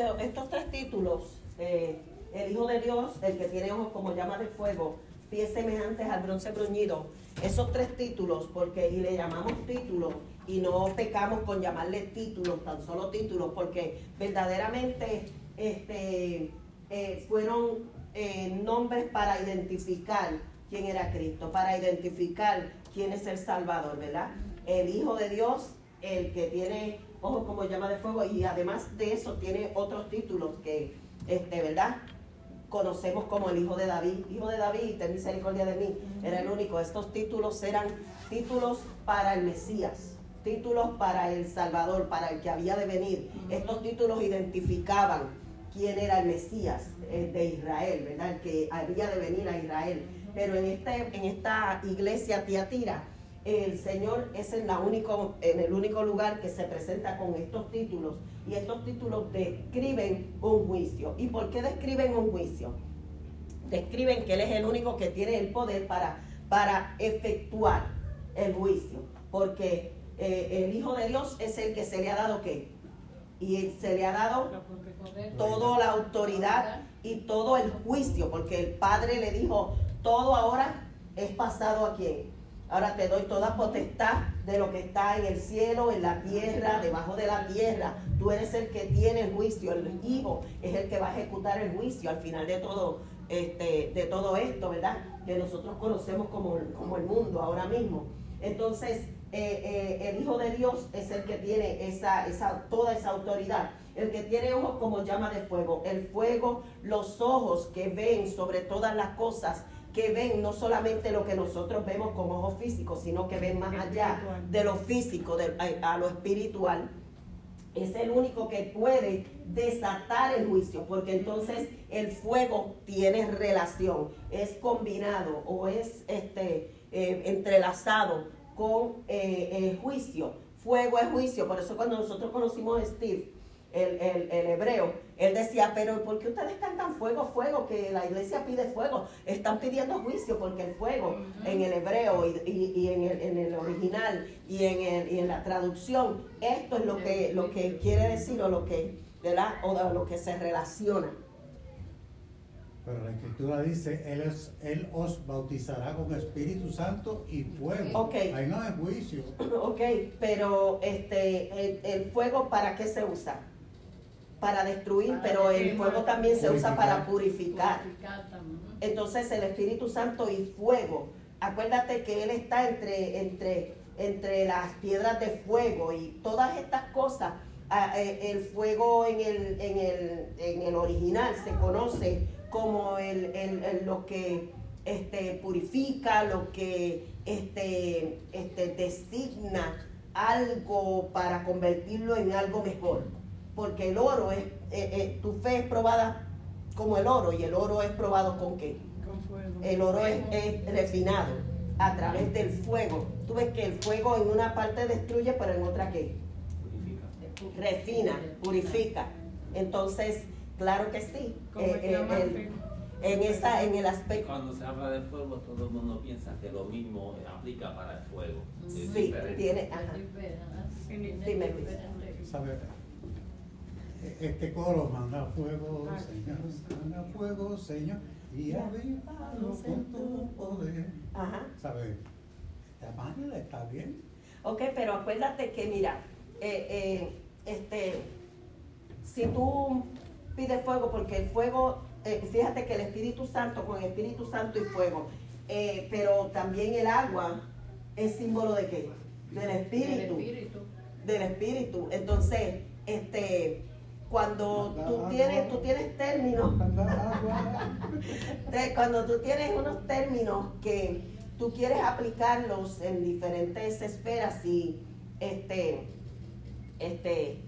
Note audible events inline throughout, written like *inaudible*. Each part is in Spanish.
este, estos tres títulos, eh, el Hijo de Dios, el que tiene ojos como llama de fuego, pies semejantes al bronce bruñido, esos tres títulos, porque y le llamamos títulos y no pecamos con llamarle títulos, tan solo títulos, porque verdaderamente este, eh, fueron eh, nombres para identificar quién era Cristo, para identificar quién es el Salvador, ¿verdad? El Hijo de Dios, el que tiene ojos como llama de fuego, y además de eso tiene otros títulos que, este, ¿verdad? Conocemos como el Hijo de David, Hijo de David, ten misericordia de mí, era el único. Estos títulos eran títulos para el Mesías, títulos para el Salvador, para el que había de venir. Estos títulos identificaban quién era el Mesías eh, de Israel, ¿verdad? El que había de venir a Israel. Pero en, este, en esta iglesia Tiatira, el Señor es en, la único, en el único lugar que se presenta con estos títulos. Y estos títulos describen un juicio. ¿Y por qué describen un juicio? Describen que Él es el único que tiene el poder para, para efectuar el juicio. Porque eh, el Hijo de Dios es el que se le ha dado qué? Y se le ha dado toda la autoridad y todo el juicio, porque el Padre le dijo, todo ahora es pasado a quién. Ahora te doy toda potestad de lo que está en el cielo, en la tierra, debajo de la tierra. Tú eres el que tiene el juicio, el Hijo es el que va a ejecutar el juicio al final de todo, este, de todo esto, ¿verdad? Que nosotros conocemos como, como el mundo ahora mismo. Entonces, eh, eh, el Hijo de Dios es el que tiene esa, esa, toda esa autoridad. El que tiene ojos como llama de fuego. El fuego, los ojos que ven sobre todas las cosas, que ven no solamente lo que nosotros vemos con ojos físicos, sino que ven más allá de lo físico, a, lo espiritual. Es el único que puede desatar el juicio, porque entonces el fuego tiene relación, es combinado o es este, eh, entrelazado con eh, el juicio. Fuego es juicio. Por eso cuando nosotros conocimos a Steve, el, hebreo, él decía, pero ¿por qué ustedes cantan fuego, fuego? Que la iglesia pide fuego. Están pidiendo juicio porque el fuego en el hebreo y, en, el, original y en, el, y en la traducción, esto es lo que, lo que quiere decir o lo que, ¿verdad? O lo que se relaciona. Pero la escritura dice, él, es, él os bautizará con Espíritu Santo y fuego. Okay. Ahí no hay juicio. Ok, pero este, el, fuego para qué se usa? Para destruir, pero el fuego también se usa para purificar. Entonces el Espíritu Santo y fuego. Acuérdate que Él está entre, entre, entre las piedras de fuego y todas estas cosas. Ah, eh, el fuego en el, en el, en el original se conoce como el, lo que este, purifica, lo que este, este, designa algo para convertirlo en algo mejor. Porque el oro es, eh, eh, tu fe es probada como el oro y el oro es probado con qué? Con fuego. El oro es, es refinado a través del fuego. Tú ves que el fuego en una parte destruye, pero en otra qué? Purifica. Refina, purifica. Entonces, Claro que sí. Eh, en, esa, en el aspecto. Cuando se habla de fuego, todo el mundo piensa que lo mismo aplica para el fuego. sí, tiene. Ajá. Dime, ¿Sabe? Este coro manda fuego. Señor, manda fuego, Señor, y avívalo con tu poder. Ajá. ¿Sabe? Esta manera está bien. Ok, pero acuérdate que, mira, eh, eh, este, si tú pide fuego porque el fuego, eh, fíjate que el Espíritu Santo, con el Espíritu Santo y fuego, eh, pero también el agua es símbolo de qué? Del Espíritu. Del Espíritu. Entonces, este, cuando tú tienes, tú tienes términos, cuando tú tienes unos términos que tú quieres aplicarlos en diferentes esferas y este, este,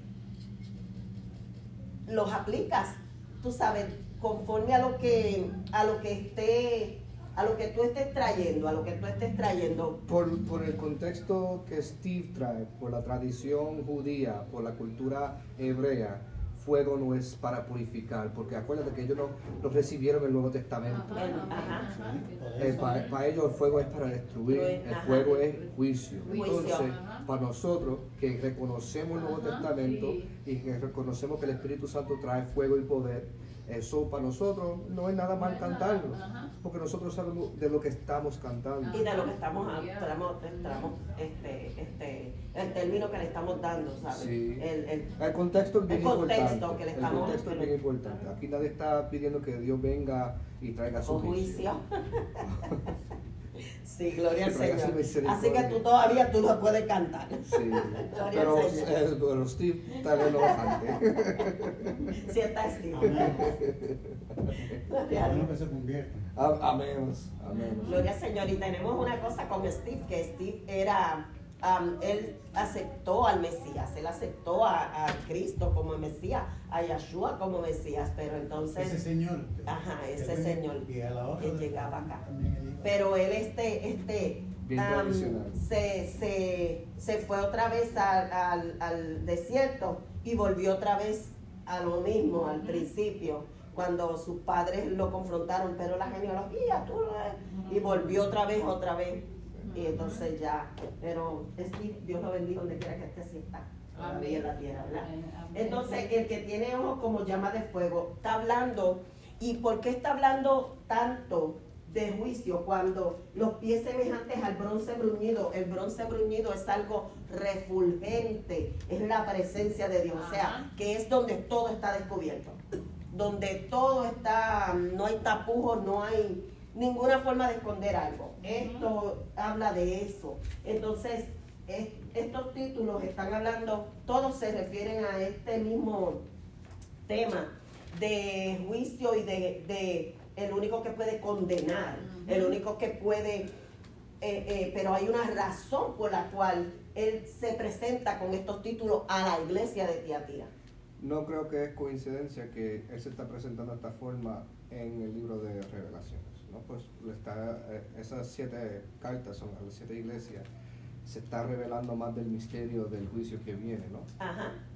los aplicas, tú sabes, conforme a lo que, a lo que esté a lo que tú estés trayendo, a lo que tú estés trayendo. Por, por, el contexto que Steve trae, por la tradición judía, por la cultura hebrea, fuego no es para purificar, porque acuérdate que ellos no, recibieron el Nuevo Testamento. Eh, para, ellos el fuego es para destruir, el fuego es juicio. Entonces, para nosotros que reconocemos el Nuevo Testamento y que reconocemos que el Espíritu Santo trae fuego y poder, eso para nosotros no es nada mal cantarlo, porque nosotros sabemos de lo que estamos cantando. Y de lo que estamos, estamos, este, este, el término que le estamos dando, ¿sabes? El, el, el, contexto es bien importante. Que le estamos, el contexto es bien importante. Aquí nadie está pidiendo que Dios venga y traiga su juicio. *laughs* Sí, gloria al Señor. Así que tú todavía tú lo puedes cantar. Sí, *laughs* pero, eh, pero, Steve tal no lo cante. Sí está Steve. Amén. que se Amén. Amén. Gloria al Señor. Y tenemos una cosa con Steve, que Steve era él aceptó al Mesías, él aceptó a, Cristo como Mesías, a Yeshua como Mesías, pero entonces... Ese señor. Ajá, ese señor que llegaba acá. Pero él este, este, se, se, fue otra vez al, al, desierto y volvió otra vez a lo mismo, al principio, cuando sus padres lo confrontaron, pero la genealogía, tú, y volvió otra vez, otra vez y entonces ya, pero es que Dios lo bendiga donde quiera que esté, sienta. Todavía en la tierra, ¿verdad? Entonces, el que tiene ojos como llama de fuego, está hablando, ¿y por qué está hablando tanto de juicio cuando los pies semejantes al bronce bruñido, el bronce bruñido es algo refulgente, es la presencia de Dios, o sea, que es donde todo está descubierto, donde todo está, no hay tapujos, no hay ninguna forma de esconder algo. Esto habla de eso. Entonces, estos títulos están hablando, todos se refieren a este mismo tema de juicio y de, el único que puede condenar, el único que puede, eh, eh, pero hay una razón por la cual él se presenta con estos títulos a la iglesia de Tiatira. No creo que es coincidencia que él se está presentando de esta forma en el libro de Revelaciones. ¿No? Pues está, eh, esas siete cartas son a las siete iglesias, se está revelando más del misterio del juicio que viene, ¿no?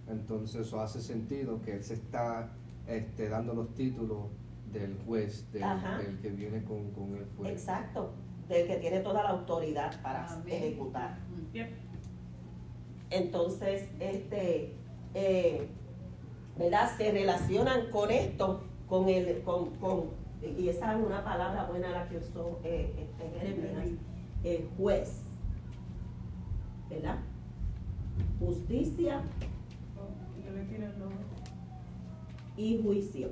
Entonces eso hace sentido que él se está este, dando los títulos del juez, del, que viene con, el fuego. Exacto, del que tiene toda la autoridad para ejecutar. Entonces, este, eh, ¿verdad? Se relacionan con esto, con el, con y esa es una palabra buena la que usó eh, este Jeremías, el juez, ¿verdad? Justicia y juicio.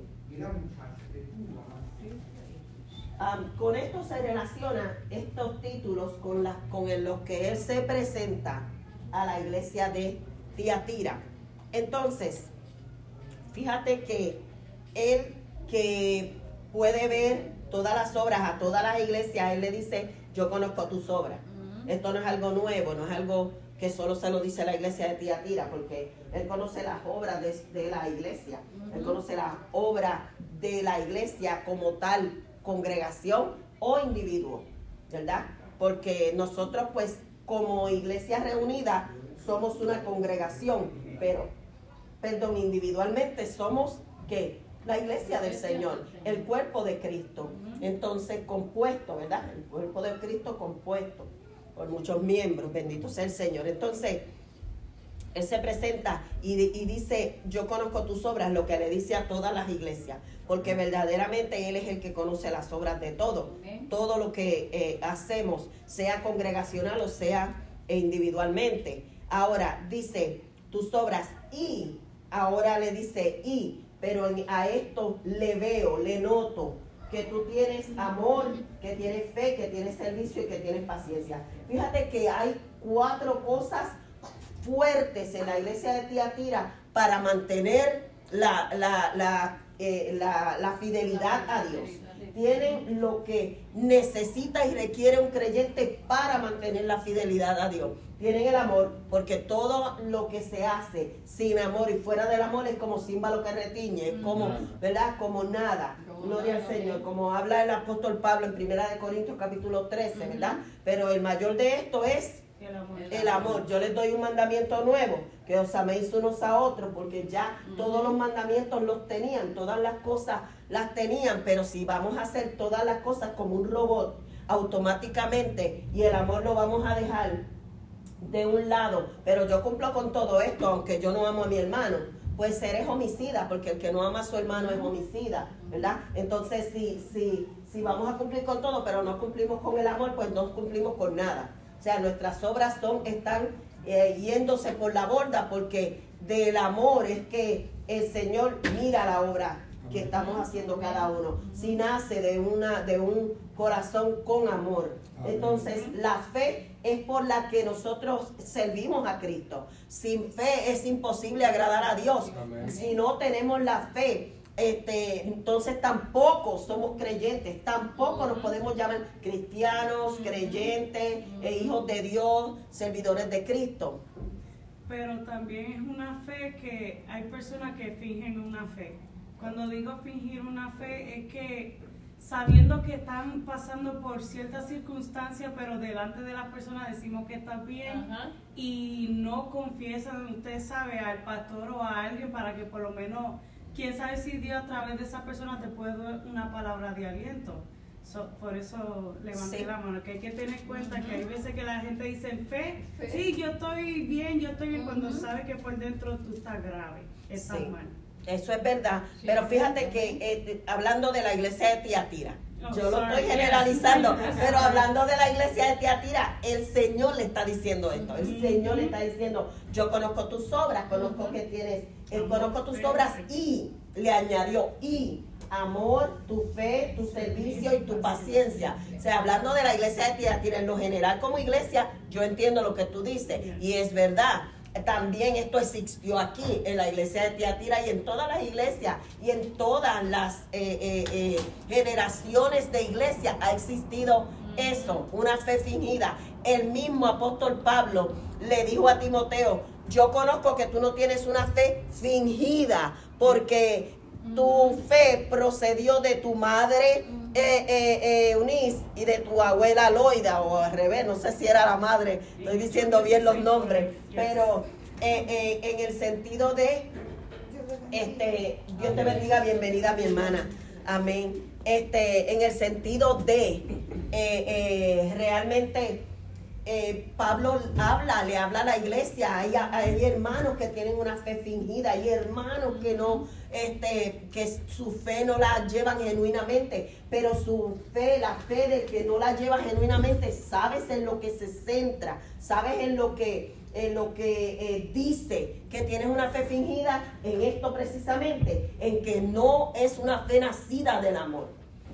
con esto se relaciona estos títulos con, la, con los que él se presenta a la iglesia de Tiatira. Entonces, fíjate que él que puede ver todas las obras a todas las iglesias, Él le dice, yo conozco tus obras. Esto no es algo nuevo, no es algo que solo se lo dice la iglesia de Tiatira, porque Él conoce las obras de, la iglesia, Él conoce las obras de la iglesia como tal congregación o individuo, ¿verdad? Porque nosotros pues como iglesia reunida somos una congregación, pero, perdón, individualmente somos que la iglesia del Señor, el cuerpo de Cristo. Entonces, compuesto, ¿verdad? El cuerpo de Cristo compuesto por muchos miembros, bendito sea el Señor. Entonces, Él se presenta y, dice, yo conozco tus obras, lo que le dice a todas las iglesias, porque verdaderamente Él es el que conoce las obras de todo. Todo lo que eh, hacemos, sea congregacional o sea individualmente. Ahora dice, tus obras y, ahora le dice, y pero a esto le veo, le noto que tú tienes amor, que tienes fe, que tienes servicio y que tienes paciencia. Fíjate que hay cuatro cosas fuertes en la iglesia de Tiatira para mantener la, la, eh, fidelidad a Dios. Tienen lo que necesita y requiere un creyente para mantener la fidelidad a Dios tienen el amor, porque todo lo que se hace sin amor y fuera del amor es como símbolo que retiñe, es como, ¿verdad? Como nada. Gloria al Señor, como habla el apóstol Pablo en Primera de Corintios capítulo 13, ¿verdad? Pero el mayor de esto es El amor. Yo les doy un mandamiento nuevo, que os améis unos a otros, porque ya todos los mandamientos los tenían, todas las cosas las tenían, pero si vamos a hacer todas las cosas como un robot, automáticamente, y el amor lo vamos a dejar de un lado, pero yo cumplo con todo esto, aunque yo no amo a mi hermano, pues seré homicida, porque el que no ama a su hermano es homicida, ¿verdad? Entonces, si, si, si vamos a cumplir con todo, pero no cumplimos con el amor, pues no cumplimos con nada. O sea, nuestras obras son, están eh, yéndose por la borda, porque del amor es que el Señor mira la obra que estamos haciendo cada uno. Si nace de, una, de un corazón con amor. Entonces, la fe es por la que nosotros servimos a Cristo. Sin fe es imposible agradar a Dios. Si no tenemos la fe, este, entonces tampoco somos creyentes, tampoco nos podemos llamar cristianos, creyentes, e hijos de Dios, servidores de Cristo. Pero también es una fe que hay personas que fingen una fe. Cuando digo fingir una fe es que sabiendo que están pasando por ciertas circunstancias, pero delante de las personas decimos que está bien y no confiesan, usted sabe, al pastor o a alguien para que por lo menos, quién sabe si Dios a través de esa persona te puede dar una palabra de aliento. por eso levanté la mano, que hay que tener en cuenta que hay veces que la gente dice en fe, sí, yo estoy bien, yo estoy bien, cuando sabe que por dentro tú estás grave, estás mal. Eso es verdad. pero fíjate que eh, hablando de la iglesia de Tiatira, oh, yo lo estoy generalizando, *laughs* pero hablando de la iglesia de Tiatira, el Señor le está diciendo esto. El Señor le está diciendo, yo conozco tus obras, conozco que tienes, él conozco tus obras y le añadió y amor, tu fe, tu servicio y tu paciencia. O sea, hablando de la iglesia de Tiatira en lo general como iglesia, yo entiendo lo que tú dices y es verdad también esto existió aquí en la iglesia de Tiatira y en todas las iglesias y en todas las eh, eh, eh, generaciones de iglesia ha existido eso, una fe fingida. El mismo apóstol Pablo le dijo a Timoteo, yo conozco que tú no tienes una fe fingida porque tu fe procedió de tu madre Eunice y de tu abuela Loida, o al revés, no sé si era la madre, estoy diciendo bien los nombres, pero eh, eh, en el sentido de, este, Dios te bendiga, bienvenida mi hermana, amén. Este, en el sentido de eh, realmente Pablo habla, le habla a la iglesia, hay, hay, hermanos que tienen una fe fingida, hay hermanos que no, este, que su fe no la llevan genuinamente, pero su fe, la fe de que no la lleva genuinamente, sabes en lo que se centra, sabes en lo que en lo que eh, dice que tienes una fe fingida, en esto precisamente, en que no es una fe nacida del amor.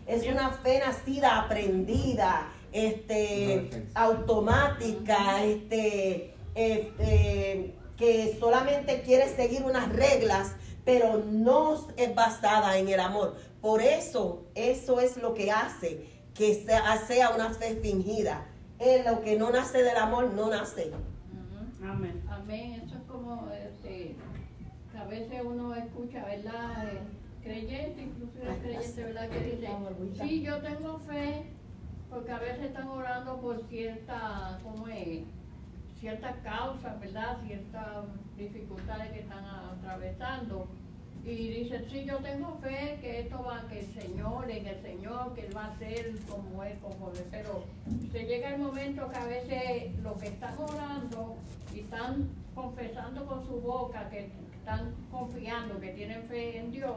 Es una fe nacida, aprendida, este, automática, este, este, que solamente quiere seguir unas reglas, pero no es basada en el amor. Por eso, eso es lo que hace que sea, sea una fe fingida. Es lo que no nace del amor, no nace. Amén. Amén. Eso es como, este, a veces uno escucha, ¿verdad? Eh, creyente, incluso el creyente, ¿verdad? Que dice, sí, yo tengo fe, porque a veces están orando por cierta, ¿cómo es? Ciertas causas, ¿verdad? Ciertas dificultades que están atravesando. Y dice, sí, yo tengo fe que esto va, que el Señor, en el Señor, que Él va a ser como Él, como Él. Pero se llega el momento que a veces lo que están orando y están confesando con su boca que están confiando, que tienen fe en Dios,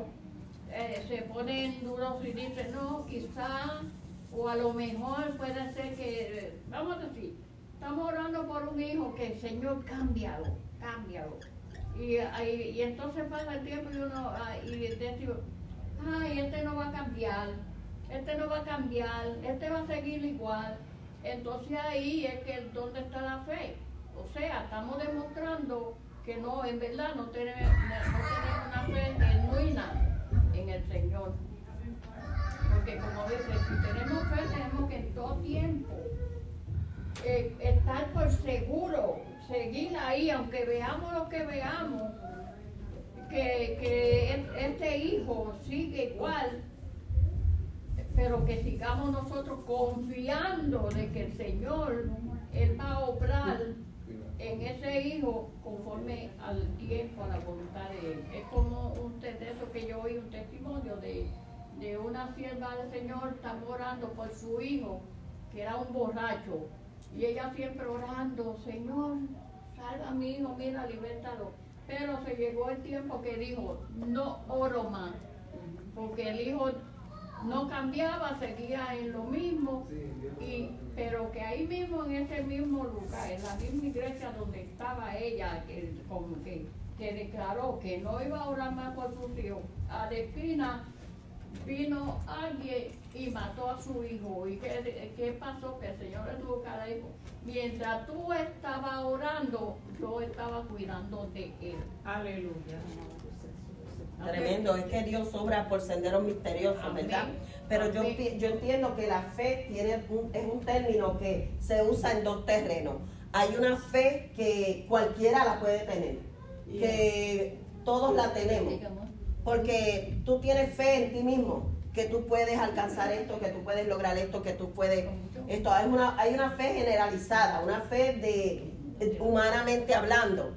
eh, se ponen duros y dicen, no, quizá, o a lo mejor puede ser que, vamos a decir, estamos orando por un hijo que el Señor cámbialo, cámbialo. Y, y, entonces pasa el tiempo y uno ah, y dice, ay, este no va a cambiar, este no va a cambiar, este va a seguir igual. Entonces ahí es que dónde está la fe. O sea, estamos demostrando que no, en verdad no tenemos, una fe genuina en el Señor. Porque como dice, si tenemos fe, tenemos que en todo tiempo eh, estar por seguro, seguir ahí, aunque veamos lo que veamos, que, que este hijo sigue igual, pero que sigamos nosotros confiando de que el Señor, Él va a obrar en ese hijo conforme al tiempo, a la voluntad de Él. Es como un eso que yo oí un testimonio de, de una sierva del Señor, estaba orando por su hijo, que era un borracho, y ella siempre orando, Señor, salva a mi hijo, mira, libertalo. Pero se llegó el tiempo que dijo, no oro más, porque el hijo no cambiaba, seguía en lo mismo, y, pero que ahí mismo, en ese mismo lugar, en la misma iglesia donde estaba ella, que, como que, que declaró que no iba a orar más por su hijo, a la esquina vino alguien y mató a su hijo. ¿Y qué, qué pasó? Que el Señor le tuvo cada hijo. Mientras tú estabas orando, yo estaba cuidando de él. Aleluya. Tremendo, es que Dios obra por senderos misteriosos, ¿verdad? Pero yo, yo entiendo que la fe tiene es un término que se usa en dos terrenos. Hay una fe que cualquiera la puede tener, que todos la tenemos, porque tú tienes fe en ti mismo, que tú puedes alcanzar esto, que tú puedes lograr esto, que tú puedes... Esto hay una, hay una fe generalizada, una fe de humanamente hablando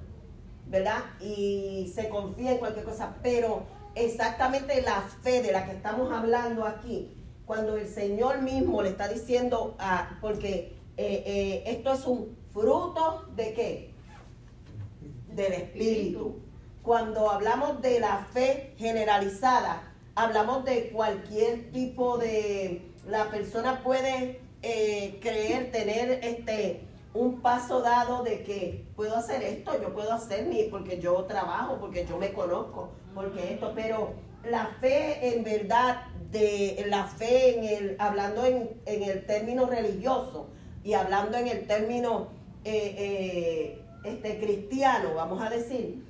¿verdad? Y se confía en cualquier cosa, pero exactamente la fe de la que estamos hablando aquí, cuando el Señor mismo le está diciendo, a, porque eh, eh, esto es un fruto de qué? Del Espíritu. Cuando hablamos de la fe generalizada, hablamos de cualquier tipo de, la persona puede eh, creer, tener este un paso dado de que puedo hacer esto, yo puedo hacer mi, porque yo trabajo, porque yo me conozco, porque esto, pero la fe en verdad, de la fe en el, hablando en, el término religioso y hablando en el término eh, eh, este, cristiano, vamos a decir,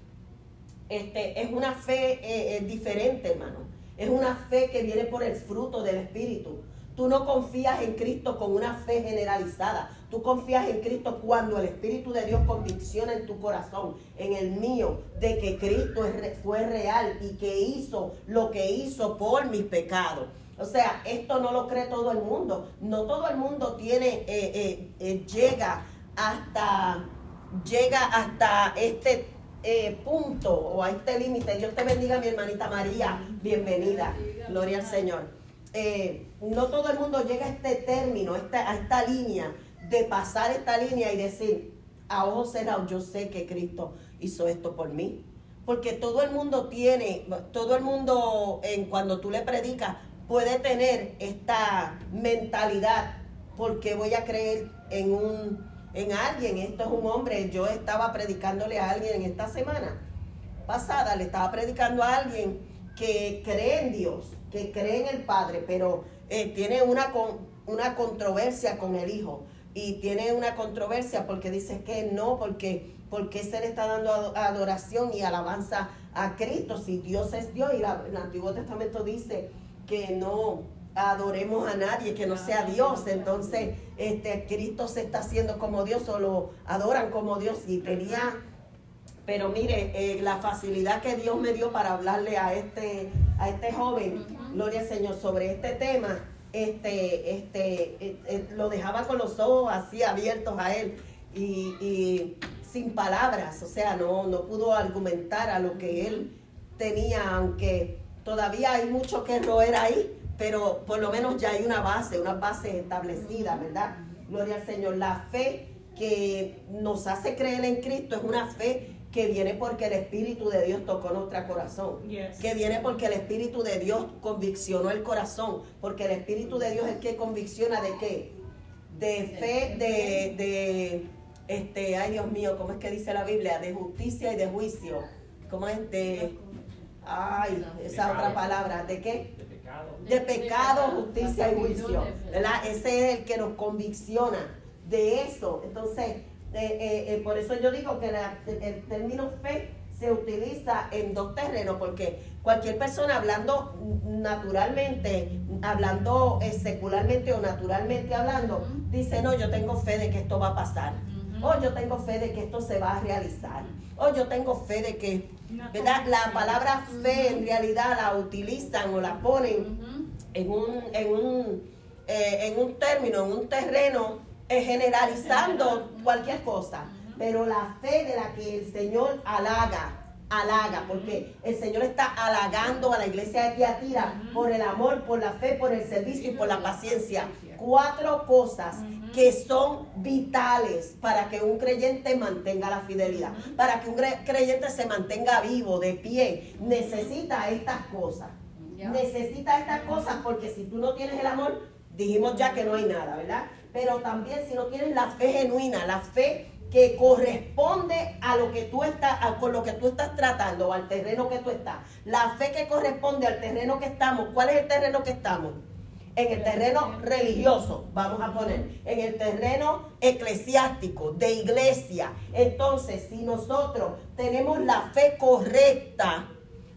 este, es una fe eh, diferente, hermano. Es una fe que viene por el fruto del Espíritu. Tú no confías en Cristo con una fe generalizada. Tú confías en Cristo cuando el Espíritu de Dios convicciona en tu corazón, en el mío, de que Cristo fue real y que hizo lo que hizo por mis pecados. O sea, esto no lo cree todo el mundo. No todo el mundo tiene, eh, eh, eh, llega hasta, llega hasta este punto o a este límite. Dios te bendiga, mi hermanita María. Bienvenida. Gloria al Señor. Eh, no todo el mundo llega a este término, a esta, línea, de pasar esta línea y decir, a ojos cerrados, yo sé que Cristo hizo esto por mí. Porque todo el mundo tiene, todo el mundo, en, cuando tú le predicas, puede tener esta mentalidad, porque voy a creer en un, en alguien, esto es un hombre, yo estaba predicándole a alguien en esta semana pasada, le estaba predicando a alguien que cree en Dios, que cree en el Padre, pero eh, tiene una, una controversia con el Hijo. Y tiene una controversia porque dice que no, porque, porque se le está dando adoración y alabanza a Cristo. Si Dios es Dios, y el Antiguo Testamento dice que no adoremos a nadie que no sea Dios. Entonces, este, Cristo se está haciendo como Dios o lo adoran como Dios. Y tenía pero mire, eh, la facilidad que Dios me dio para hablarle a este, a este joven, gloria al Señor, sobre este tema, este, este, eh, eh, lo dejaba con los ojos así abiertos a él y, sin palabras, o sea, no, no pudo argumentar a lo que él tenía, aunque todavía hay mucho que roer ahí, pero por lo menos ya hay una base, una base establecida, ¿verdad? Gloria al Señor. La fe que nos hace creer en Cristo es una fe que viene porque el Espíritu de Dios tocó nuestro corazón, que viene porque el Espíritu de Dios conviccionó el corazón, porque el Espíritu de Dios es que convicciona de qué? De fe, de, de, este, ay Dios mío, ¿cómo es que dice la Biblia? De justicia y de juicio. ¿Cómo es? De, ay, esa otra palabra, ¿de qué? De pecado. De pecado, justicia y juicio. ¿verdad? Ese es el que nos convicciona de eso. Entonces, eh, eh, por eso yo digo que el término fe se utiliza en dos terrenos, porque cualquier persona hablando naturalmente, hablando eh, secularmente o naturalmente hablando, dice, no, yo tengo fe de que esto va a pasar, o yo tengo fe de que esto se va a realizar, o yo tengo fe de que, ¿verdad? La palabra fe en realidad la utilizan o la ponen en un, en un, eh, en un término, en un terreno, eh, generalizando cualquier cosa. Pero la fe de la que el Señor halaga, halaga, porque el Señor está halagando a la iglesia de Tiatira por el amor, por la fe, por el servicio y por la paciencia. Cuatro cosas que son vitales para que un creyente mantenga la fidelidad, para que un creyente se mantenga vivo, de pie. Necesita estas cosas. Necesita estas cosas porque si tú no tienes el amor, dijimos ya que no hay nada, ¿verdad? Pero también si no tienes la fe genuina, la fe que corresponde a lo que tú estás, con lo que tú estás tratando, al terreno que tú estás. La fe que corresponde al terreno que estamos. ¿Cuál es el terreno que estamos? En el terreno religioso, vamos a poner, en el terreno eclesiástico, de iglesia. Entonces, si nosotros tenemos la fe correcta,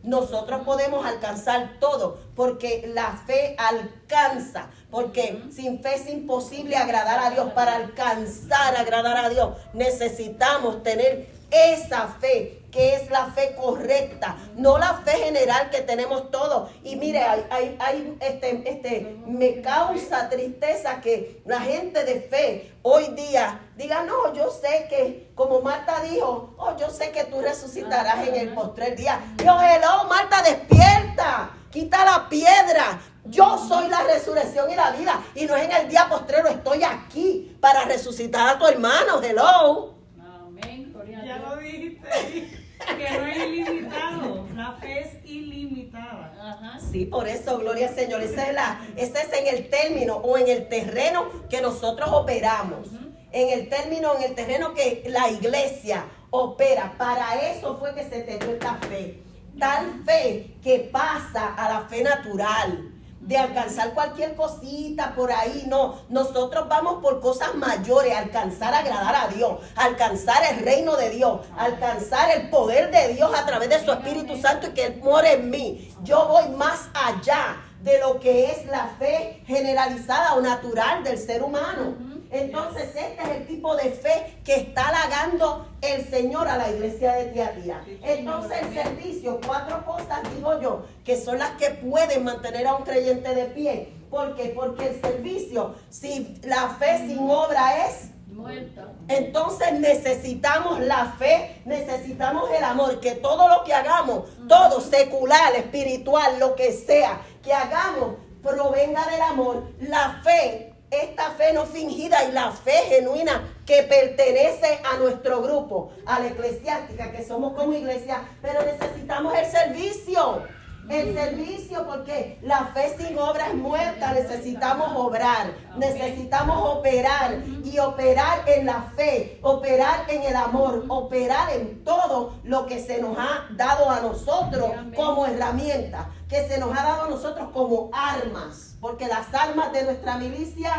nosotros podemos alcanzar todo, porque la fe alcanza, porque sin fe es imposible agradar a Dios. Para alcanzar, agradar a Dios, necesitamos tener esa fe que es la fe correcta, no la fe general que tenemos todos. Y mire, hay, hay, este, este, me causa tristeza que la gente de fe hoy día diga, no, yo sé que, como Marta dijo, oh, yo sé que tú resucitarás en el postrer día. Yo, hello, Marta, despierta, quita la piedra. Yo soy la resurrección y la vida. Y no es en el día postrero, estoy aquí para resucitar a tu hermano. Hello. Amén. Ya lo dijiste que no es ilimitado, la fe es ilimitada. Sí, por eso, gloria al Señor. Ese es, la, ese es en el término o en el terreno que nosotros operamos. En el término, en el terreno que la iglesia opera. Para eso fue que se te dio esta fe. Tal fe que pasa a la fe natural de alcanzar cualquier cosita por ahí, no. Nosotros vamos por cosas mayores, alcanzar agradar a Dios, alcanzar el reino de Dios, alcanzar el poder de Dios a través de su Espíritu Santo y que Él muere en mí. Yo voy más allá de lo que es la fe generalizada o natural del ser humano. Entonces este es el tipo de fe que está halagando el Señor a la iglesia de Tiatira. Entonces el servicio, cuatro cosas digo yo, que son las que pueden mantener a un creyente de pie. ¿Por qué? Porque el servicio, si la fe sin obra es muerta. Entonces necesitamos la fe, necesitamos el amor, que todo lo que hagamos, todo secular, espiritual, lo que sea, que hagamos, provenga del amor. La fe esta fe no fingida y la fe genuina que pertenece a nuestro grupo, a la eclesiástica, que somos como iglesia, pero necesitamos el servicio. El servicio, porque la fe sin obra es muerta, necesitamos obrar, necesitamos operar y operar en la fe, operar en el amor, operar en todo lo que se nos ha dado a nosotros como herramienta, que se nos ha dado a nosotros como armas. Porque las armas de nuestra milicia,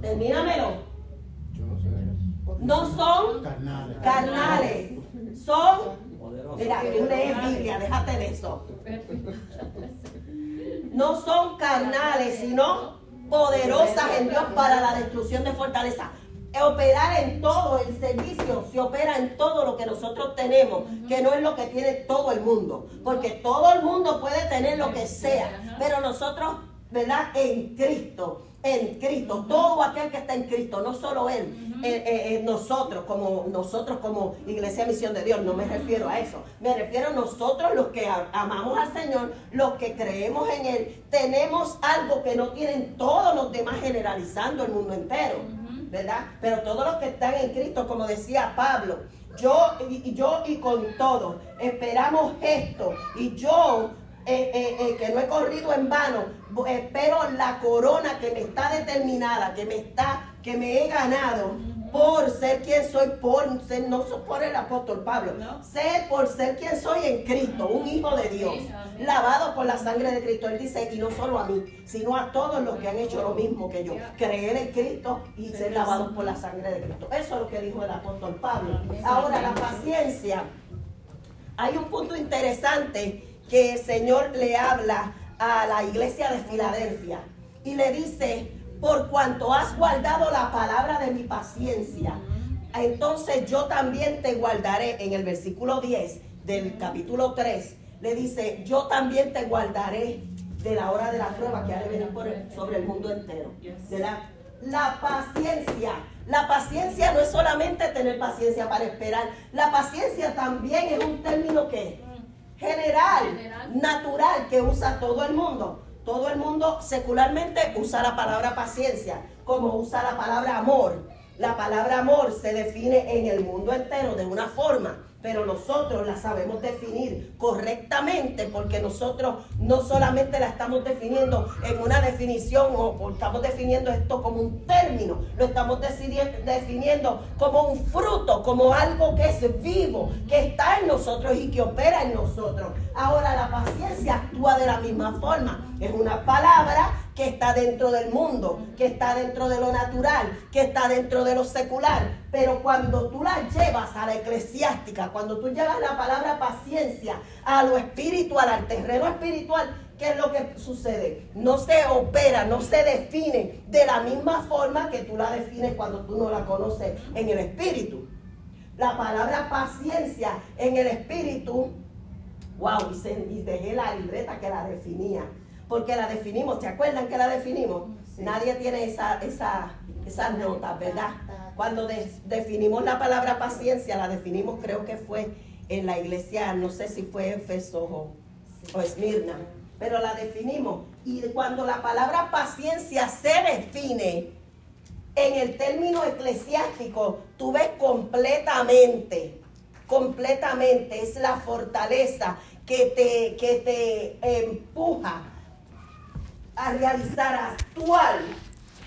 termínamelo, no son carnales, son, mira, tú lees Biblia, déjate de eso. No son carnales, sino poderosas en Dios para la destrucción de fortaleza operar en todo el servicio, se opera en todo lo que nosotros tenemos, que no es lo que tiene todo el mundo, porque todo el mundo puede tener lo que sea, pero nosotros, ¿verdad? En Cristo, en Cristo, todo aquel que está en Cristo, no solo Él, eh, eh, eh, nosotros como nosotros como Iglesia Misión de Dios, no me refiero a eso, me refiero a nosotros los que amamos al Señor, los que creemos en Él, tenemos algo que no tienen todos los demás generalizando el mundo entero. ¿Verdad? Pero todos los que están en Cristo, como decía Pablo, yo y yo y con todo, esperamos esto. Y yo, eh, eh, eh, que no he corrido en vano, espero la corona que me está determinada, que me está, que me he ganado por ser quien soy, por ser, no por el apóstol Pablo, ser por ser quien soy en Cristo, un hijo de Dios, lavado por la sangre de Cristo. Él dice, y no solo a mí, sino a todos los que han hecho lo mismo que yo, creer en Cristo y ser lavados por la sangre de Cristo. Eso es lo que dijo el apóstol Pablo. Ahora, la paciencia. Hay un punto interesante que el Señor le habla a la iglesia de Filadelfia y le dice, por cuanto has guardado la palabra de mi paciencia, entonces yo también te guardaré. En el versículo 10 del capítulo 3 le dice, yo también te guardaré de la hora de la prueba que ha de venir por sobre el mundo entero. De la, la paciencia. La paciencia no es solamente tener paciencia para esperar. La paciencia también es un término que general, natural, que usa todo el mundo. Todo el mundo secularmente usa la palabra paciencia como usa la palabra amor. La palabra amor se define en el mundo entero de una forma pero nosotros la sabemos definir correctamente porque nosotros no solamente la estamos definiendo en una definición o estamos definiendo esto como un término, lo estamos definiendo como un fruto, como algo que es vivo, que está en nosotros y que opera en nosotros. Ahora la paciencia actúa de la misma forma, es una palabra que está dentro del mundo, que está dentro de lo natural, que está dentro de lo secular. Pero cuando tú la llevas a la eclesiástica, cuando tú llevas la palabra paciencia a lo espiritual, al terreno espiritual, ¿qué es lo que sucede? No se opera, no se define de la misma forma que tú la defines cuando tú no la conoces en el espíritu. La palabra paciencia en el espíritu, wow, y, dejé la libreta que la definía porque la definimos. ¿Se acuerdan que la definimos? Nadie tiene esa, esa, esas notas, ¿verdad? Cuando definimos la palabra paciencia, la definimos creo que fue en la iglesia, no sé si fue Efeso o, o Esmirna, pero la definimos. Y cuando la palabra paciencia se define en el término eclesiástico, tú ves completamente, completamente, es la fortaleza que te, que te empuja a realizar, a actuar,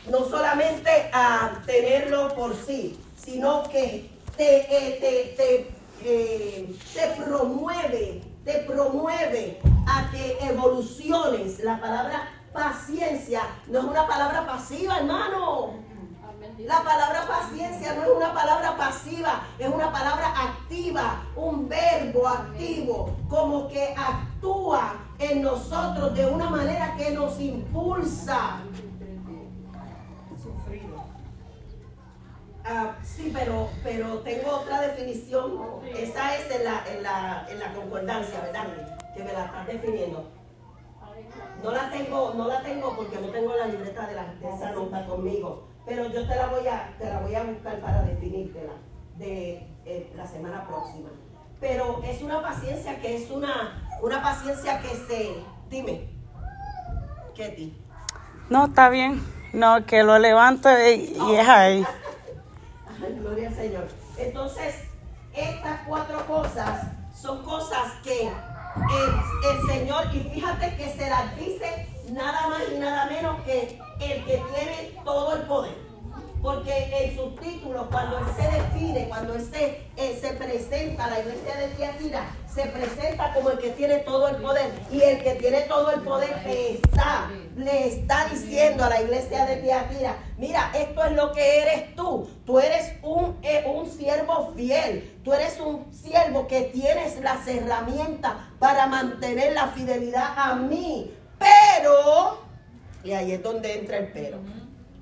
no solamente a tenerlo por sí, sino que te, eh, te, te, eh, te promueve, te promueve a que evoluciones. La palabra paciencia no es una palabra pasiva, hermano. La palabra paciencia no es una palabra pasiva, es una palabra activa, un verbo activo, como que actúa en nosotros de una manera que nos impulsa. Ah, sí, pero, pero tengo otra definición. Esa es en la, en la, en la concordancia, ¿verdad? Que me la estás definiendo. No la tengo, no la tengo porque no tengo la libreta de, la, de esa nota conmigo pero yo te la voy a, te la voy a buscar para definírtela de eh, la semana próxima. Pero es una paciencia que es una, una paciencia que se... Dime, Ketty. No, está bien. No, que lo levanto y, es ahí. *laughs* Gloria al Señor. Entonces, estas cuatro cosas son cosas que el, el Señor, y fíjate que se las dice nada más y nada menos que el que tiene todo el poder. Porque en sus títulos, cuando él se define, cuando él se, eh, se presenta a la iglesia de Tiatira, se presenta como el que tiene todo el poder. Y el que tiene todo el poder está, le está diciendo a la iglesia de Tiatira, mira, esto es lo que eres tú. Tú eres un, eh, un siervo fiel. Tú eres un siervo que tienes las herramientas para mantener la fidelidad a mí. Pero y ahí es donde entra el pero,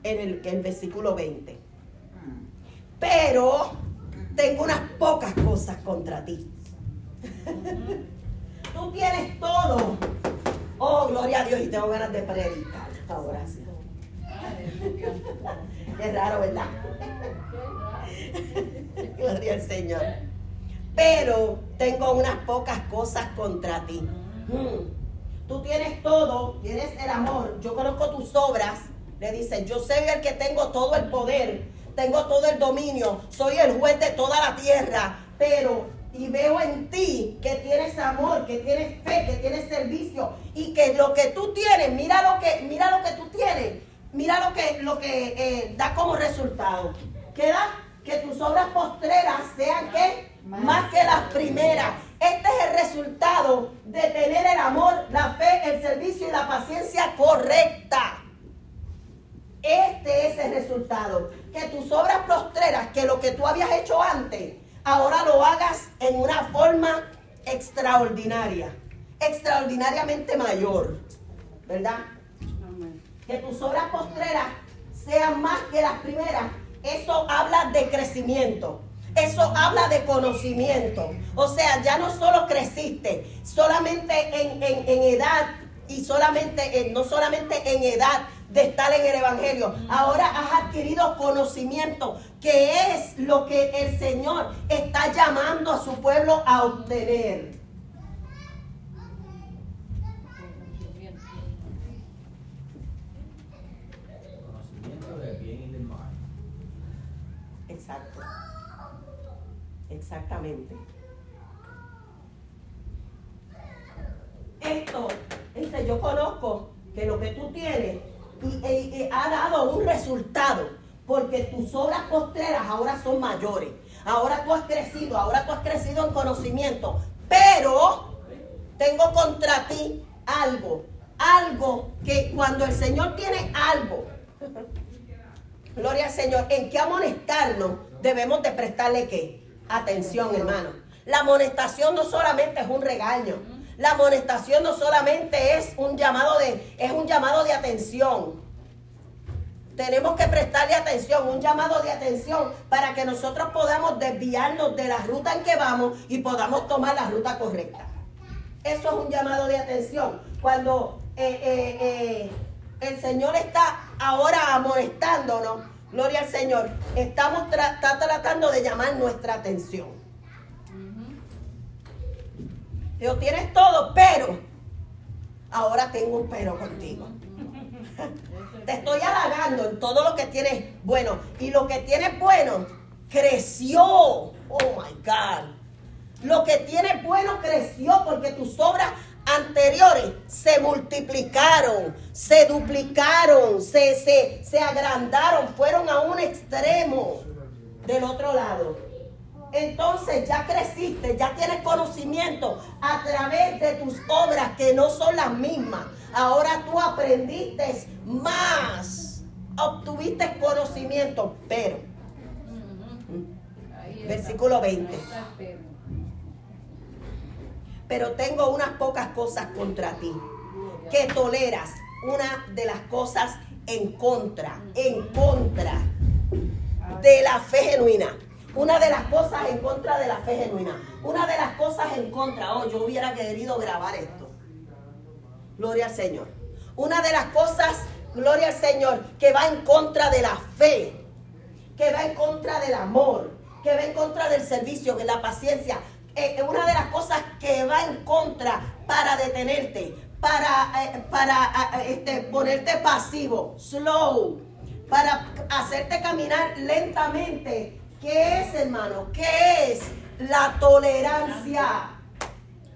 en el, el versículo 20. Pero tengo unas pocas cosas contra ti. Tú tienes todo. Oh, gloria a Dios, y tengo ganas de predicar ahora sí. Es raro, ¿verdad? gloria al Señor. Pero tengo unas pocas cosas contra ti. Tú tienes todo, tienes el amor. Yo conozco tus obras. Le dice, yo soy el que tengo todo el poder, tengo todo el dominio, soy el juez de toda la tierra. Pero, y veo en ti que tienes amor, que tienes fe, que tienes servicio y que lo que tú tienes, mira lo que, mira lo que tú tienes, mira lo que, lo que eh, da como resultado. Queda que tus obras postreras sean que más que las primeras. Este es el resultado de tener el amor, la fe, el servicio y la paciencia correcta. Este es el resultado. Que tus obras prostreras, que lo que tú habías hecho antes, ahora lo hagas en una forma extraordinaria, extraordinariamente mayor. ¿Verdad? Que tus obras postreras sean más que las primeras. Eso habla de crecimiento. Eso habla de conocimiento. O sea, ya no solo creciste, solamente en, edad y solamente, no solamente en edad de estar en el Evangelio. Ahora has adquirido conocimiento, que es lo que el Señor está llamando a su pueblo a obtener. Conocimiento del bien y del mal. Exacto. Exactamente. Esto, este, yo conozco que lo que tú tienes y, ha dado un resultado, porque tus obras postreras ahora son mayores. Ahora tú has crecido, ahora tú has crecido en conocimiento, pero tengo contra ti algo, algo que cuando el Señor tiene algo, *laughs* gloria al Señor, en qué amonestarnos, debemos de prestarle qué? Atención, hermano. La amonestación no solamente es un regaño. La amonestación no solamente es un llamado de, es un llamado de atención. Tenemos que prestarle atención, un llamado de atención para que nosotros podamos desviarnos de la ruta en que vamos y podamos tomar la ruta correcta. Eso es un llamado de atención. Cuando eh, eh, eh, el Señor está ahora amonestándonos, gloria al Señor, estamos tratando de llamar nuestra atención. Dios, tienes todo, pero ahora tengo un pero contigo. *laughs* Te estoy halagando en todo lo que tienes bueno. Y lo que tienes bueno creció. Oh my God. Lo que tienes bueno creció porque tus obras anteriores se multiplicaron, se duplicaron, se, se, se agrandaron, fueron a un extremo del otro lado. Entonces ya creciste, ya tienes conocimiento a través de tus obras que no son las mismas. Ahora tú aprendiste más, obtuviste conocimiento, pero, versículo 20. Pero tengo unas pocas cosas contra ti, que toleras una de las cosas en contra, en contra de la fe genuina una de las cosas en contra de la fe genuina. Una de las cosas en contra. Oh, yo hubiera querido grabar esto. Gloria al Señor. Una de las cosas, gloria al Señor, que va en contra de la fe. Que va en contra del amor. Que va en contra del servicio, de la paciencia. Eh, una de las cosas que va en contra para detenerte, para, eh, para eh, este, ponerte pasivo, slow, para hacerte caminar lentamente ¿Qué es, hermano? ¿Qué es la tolerancia?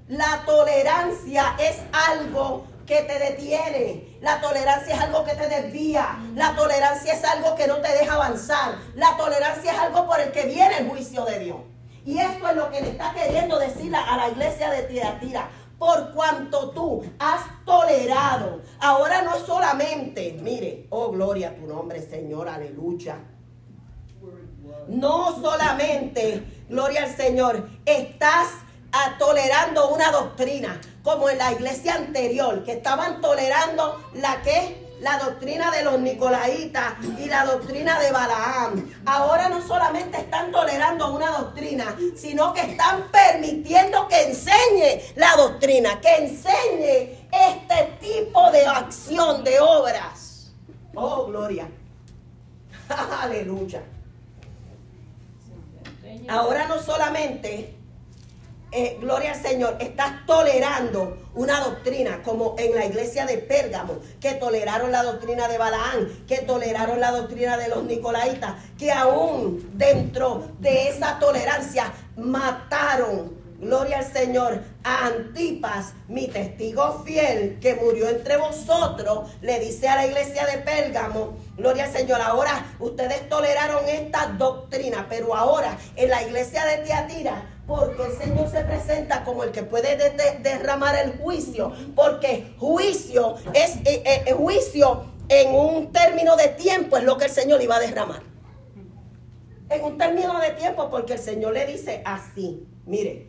La tolerancia es algo que te detiene. La tolerancia es algo que te desvía. La tolerancia es algo que no te deja avanzar. La tolerancia es algo por el que viene el juicio de Dios. Y esto es lo que le está queriendo decir a la iglesia de Tiatira. Por cuanto tú has tolerado. Ahora no solamente, mire, oh gloria a tu nombre, Señor, aleluya. No solamente, gloria al Señor, estás tolerando una doctrina, como en la iglesia anterior, que estaban tolerando la que la doctrina de los Nicolaitas y la doctrina de Balaam. Ahora no solamente están tolerando una doctrina, sino que están permitiendo que enseñe la doctrina, que enseñe este tipo de acción, de obras. Oh, gloria. *laughs* Aleluya. Ahora no solamente, eh, gloria al Señor, estás tolerando una doctrina como en la iglesia de Pérgamo, que toleraron la doctrina de Balaán, que toleraron la doctrina de los Nicolaitas, que aún dentro de esa tolerancia mataron Gloria al Señor. A Antipas, mi testigo fiel, que murió entre vosotros, le dice a la iglesia de Pérgamo, Gloria al Señor. Ahora ustedes toleraron esta doctrina, pero ahora en la iglesia de Tiatira, porque el Señor se presenta como el que puede derramar el juicio, porque juicio es eh, eh, eh, juicio en un término de tiempo es lo que el Señor iba a derramar. En un término de tiempo, porque el Señor le dice así, mire,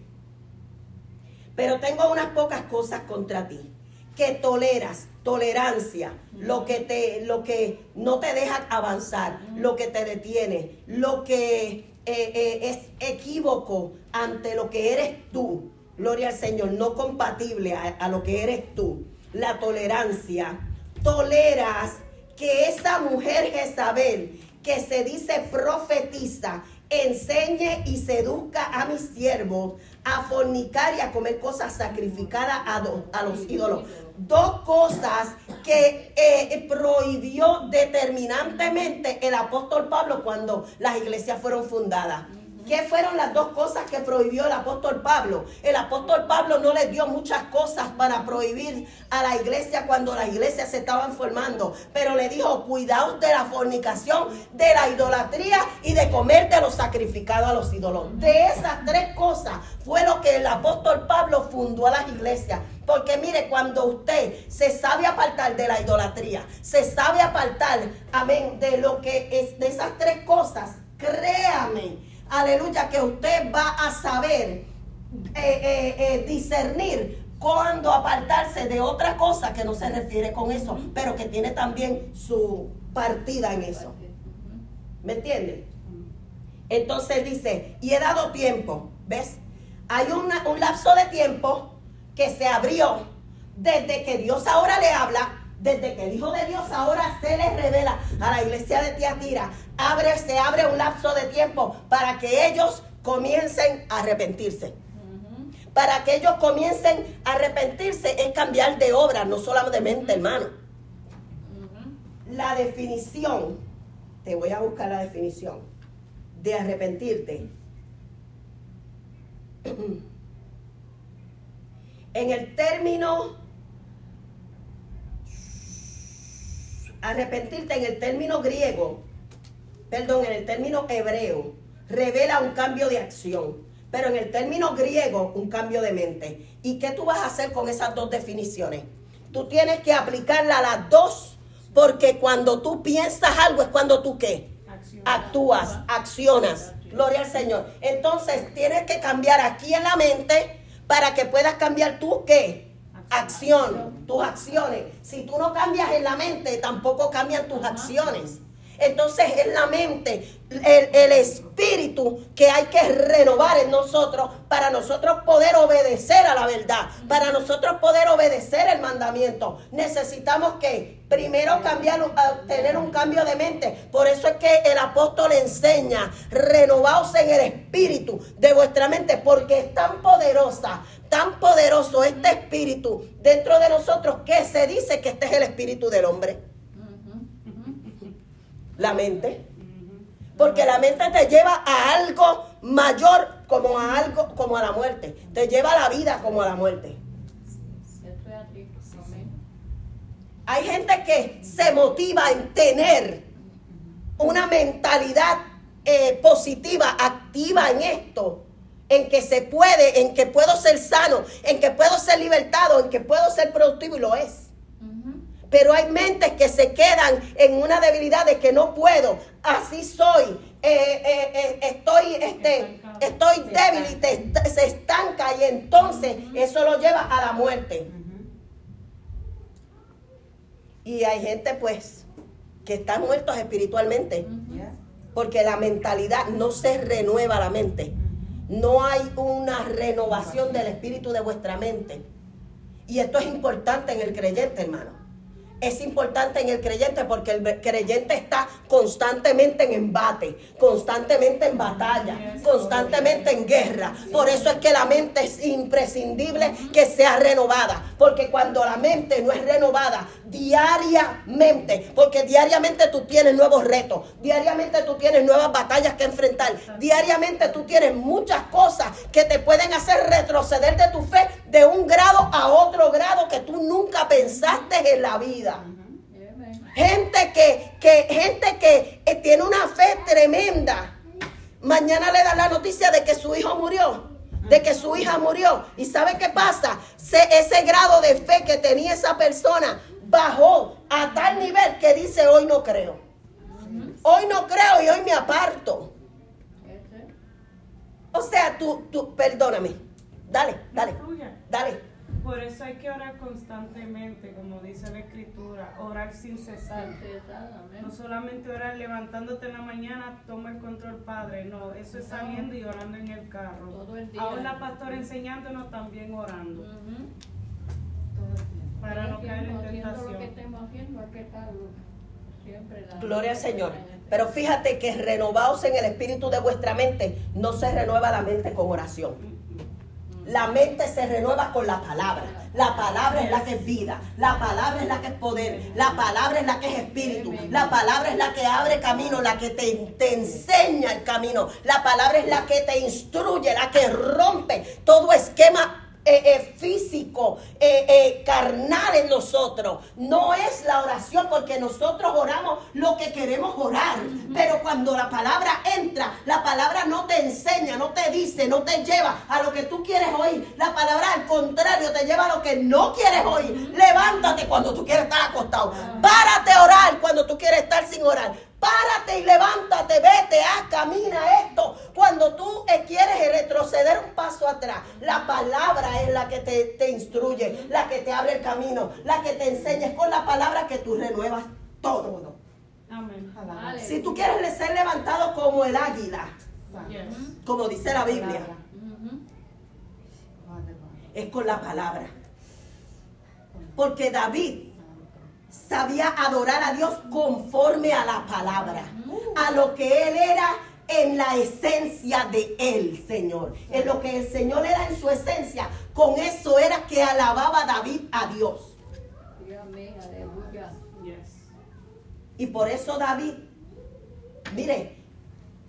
pero tengo unas pocas cosas contra ti. Que toleras, tolerancia, lo que, te, lo que no te deja avanzar, lo que te detiene, lo que eh, eh, es equívoco ante lo que eres tú. Gloria al Señor, no compatible a, a lo que eres tú. la tolerancia. Toleras que esa mujer Jezabel, que se dice profetiza, enseñe y seduzca a mis siervos a fornicar y a comer cosas sacrificadas a, a los ídolos. Dos cosas que eh, prohibió determinantemente el apóstol Pablo cuando las iglesias fueron fundadas. ¿Qué fueron las dos cosas que prohibió el apóstol Pablo? El apóstol Pablo no le dio muchas cosas para prohibir a la iglesia cuando las iglesias se estaban formando, pero le dijo, cuidaos de la fornicación, de la idolatría y de comer de los sacrificados a los ídolos. De esas tres cosas fue lo que el apóstol Pablo fundó a las iglesias. Porque mire, cuando usted se sabe apartar de la idolatría, se sabe apartar, amén, de lo que es de esas tres cosas, créame aleluya, que usted va a saber eh, eh, eh, discernir cuando apartarse de otra cosa que no se refiere con eso, pero que tiene también su partida en eso. ¿Me entiende? Entonces dice, y he dado tiempo, ¿ves? Hay un lapso de tiempo que se abrió desde que Dios ahora le habla desde que el Hijo de Dios ahora se le revela a la iglesia de Tiatira, abre, se abre un lapso de tiempo para que ellos comiencen a arrepentirse. Para que ellos comiencen a arrepentirse es cambiar de obra, no solamente hermano. La definición, te voy a buscar la definición de arrepentirte. *clears throat* En el término arrepentirte en el término griego, perdón, en el término hebreo, revela un cambio de acción, pero en el término griego un cambio de mente. ¿Y qué tú vas a hacer con esas dos definiciones? Tú tienes que aplicarla a las dos, porque cuando tú piensas algo es cuando tú qué? Actúas, accionas. Gloria al Señor. Entonces tienes que cambiar aquí en la mente para que puedas cambiar tú qué? Acción, tus acciones. Si tú no cambias en la mente, tampoco cambian tus acciones. Entonces es la mente, el, espíritu que hay que renovar en nosotros para nosotros poder obedecer a la verdad, para nosotros poder obedecer el mandamiento. Necesitamos que primero cambiar, tener un cambio de mente. Por eso es que el apóstol enseña, renovaos en el espíritu de vuestra mente, porque es tan poderosa tan poderoso este espíritu dentro de nosotros que se dice que este es el espíritu del hombre. La mente. Porque la mente te lleva a algo mayor como a algo como a la muerte. Te lleva a la vida como a la muerte. Hay gente que se motiva en tener una mentalidad eh, positiva, activa en esto, en que se puede, en que puedo ser sano, en que puedo ser libertado, en que puedo ser productivo y lo es. Pero hay mentes que se quedan en una debilidad de que no puedo, así soy, eh, eh, eh, estoy, este, estoy débil y se estanca y entonces eso lo lleva a la muerte. Y hay gente pues que están muertos espiritualmente, porque la mentalidad no se renueva la mente no hay una renovación del espíritu de vuestra mente. Y esto es importante en el creyente, hermano es importante en el creyente porque el creyente está constantemente en embate, constantemente en batalla, constantemente en guerra. Por eso es que la mente es imprescindible que sea renovada. Porque cuando la mente no es renovada diariamente, porque diariamente tú tienes nuevos retos, diariamente tú tienes nuevas batallas que enfrentar, diariamente tú tienes muchas cosas que te pueden hacer retroceder de tu fe de un grado a otro grado que tú nunca pensaste en la vida. Gente que, que, gente que eh, tiene una fe tremenda. Mañana le da la noticia de que su hijo murió, de que su hija murió. ¿Y sabe qué pasa? ese grado de fe que tenía esa persona bajó a tal nivel que dice hoy no creo. Hoy no creo y hoy me aparto. O sea, tú, tú, perdóname. Dale, dale, dale. Por eso hay que orar constantemente, como dice la escritura, orar sin cesar. No solamente orar levantándote en la mañana, toma el control, Padre. No, eso es saliendo y orando en el carro. Todo el día. Ahora la pastora enseñándonos también orando. Tiempo. Para no caer en tentación. Gloria al Señor. Pero fíjate que renovaos en el espíritu de vuestra mente, no se renueva la mente con oración. La mente se renueva con la palabra. La palabra es la que es vida. La palabra es la que es poder. La palabra es la que es espíritu. La palabra es la que abre camino, la que te, te enseña el camino. La palabra es la que te instruye, la que rompe todo esquema eh, eh, físico, eh, eh, carnal en nosotros. No es la oración porque nosotros oramos lo que queremos orar. Pero cuando la palabra entra, la palabra no te enseña, no te dice, no te lleva a lo que tú quieres oír. La palabra al contrario te lleva a lo que no quieres oír. Levántate cuando tú quieres estar acostado. Párate a orar cuando tú quieres estar sin orar. Párate y levántate, vete, haz, camina esto. Cuando tú eh, quieres retroceder un paso atrás, la palabra es la que te, te instruye, la que te abre el camino, la que te enseña. Es con la palabra que tú renuevas todo. Amén. Si tú quieres ser levantado como el águila, como dice la Biblia, es con la palabra. Porque David sabía adorar a Dios conforme a la palabra, a lo que él era en la esencia de él, Señor. En lo que el Señor era en su esencia, con eso era que alababa David a Dios. Y por eso David, mire,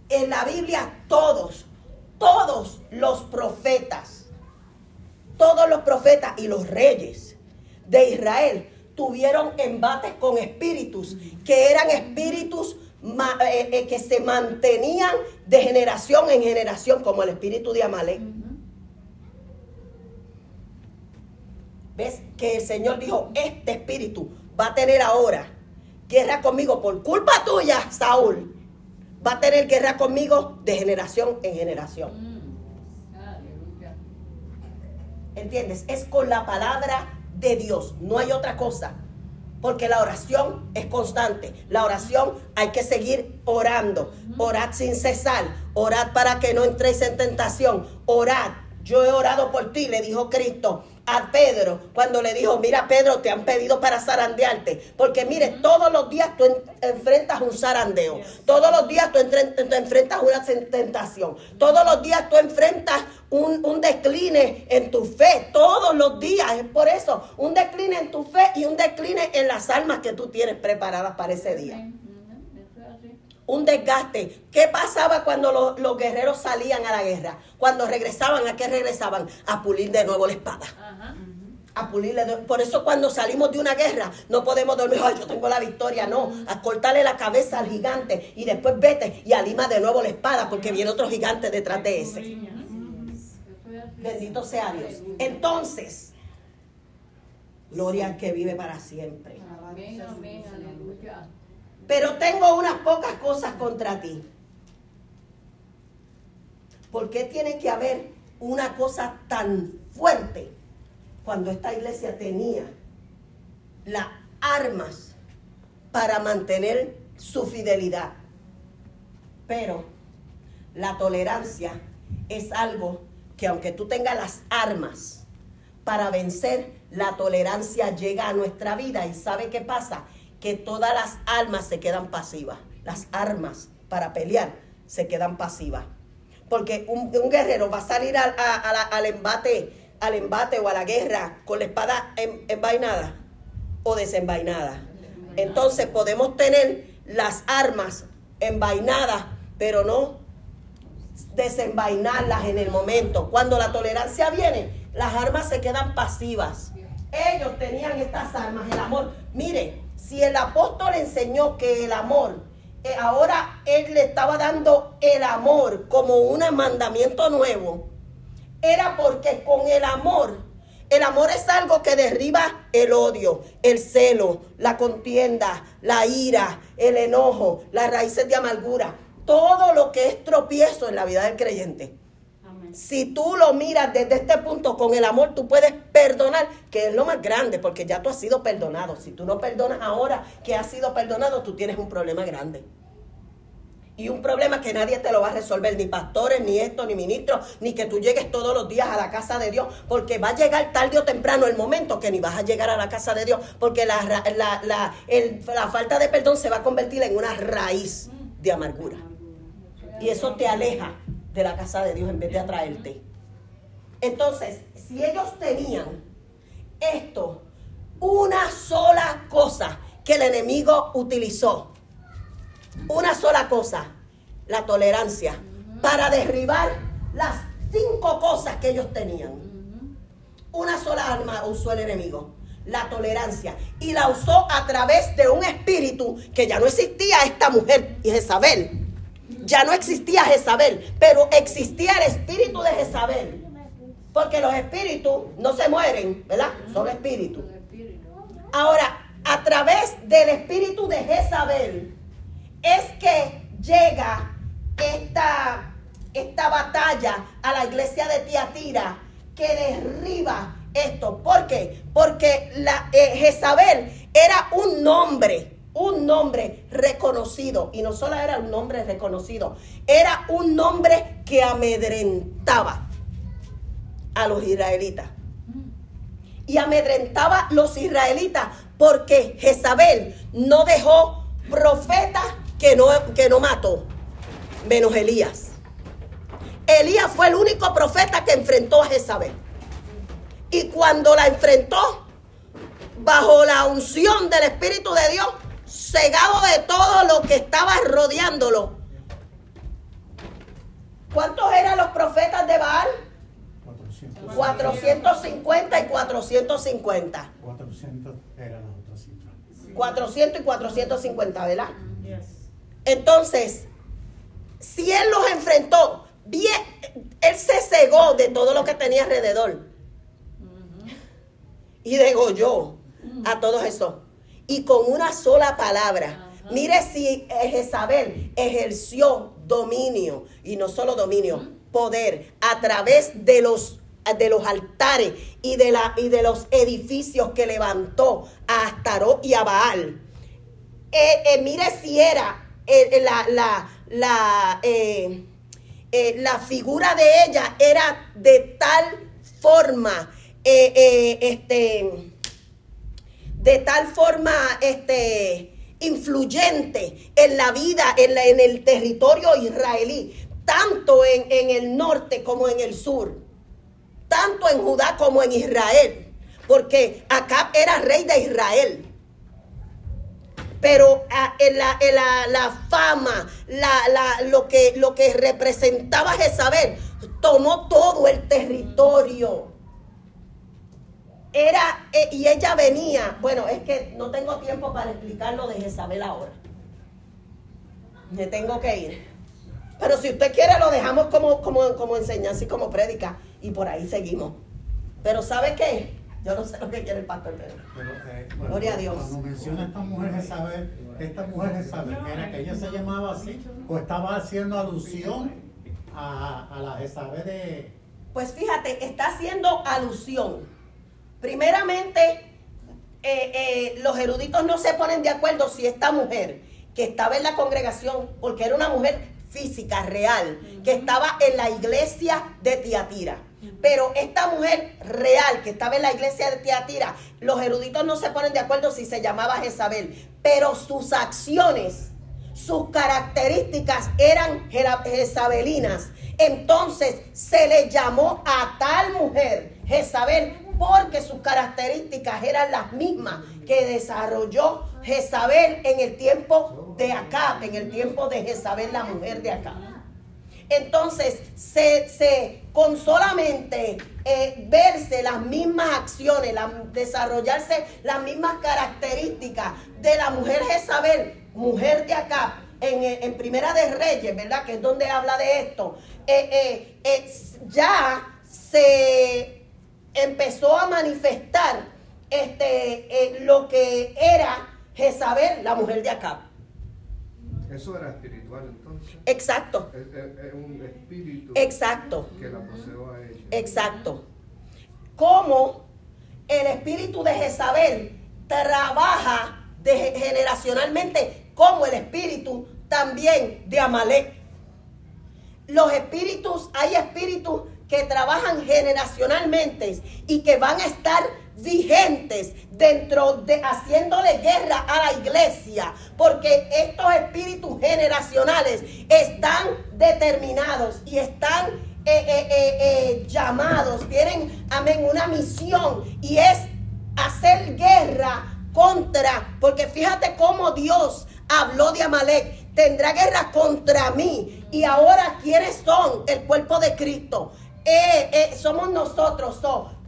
en la Biblia todos, todos los profetas, todos los profetas y los reyes de Israel tuvieron embates con espíritus, que eran espíritus eh, eh, que se mantenían de generación en generación, como el espíritu de Amalek. ¿Ves? Que el Señor dijo, este espíritu va a tener ahora guerra conmigo por culpa tuya, Saúl. Va a tener guerra conmigo de generación en generación. Mm. ¿Entiendes? Es con la palabra de Dios, no hay otra cosa. Porque la oración es constante. La oración hay que seguir orando. Orad sin cesar. Orad para que no entréis en tentación. Orad. Yo he orado por ti, le dijo Cristo a Pedro cuando le dijo, mira Pedro, te han pedido para zarandearte. Porque mire, todos los días tú en- enfrentas un zarandeo. Todos los días tú, enfrentas una tentación. Todos los días tú enfrentas un, un decline en tu fe. Todos los días. Es por eso, un decline en tu fe y un decline en las almas que tú tienes preparadas para ese día Amén. Ujú. Eso es así. Un desgaste. ¿Qué pasaba cuando los, los guerreros salían a la guerra? Cuando regresaban, ¿a qué regresaban? A pulir de nuevo la espada. Ajá. A pulirle. de- Por eso cuando salimos de una guerra, no podemos dormir, ay, yo tengo la victoria. No, a cortarle la cabeza al gigante y después vete y alima de nuevo la espada porque viene otro gigante detrás de ese. Bendito sea Dios. Entonces, gloria al que vive para siempre. Pero tengo unas pocas cosas contra ti. ¿Por qué tiene que haber una cosa tan fuerte cuando esta iglesia tenía las armas para mantener su fidelidad? Pero la tolerancia es algo que aunque tú tengas las armas para vencer, la tolerancia llega a nuestra vida y ¿sabe qué pasa? Que todas las armas se quedan pasivas. Las armas para pelear se quedan pasivas. Porque un, guerrero va a salir al embate, al embate o a la guerra con la espada en- envainada o desenvainada. Entonces podemos tener las armas envainadas, pero no desenvainarlas en el momento. Cuando la tolerancia viene, las armas se quedan pasivas. Ellos tenían estas armas, el amor. Mire, si el apóstol enseñó que el amor, eh, ahora él le estaba dando el amor como un mandamiento nuevo, era porque con el amor, el amor es algo que derriba el odio, el celo, la contienda, la ira, el enojo, las raíces de amargura, todo lo que es tropiezo en la vida del creyente. Si tú lo miras desde este punto con el amor, tú puedes perdonar, que es lo más grande, porque ya tú has sido perdonado. Si tú no perdonas ahora que has sido perdonado, tú tienes un problema grande. Y un problema que nadie te lo va a resolver, ni pastores, ni esto, ni ministros, ni que tú llegues todos los días a la casa de Dios, porque va a llegar tarde o temprano el momento que ni vas a llegar a la casa de Dios, porque la, la, la, la falta de perdón se va a convertir en una raíz de amargura. Y eso te aleja de la casa de Dios en vez de atraerte. Entonces, si ellos tenían esto, una sola cosa que el enemigo utilizó, una sola cosa, la tolerancia, para derribar las cinco cosas que ellos tenían. Una sola arma usó el enemigo, la tolerancia, y la usó a través de un espíritu que ya no existía esta mujer, y Jezabel. Ya no existía Jezabel, pero existía el espíritu de Jezabel. Porque los espíritus no se mueren, ¿verdad? Son espíritus. Ahora, a través del espíritu de Jezabel, es que llega esta, esta batalla a la iglesia de Tiatira que derriba esto. ¿Por qué? Porque la, eh, Jezabel era un nombre, un nombre reconocido. Y no solo era un nombre reconocido, era un nombre que amedrentaba a los israelitas. Y amedrentaba a los israelitas porque Jezabel no dejó profetas que no, que no mató, menos Elías. Elías fue el único profeta que enfrentó a Jezabel. Y cuando la enfrentó, bajo la unción del Espíritu de Dios, cegado de todo lo que estaba rodeándolo. ¿Cuántos eran los profetas de Baal? 450 y 450. 400 eran las otras cifras. 400 y 450, ¿verdad? Entonces, si él los enfrentó, bien, él se cegó de todo lo que tenía alrededor. Y degolló a todos esos. Y con una sola palabra. Mire si Jezabel ejerció dominio, y no solo dominio, poder a través de los de los altares y de, la, y de los edificios que levantó a Astarot y a Baal. Eh, eh, mire si era eh, la, la, la, eh, eh, la, figura de ella era de tal forma, este, de tal forma, este, influyente en la vida, en, en el territorio israelí, tanto en, en el norte como en el sur, tanto en Judá como en Israel, porque Acab era rey de Israel pero ah, la, fama, lo, que, lo que representaba Jezabel, tomó todo el territorio. Era, eh, y ella venía, bueno, es que no tengo tiempo para explicar lo de Jezabel ahora. Me tengo que ir. Pero si usted quiere, lo dejamos como, como, como enseñanza y como prédica, y por ahí seguimos. Pero ¿sabe qué? Yo no sé lo que quiere el pastor Pedro. Eh, Gloria a Dios. Cuando menciona esta mujer Jezabel, esta mujer Jezabel, ¿era que ella se llamaba así o estaba haciendo alusión a, a la Jezabel de... Pues fíjate, está haciendo alusión. Primeramente, eh, eh, los eruditos no se ponen de acuerdo si esta mujer que estaba en la congregación, porque era una mujer física, real, que estaba en la iglesia de Tiatira. Pero esta mujer real que estaba en la iglesia de Tiatira, los eruditos no se ponen de acuerdo si se llamaba Jezabel, pero sus acciones, sus características eran jezabelinas. Entonces se le llamó a tal mujer Jezabel porque sus características eran las mismas que desarrolló Jezabel en el tiempo de Acab, en el tiempo de Jezabel, la mujer de Acab. Entonces, se, con solamente eh, verse las mismas acciones, desarrollarse las mismas características de la mujer Jezabel, mujer de acá, en, Primera de Reyes, ¿verdad? Que es donde habla de esto. Eh, eh, ya se empezó a manifestar este, lo que era Jezabel, la mujer de acá. Eso era espiritual entonces. Exacto. Es, un espíritu Exacto. que la poseó a ella. Exacto. Como el espíritu de Jezabel trabaja de, generacionalmente, como el espíritu también de Amalek. Los espíritus, hay espíritus que trabajan generacionalmente y que van a estar vigentes dentro de haciéndole guerra a la iglesia, porque estos espíritus generacionales están determinados y están eh, eh, eh, llamados, tienen, amén, una misión y es hacer guerra contra, porque fíjate cómo Dios habló de Amalek, tendrá guerra contra mí. Y ahora, ¿quiénes son? El cuerpo de Cristo. Somos nosotros.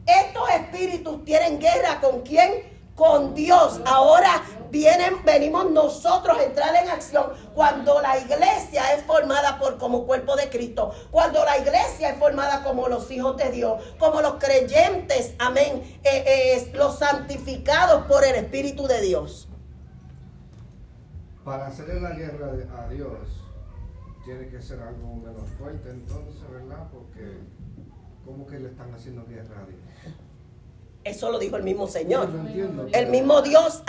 estos espíritus tienen guerra con quién? Con Dios. Ahora vienen, venimos nosotros a entrar en acción cuando la iglesia es formada por como cuerpo de Cristo, cuando la iglesia es formada como los hijos de Dios, como los creyentes, amén, eh, eh, los santificados por el Espíritu de Dios. Para hacerle la guerra a Dios, tiene que ser algo menos fuerte entonces, ¿verdad? Porque ¿cómo que le están haciendo guerra a Dios? Eso lo dijo el mismo Señor. El mismo Dios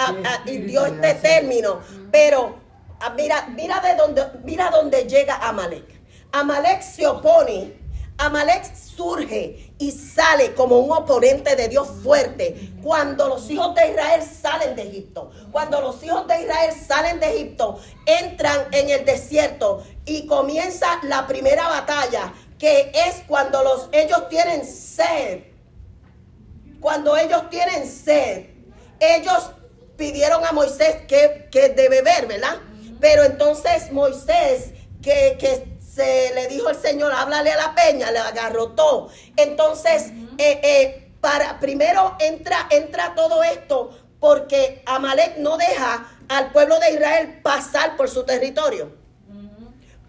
dio este término. Pero ah, mira, mira de dónde, mira dónde llega Amalek. Amalek se opone. Amalek surge y sale como un oponente de Dios fuerte cuando los hijos de Israel salen de Egipto. Cuando los hijos de Israel salen de Egipto, entran en el desierto y comienza la primera batalla, que es cuando los, ellos tienen sed cuando ellos tienen sed, ellos pidieron a Moisés que, que de beber, ¿verdad? Pero entonces Moisés, que, se le dijo el Señor, háblale a la peña, le agarrotó. Entonces, eh, eh, para, primero entra, entra todo esto porque Amalek no deja al pueblo de Israel pasar por su territorio.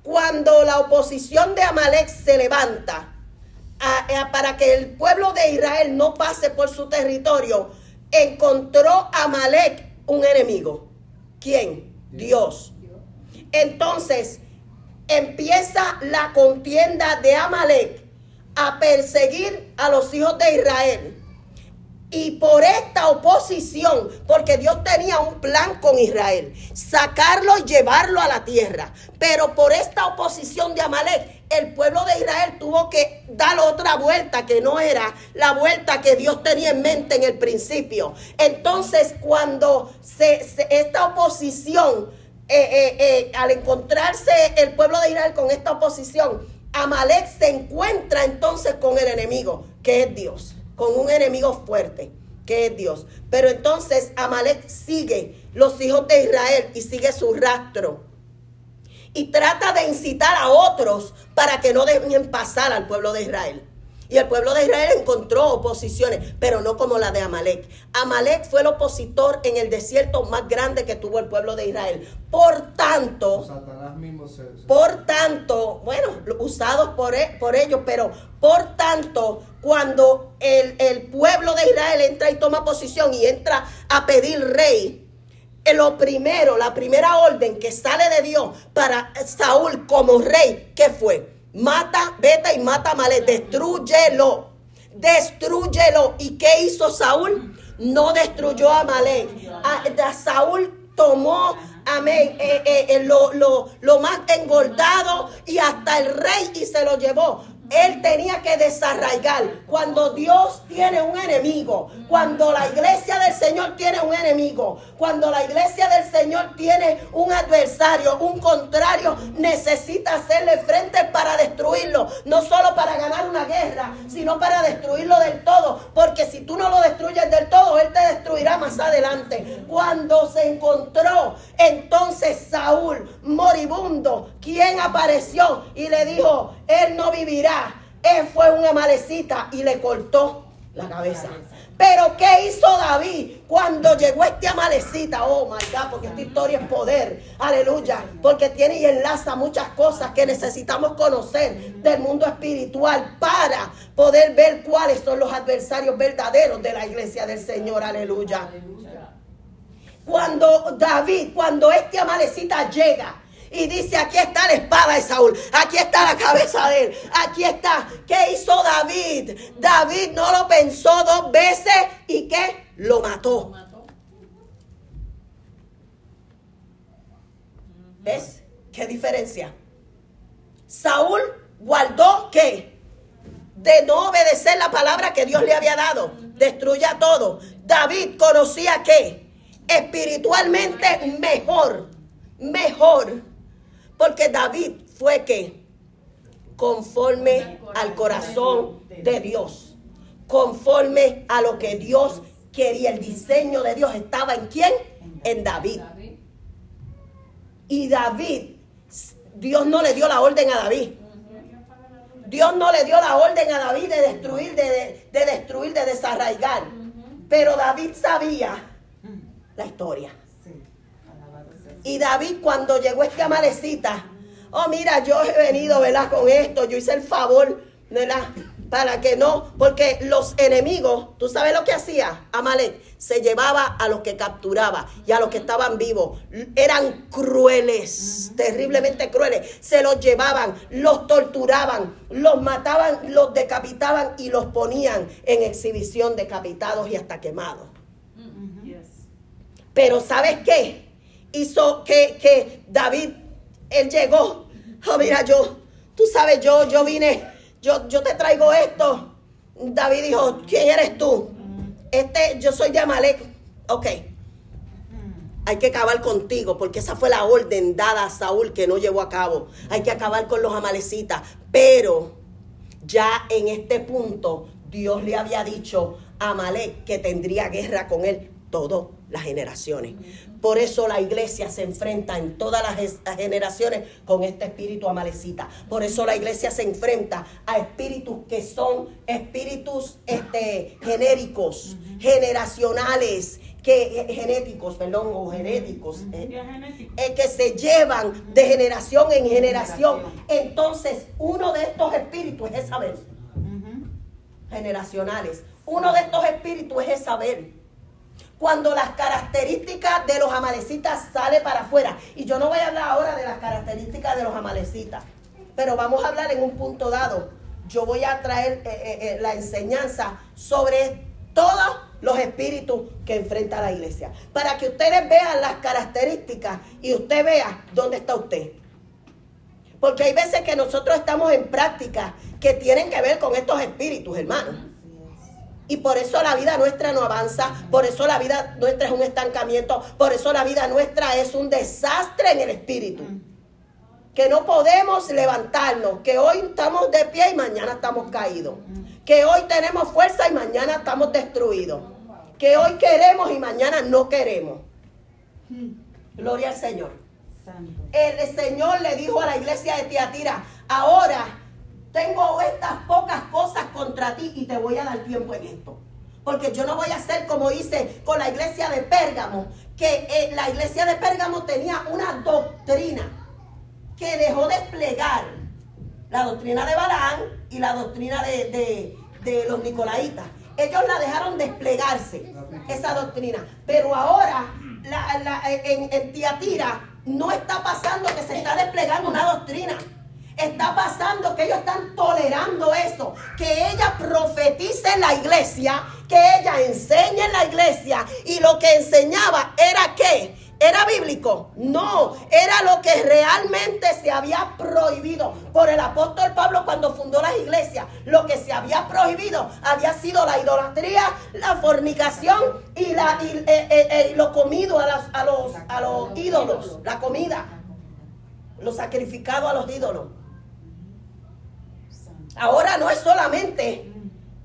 Cuando la oposición de Amalek se levanta, para que el pueblo de Israel no pase por su territorio, encontró Amalek un enemigo. ¿Quién? Dios. Entonces empieza la contienda de Amalek a perseguir a los hijos de Israel. Y por esta oposición, porque Dios tenía un plan con Israel, sacarlo y llevarlo a la tierra. Pero por esta oposición de Amalek, el pueblo de Israel tuvo que dar otra vuelta que no era la vuelta que Dios tenía en mente en el principio. Entonces, cuando se, esta oposición, eh, eh, eh, al encontrarse el pueblo de Israel con esta oposición, Amalek se encuentra entonces con el enemigo, que es Dios con un enemigo fuerte, que es Dios. Pero entonces Amalek sigue los hijos de Israel y sigue su rastro. Y trata de incitar a otros para que no dejen pasar al pueblo de Israel. Y el pueblo de Israel encontró oposiciones, pero no como la de Amalek. Amalek fue el opositor en el desierto más grande que tuvo el pueblo de Israel. Por tanto, por tanto, bueno, usados por, e, por ellos, pero por tanto, cuando el, el pueblo de Israel entra y toma posición y entra a pedir rey, lo primero, la primera orden que sale de Dios para Saúl como rey, ¿qué fue? Mata, vete y mata a Malek, destruyelo, destruyelo. ¿Y qué hizo Saúl? No destruyó a Malek. Saúl tomó amén, eh, eh, eh, lo, lo, lo, más engordado y hasta el rey y se lo llevó. Él tenía que desarraigar. Cuando Dios tiene un enemigo, cuando la iglesia del Señor tiene un enemigo, cuando la iglesia del Señor tiene un adversario, un contrario, necesita hacerle frente para destruirlo. No solo para ganar una guerra, sino para destruirlo del todo. Porque si tú no lo destruyes del todo, Él te destruirá más adelante. Cuando se encontró entonces Saúl moribundo, quien apareció y le dijo, Él no vivirá él fue una malecita y le cortó la cabeza. Pero ¿qué hizo David cuando llegó este amalecita? Oh my God, porque esta historia es poder. Aleluya. Porque tiene y enlaza muchas cosas que necesitamos conocer del mundo espiritual para poder ver cuáles son los adversarios verdaderos de la iglesia del Señor. Aleluya. Cuando David, cuando este amalecita llega y dice, aquí está la espada de Saúl, aquí está la cabeza de él, aquí está. ¿Qué hizo David? David no lo pensó dos veces y ¿qué? Lo mató. ¿Ves? ¿Qué diferencia? Saúl guardó qué? De no obedecer la palabra que Dios le había dado. Destruya todo. David conocía qué? Espiritualmente mejor. Mejor. Porque David fue que conforme al corazón de Dios. Conforme a lo que Dios quería. El diseño de Dios estaba en quién? En David. Y David, Dios no le dio la orden a David. Dios no le dio la orden a David de destruir, de, destruir, de desarraigar. Pero David sabía la historia. Y David cuando llegó este amalecita, oh mira, yo he venido, ¿verdad? Con esto, yo hice el favor, ¿verdad? para que no, porque los enemigos, ¿tú sabes lo que hacía Amalek? Se llevaba a los que capturaba y a los que estaban vivos. Eran crueles, terriblemente crueles. Se los llevaban, los torturaban, los mataban, los decapitaban y los ponían en exhibición decapitados y hasta quemados. Pero ¿sabes qué? Hizo que, que David, él llegó, oh mira yo, tú sabes, yo, yo vine yo, yo te traigo esto. David dijo, ¿quién eres tú? Este, yo soy de Amalek. Ok. Hay que acabar contigo, porque esa fue la orden dada a Saúl que no llevó a cabo. Hay que acabar con los amalecitas. Pero ya en este punto, Dios le había dicho a Amalek que tendría guerra con él todas las generaciones. Por eso la iglesia se enfrenta en todas las generaciones con este espíritu amalecita. Por eso la iglesia se enfrenta a espíritus que son espíritus este, genéricos, generacionales, que, eh, genéticos, perdón, o genéticos, eh, eh, que se llevan de generación en generación. Entonces, uno de estos espíritus es saber. Generacionales. Uno de estos espíritus es saber cuando las características de los amalecitas sale para afuera. Y yo no voy a hablar ahora de las características de los amalecitas, pero vamos a hablar en un punto dado. Yo voy a traer eh, eh, eh, la enseñanza sobre todos los espíritus que enfrenta la iglesia, para que ustedes vean las características y usted vea dónde está usted. Porque hay veces que nosotros estamos en prácticas que tienen que ver con estos espíritus, hermanos. Y por eso la vida nuestra no avanza, por eso la vida nuestra es un estancamiento, por eso la vida nuestra es un desastre en el espíritu. Que no podemos levantarnos, que hoy estamos de pie y mañana estamos caídos. Que hoy tenemos fuerza y mañana estamos destruidos. Que hoy queremos y mañana no queremos. Gloria al Señor. El Señor le dijo a la iglesia de Tiatira, ahora tengo estas pocas cosas contra ti y te voy a dar tiempo en esto. Porque yo no voy a hacer como hice con la iglesia de Pérgamo, que eh, la iglesia de Pérgamo tenía una doctrina que dejó desplegar la doctrina de Balaán y la doctrina de, los nicolaitas. Ellos la dejaron desplegarse, esa doctrina. Pero ahora en, en Tiatira no está pasando que se está desplegando una doctrina está pasando que ellos están tolerando eso. Que ella profetice en la iglesia, que ella enseñe en la iglesia. Y lo que enseñaba era que ¿Era bíblico? No, era lo que realmente se había prohibido por el apóstol Pablo cuando fundó las iglesias. Lo que se había prohibido había sido la idolatría, la fornicación y, eh, eh, eh, lo comido a, a, los, a los ídolos, la comida, lo sacrificado a los ídolos. Ahora no es solamente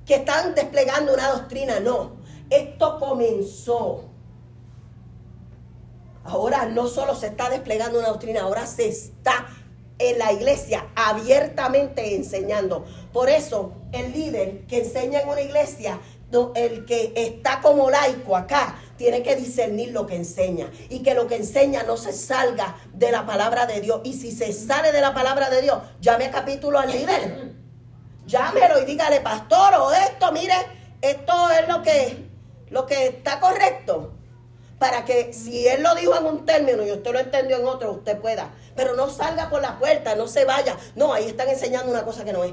que están desplegando una doctrina, no. Esto comenzó. Ahora no solo se está desplegando una doctrina, ahora se está en la iglesia abiertamente enseñando. Por eso el líder que enseña en una iglesia, el que está como laico acá, tiene que discernir lo que enseña y que lo que enseña no se salga de la palabra de Dios. Y si se sale de la palabra de Dios, llame capítulo al líder llámelo y dígale, pastor, o esto, mire, esto es lo que, lo que está correcto. Para que si él lo dijo en un término y usted lo entendió en otro, usted pueda. Pero no salga por la puerta, no se vaya. No, ahí están enseñando una cosa que no es.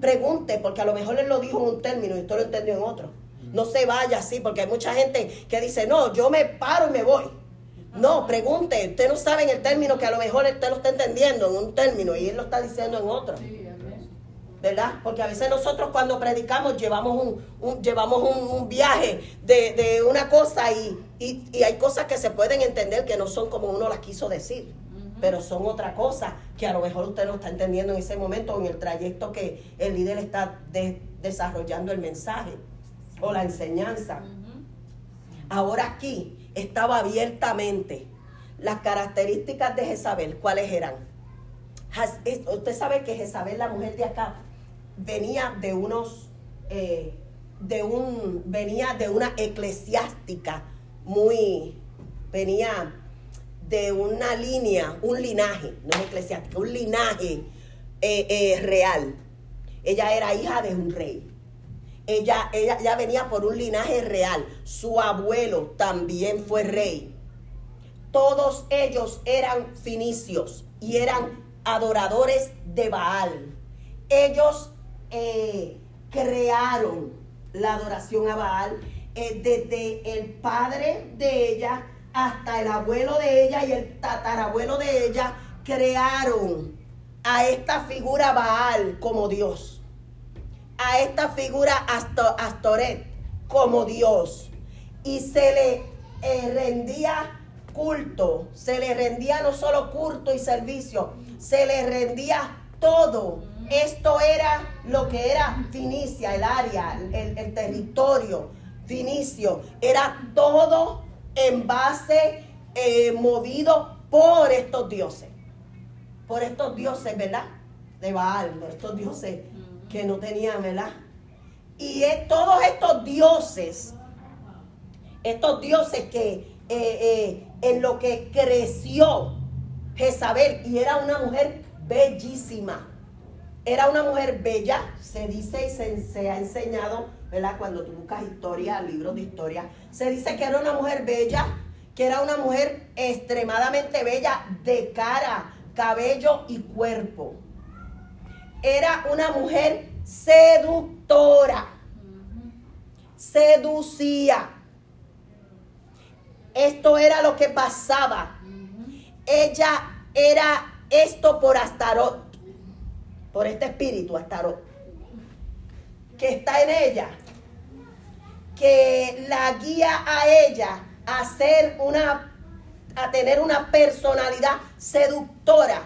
Pregunte, porque a lo mejor él lo dijo en un término y usted lo entendió en otro. No se vaya así, porque hay mucha gente que dice, no, yo me paro y me voy. No, pregunte, usted no sabe en el término que a lo mejor usted lo está entendiendo en un término y él lo está diciendo en otro. ¿Verdad? Porque a veces nosotros cuando predicamos llevamos un, llevamos un, viaje de, una cosa y, y, hay cosas que se pueden entender que no son como uno las quiso decir, pero son otra cosa que a lo mejor usted no está entendiendo en ese momento en el trayecto que el líder está desarrollando el mensaje o la enseñanza. Ahora aquí estaba abiertamente las características de Jezabel, ¿cuáles eran? Usted sabe que Jezabel, la mujer de acá, venía de unos, eh, de un, venía de una eclesiástica muy, venía de una línea, un linaje, no es eclesiástica, un linaje eh, eh, real. Ella era hija de un rey. Ella, ella venía por un linaje real. Su abuelo también fue rey. Todos ellos eran finicios y eran adoradores de Baal. Ellos eh, crearon la adoración a Baal eh, desde el padre de ella hasta el abuelo de ella y el tatarabuelo de ella crearon a esta figura Baal como Dios a esta figura Astoret como Dios y se le eh, rendía culto, se le rendía no solo culto y servicio, se le rendía todo. Esto era lo que era Finicia, el área, el, territorio Finicio. Era todo en base, eh, movido por estos dioses. Por estos dioses, ¿verdad? De Baal, por estos dioses que no tenía, ¿verdad? Y todos estos dioses, estos dioses que eh, eh, en lo que creció Jezabel, y era una mujer bellísima, era una mujer bella, se dice y se, ha enseñado, ¿verdad? Cuando tú buscas historia, libros de historia, se dice que era una mujer bella, que era una mujer extremadamente bella de cara, cabello y cuerpo era una mujer seductora. Seducía. Esto era lo que pasaba. Ella era esto por Astarot. Por este espíritu Astarot. Que está en ella. Que la guía a ella a una a tener una personalidad seductora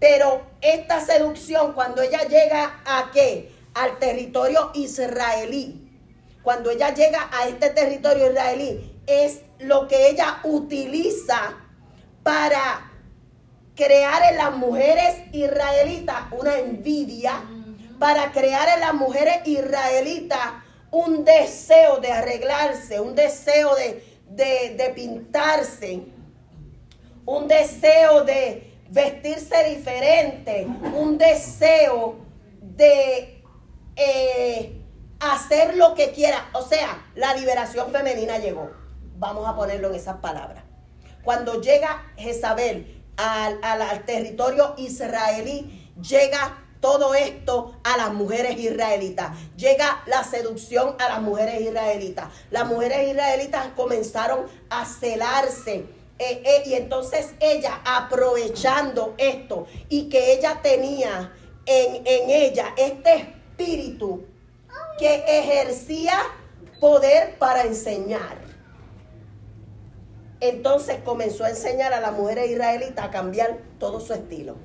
pero esta seducción, cuando ella llega a qué? Al territorio israelí. Cuando ella llega a este territorio israelí, es lo que ella utiliza para crear en las mujeres israelitas una envidia, para crear en las mujeres israelitas un deseo de arreglarse, un deseo de, de pintarse, un deseo de, vestirse diferente, un deseo de eh, hacer lo que quiera. O sea, la liberación femenina llegó. Vamos a ponerlo en esas palabras. Cuando llega Jezabel al, al territorio israelí, llega todo esto a las mujeres israelitas. Llega la seducción a las mujeres israelitas. Las mujeres israelitas comenzaron a celarse eh, eh, y entonces ella, aprovechando esto y que ella tenía en, ella este espíritu que ejercía poder para enseñar. Entonces comenzó a enseñar a las mujeres israelitas a cambiar todo su estilo.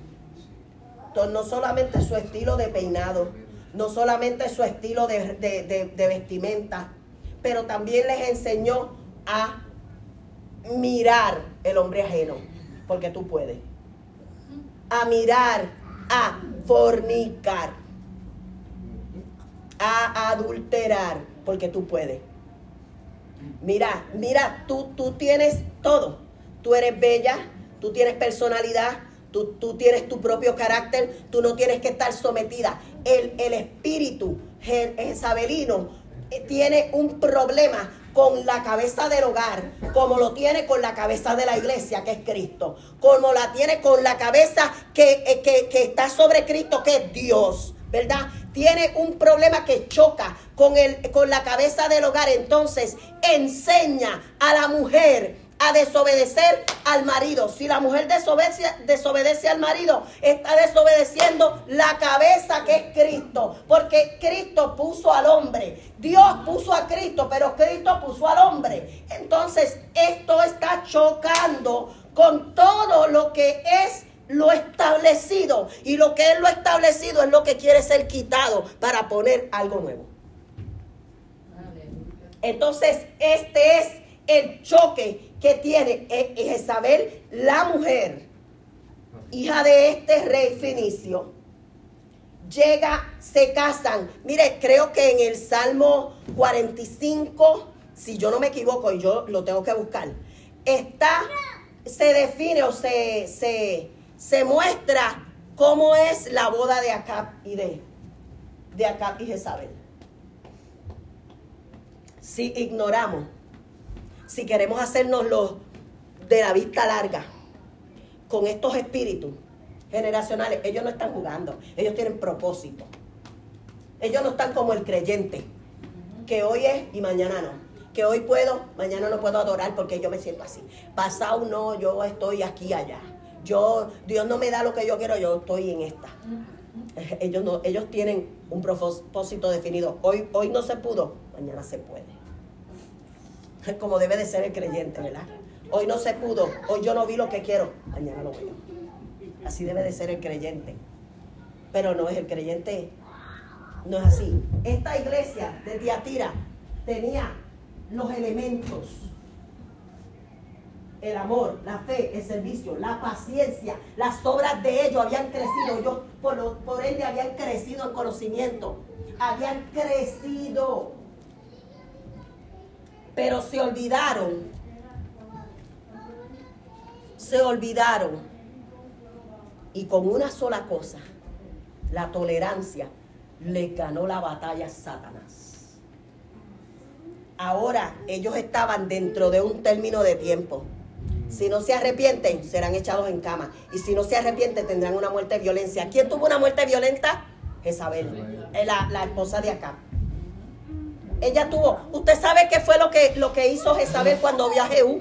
no solamente su estilo de peinado, no solamente su estilo de, de vestimenta, pero también les enseñó a mirar el hombre ajeno, porque tú puedes. A mirar, a fornicar, a adulterar, porque tú puedes. Mira, mira, tú, tú tienes todo. Tú eres bella, tú tienes personalidad, tú, tú tienes tu propio carácter, tú no tienes que estar sometida. El, el espíritu jezabelino eh, tiene un problema con la cabeza del hogar, como lo tiene con la cabeza de la iglesia, que es Cristo, como la tiene con la cabeza que, eh, que, está sobre Cristo, que es Dios. ¿Verdad? Tiene un problema que choca con, el, con la cabeza del hogar. Entonces enseña a la mujer a desobedecer al marido. Si la mujer desobedece, desobedece, al marido, está desobedeciendo la cabeza que es Cristo. Porque Cristo puso al hombre. Dios puso a Cristo, pero Cristo puso al hombre. Entonces, esto está chocando con todo lo que es lo establecido. Y lo que es lo establecido es lo que quiere ser quitado para poner algo nuevo. Entonces, este es el choque que tiene Jezabel, la mujer, hija de este rey finicio. Llega, se casan. Mire, creo que en el Salmo 45, si yo no me equivoco y yo lo tengo que buscar, está, se define o se, se, se muestra cómo es la boda de Acab y de, de Acab y Jezabel. Si ignoramos si queremos hacernos los de la vista larga con estos espíritus generacionales, ellos no están jugando, ellos tienen propósito. Ellos no están como el creyente, que hoy es y mañana no. Que hoy puedo, mañana no puedo adorar porque yo me siento así. Pasado no, yo estoy aquí allá. Yo, Dios no me da lo que yo quiero, yo estoy en esta. Ellos no, ellos tienen un propósito definido. Hoy, hoy no se pudo, mañana se puede como debe de ser el creyente, ¿verdad? Hoy no se pudo, hoy yo no vi lo que quiero, mañana lo veo. Así debe de ser el creyente. Pero no es el creyente, no es así. Esta iglesia de Tiatira tenía los elementos. El amor, la fe, el servicio, la paciencia, las obras de ellos habían crecido. Ellos por, por ende habían crecido en conocimiento. Habían crecido pero se olvidaron. Se olvidaron. Y con una sola cosa, la tolerancia, le ganó la batalla a Satanás. Ahora ellos estaban dentro de un término de tiempo. Si no se arrepienten, serán echados en cama. Y si no se arrepienten, tendrán una muerte de violencia. ¿Quién tuvo una muerte violenta? Jezabel, la, la esposa de acá. Ella tuvo, usted sabe qué fue lo que, lo que hizo Jezabel cuando vio a Jehú.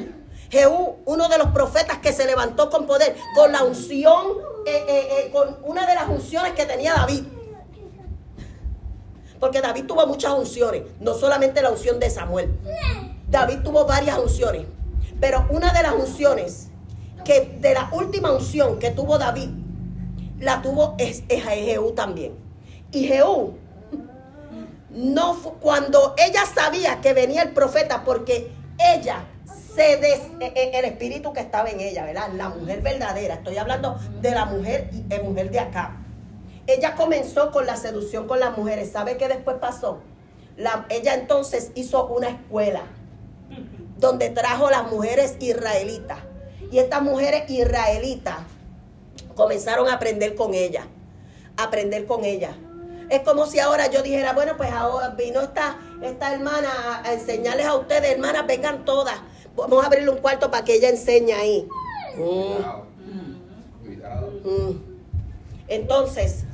Jehú, uno de los profetas que se levantó con poder, con la unción, eh, eh, eh, con una de las unciones que tenía David. Porque David tuvo muchas unciones, no solamente la unción de Samuel. David tuvo varias unciones, pero una de las unciones, que de la última unción que tuvo David, la tuvo es, es Jehú también. Y Jehú no cuando ella sabía que venía el profeta porque ella se des, e, e, el espíritu que estaba en ella, ¿verdad? La mujer verdadera. Estoy hablando de la mujer de mujer de acá. Ella comenzó con la seducción con las mujeres. ¿Sabe qué después pasó? La, ella entonces hizo una escuela donde trajo las mujeres israelitas. Y estas mujeres israelitas comenzaron a aprender con ella. aprender con ella. Es como si ahora yo dijera, bueno, pues ahora vino esta, esta hermana a, enseñarles a ustedes, hermanas, vengan todas. Vamos a abrirle un cuarto para que ella enseñe ahí. Mm. Mm. Entonces,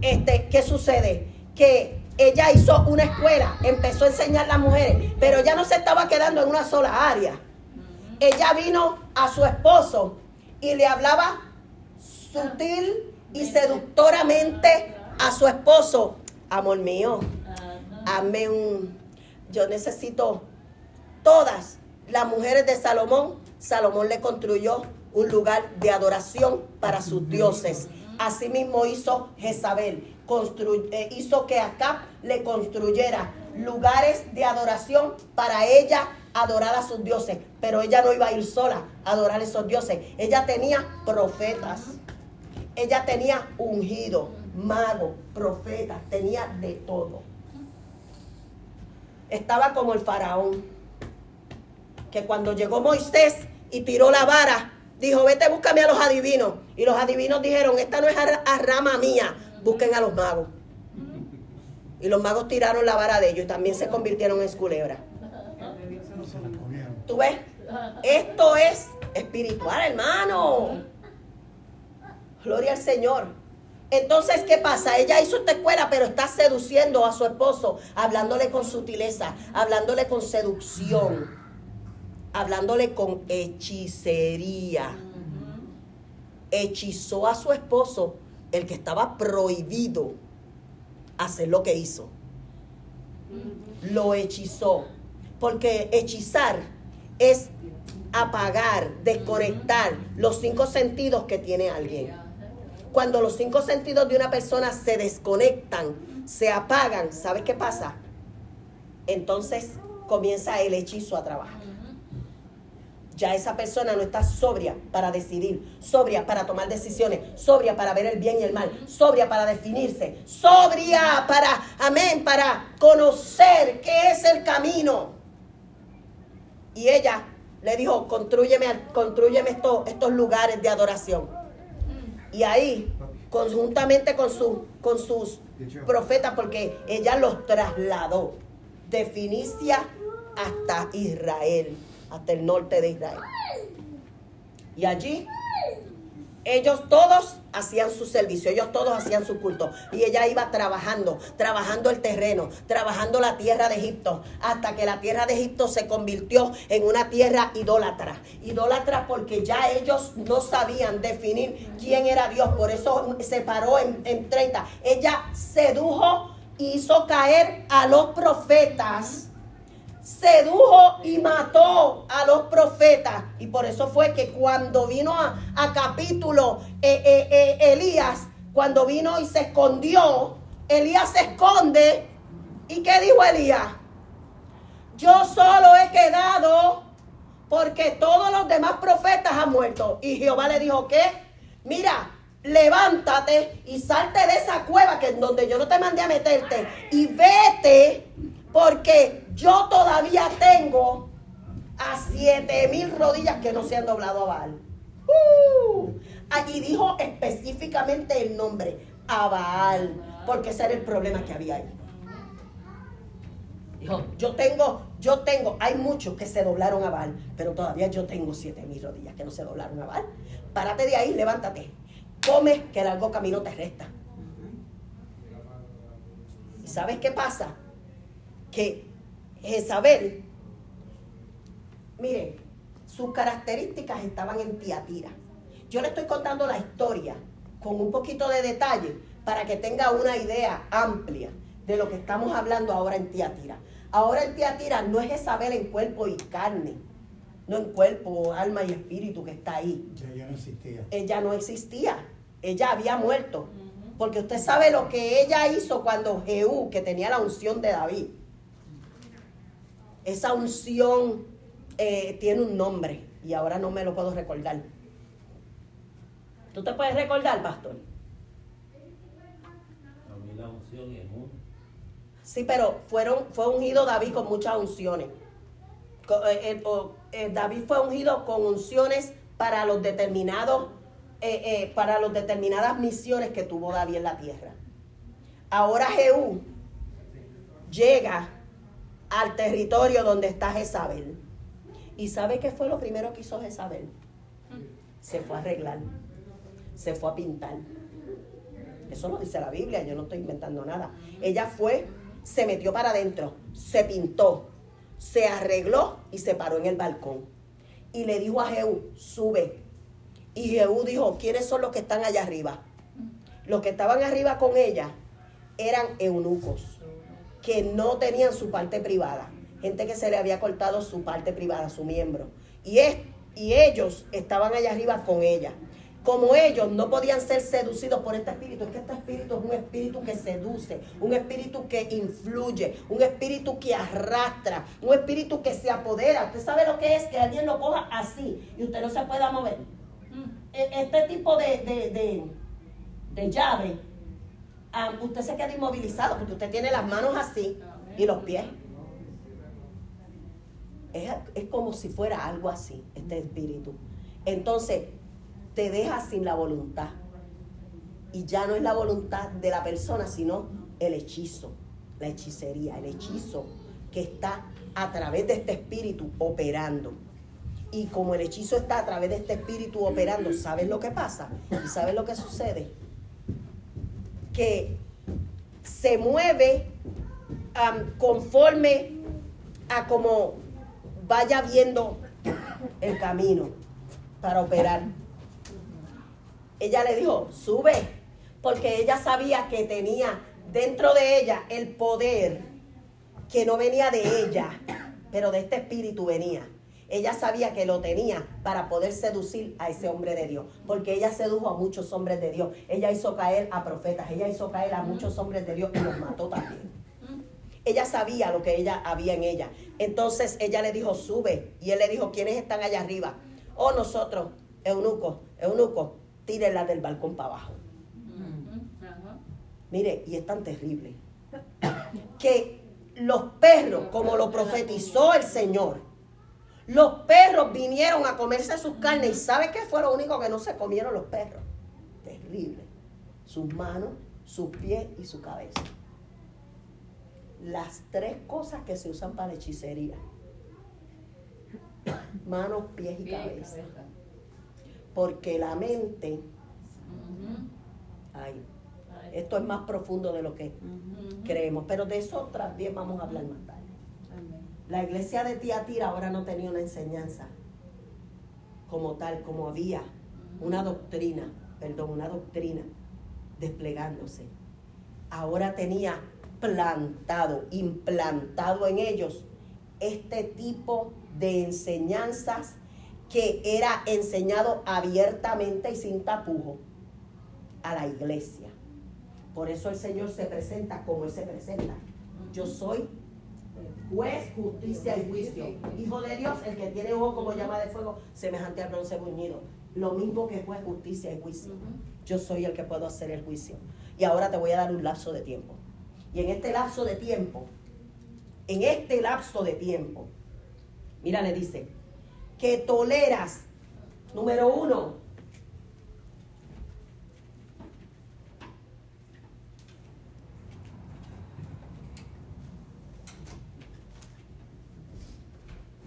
este, ¿qué sucede? Que ella hizo una escuela, empezó a enseñar a las mujeres, pero ella no se estaba quedando en una sola área. Ella vino a su esposo y le hablaba sutil y seductoramente a su esposo, amor mío, hazme un, yo necesito todas las mujeres de Salomón, Salomón le construyó un lugar de adoración para sus dioses. Asimismo hizo Jezabel, eh, hizo que Acab le construyera lugares de adoración para ella adorar a sus dioses. Pero ella no iba a ir sola a adorar a esos dioses. Ella tenía profetas. Ella tenía ungido mago, profeta, tenía de todo. Estaba como el faraón, que cuando llegó Moisés y tiró la vara, dijo, vete, búscame a los adivinos. Y los adivinos dijeron, esta no es a, rama mía, busquen a los magos. Y los magos tiraron la vara de ellos y también se convirtieron en culebra. ¿Tú ves? Esto es espiritual, hermano. Gloria al Señor. Entonces, ¿qué pasa? Ella hizo esta escuela, pero está seduciendo a su esposo, hablándole con sutileza, hablándole con seducción. hablándole con hechicería. Hechizó a su esposo, el que estaba prohibido hacer lo que hizo. Lo hechizó. Porque hechizar es apagar, desconectar los cinco sentidos que tiene alguien. Cuando los cinco sentidos de una persona se desconectan, se apagan, ¿sabes qué pasa? Entonces comienza el hechizo a trabajar. Ya esa persona no está sobria para decidir, sobria para tomar decisiones, sobria para ver el bien y el mal, sobria para definirse, sobria para, amén, para conocer qué es el camino. Y ella le dijo, construyeme, construyeme estos, lugares de adoración. Y ahí, conjuntamente con, su, con sus profetas, porque ella los trasladó de Finicia hasta Israel, hasta el norte de Israel. Y allí ellos todos hacían su servicio, ellos todos hacían su culto. Y ella iba trabajando, trabajando el terreno, trabajando la tierra de Egipto, hasta que la tierra de Egipto se convirtió en una tierra idólatra. Idólatra porque ya ellos no sabían definir quién era Dios, por eso se paró en, en 30. Ella sedujo, hizo caer a los profetas sedujo y mató a los profetas. Y por eso fue que cuando vino a, capítulo eh, eh, eh, Elías, cuando vino y se escondió, Elías se esconde. ¿Y qué dijo Elías? Yo solo he quedado porque todos los demás profetas han muerto. Y Jehová le dijo, ¿qué? Mira, levántate y salte de esa cueva que donde yo no te mandé a meterte y vete porque yo todavía tengo a siete mil rodillas que no se han doblado a Baal. Uh, allí dijo específicamente el nombre, a Baal, porque ese era el problema que había ahí. Dijo, yo tengo, yo tengo, hay muchos que se doblaron a Baal, pero todavía yo tengo siete mil rodillas que no se doblaron a Baal. Párate de ahí, levántate. Come, que el largo camino te resta. ¿Y sabes qué pasa? Que Jezabel, mire, sus características estaban en Tiatira. Yo le estoy contando la historia con un poquito de detalle para que tenga una idea amplia de lo que estamos hablando ahora en Tiatira. Ahora en Tiatira no es Jezabel en cuerpo y carne, no en cuerpo, alma y espíritu que está ahí. Ella no existía. Ella no existía. Ella había muerto. Porque usted sabe lo que ella hizo cuando Jehú, que tenía la unción de David, esa unción eh, tiene un nombre y ahora no me lo puedo recordar. ¿Tú te puedes recordar, pastor? A mí la unción es un... Sí, pero fueron, fue ungido David con muchas unciones. Eh, eh, David fue ungido con unciones para los determinados, para las determinadas misiones que tuvo David en la tierra. Ahora Jehú llega al territorio donde está Jezabel. ¿Y sabe qué fue lo primero que hizo Jezabel? Se fue a arreglar, se fue a pintar. Eso lo dice la Biblia, yo no estoy inventando nada. Ella fue, se metió para adentro, se pintó, se arregló y se paró en el balcón. Y le dijo a Jehú, sube. Y Jehú dijo, ¿quiénes son los que están allá arriba? Los que estaban arriba con ella eran eunucos que no tenían su parte privada, gente que se le había cortado su parte privada, su miembro. Y, es, y ellos estaban allá arriba con ella. Como ellos no podían ser seducidos por este espíritu, es que este espíritu es un espíritu que seduce, un espíritu que influye, un espíritu que arrastra, un espíritu que se apodera. Usted sabe lo que es que alguien lo coja así y usted no se pueda mover. Mm. E, este tipo de, de, de, de llave usted se queda inmovilizado porque usted tiene las manos así y los pies. Es, es, como si fuera algo así, este espíritu. Entonces, te deja sin la voluntad. Y ya no es la voluntad de la persona, sino el hechizo, la hechicería, el hechizo que está a través de este espíritu operando. Y como el hechizo está a través de este espíritu operando, ¿sabes lo que pasa? ¿Y sabes lo que sucede? Que se mueve conforme a como vaya viendo el camino para operar. Ella le dijo, sube, porque ella sabía que tenía dentro de ella el poder que no venía de ella, pero de este espíritu venía. Ella sabía que lo tenía para poder seducir a ese hombre de Dios, porque ella sedujo a muchos hombres de Dios. Ella hizo caer a profetas, ella hizo caer a muchos hombres de Dios y los mató también. Ella sabía lo que ella había en ella. Entonces ella le dijo, sube. Y él le dijo, ¿quiénes están allá arriba? Oh, nosotros, eunuco, eunuco, tírenla del balcón para abajo. Mire, y es tan terrible que los perros, como lo profetizó el Señor, los perros vinieron a comerse sus carnes y ¿sabe qué fue lo único que no se comieron los perros? Terrible. Sus manos, sus pies y su cabeza. Las tres cosas que se usan para la hechicería. Manos, pies y cabeza. Porque la mente, ay, esto es más profundo de lo que creemos, pero de eso también vamos a hablar más tarde. La iglesia de Tiatira ahora no tenía una enseñanza como tal, como había una doctrina, perdón, una doctrina desplegándose. Ahora tenía plantado, implantado en ellos este tipo de enseñanzas que era enseñado abiertamente y sin tapujo a la iglesia. Por eso el Señor se presenta como Él se presenta. Yo soy juez, justicia y juicio. Hijo de Dios, el que tiene ojo como llama de fuego, semejante al bronce bruñido. Lo mismo que juez, justicia y juicio. Yo soy el que puedo hacer el juicio. Y ahora te voy a dar un lapso de tiempo. Y en este lapso de tiempo, en este lapso de tiempo, mira, le dice, que toleras, número uno,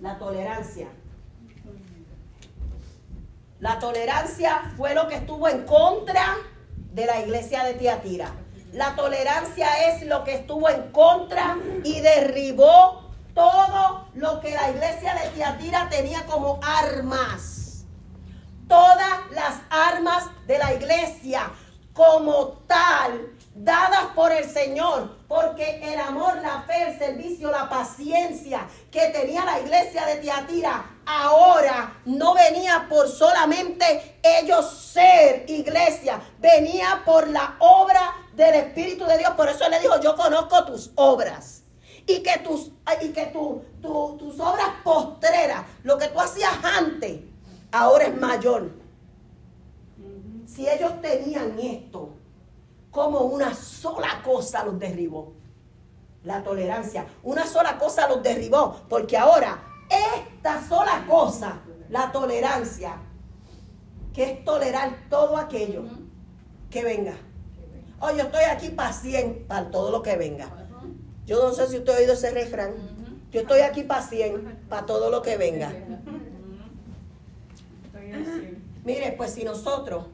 la tolerancia. La tolerancia fue lo que estuvo en contra de la iglesia de Tiatira. La tolerancia es lo que estuvo en contra y derribó todo lo que la iglesia de Tiatira tenía como armas. Todas las armas de la iglesia como tal dadas por el Señor, porque el amor, la fe, el servicio, la paciencia que tenía la iglesia de Tiatira ahora no venía por solamente ellos ser iglesia, venía por la obra del Espíritu de Dios. Por eso le dijo, yo conozco tus obras. Y que tus, y que tus obras postreras, lo que tú hacías antes, ahora es mayor. Si ellos tenían esto, como una sola cosa los derribó. La tolerancia. Una sola cosa los derribó. Porque ahora, esta sola cosa, la tolerancia, que es tolerar todo aquello que venga. Oh, yo estoy aquí paciente para todo lo que venga. Yo no sé si usted ha oído ese refrán. Yo estoy aquí paciente para todo lo que venga. Mire, pues si nosotros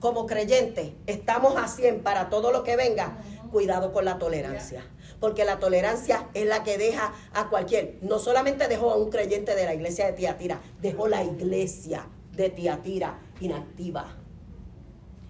como creyentes estamos a 100 para todo lo que venga, cuidado con la tolerancia. Porque la tolerancia es la que deja a cualquier, no solamente dejó a un creyente de la iglesia de Tiatira, dejó la iglesia de Tiatira inactiva.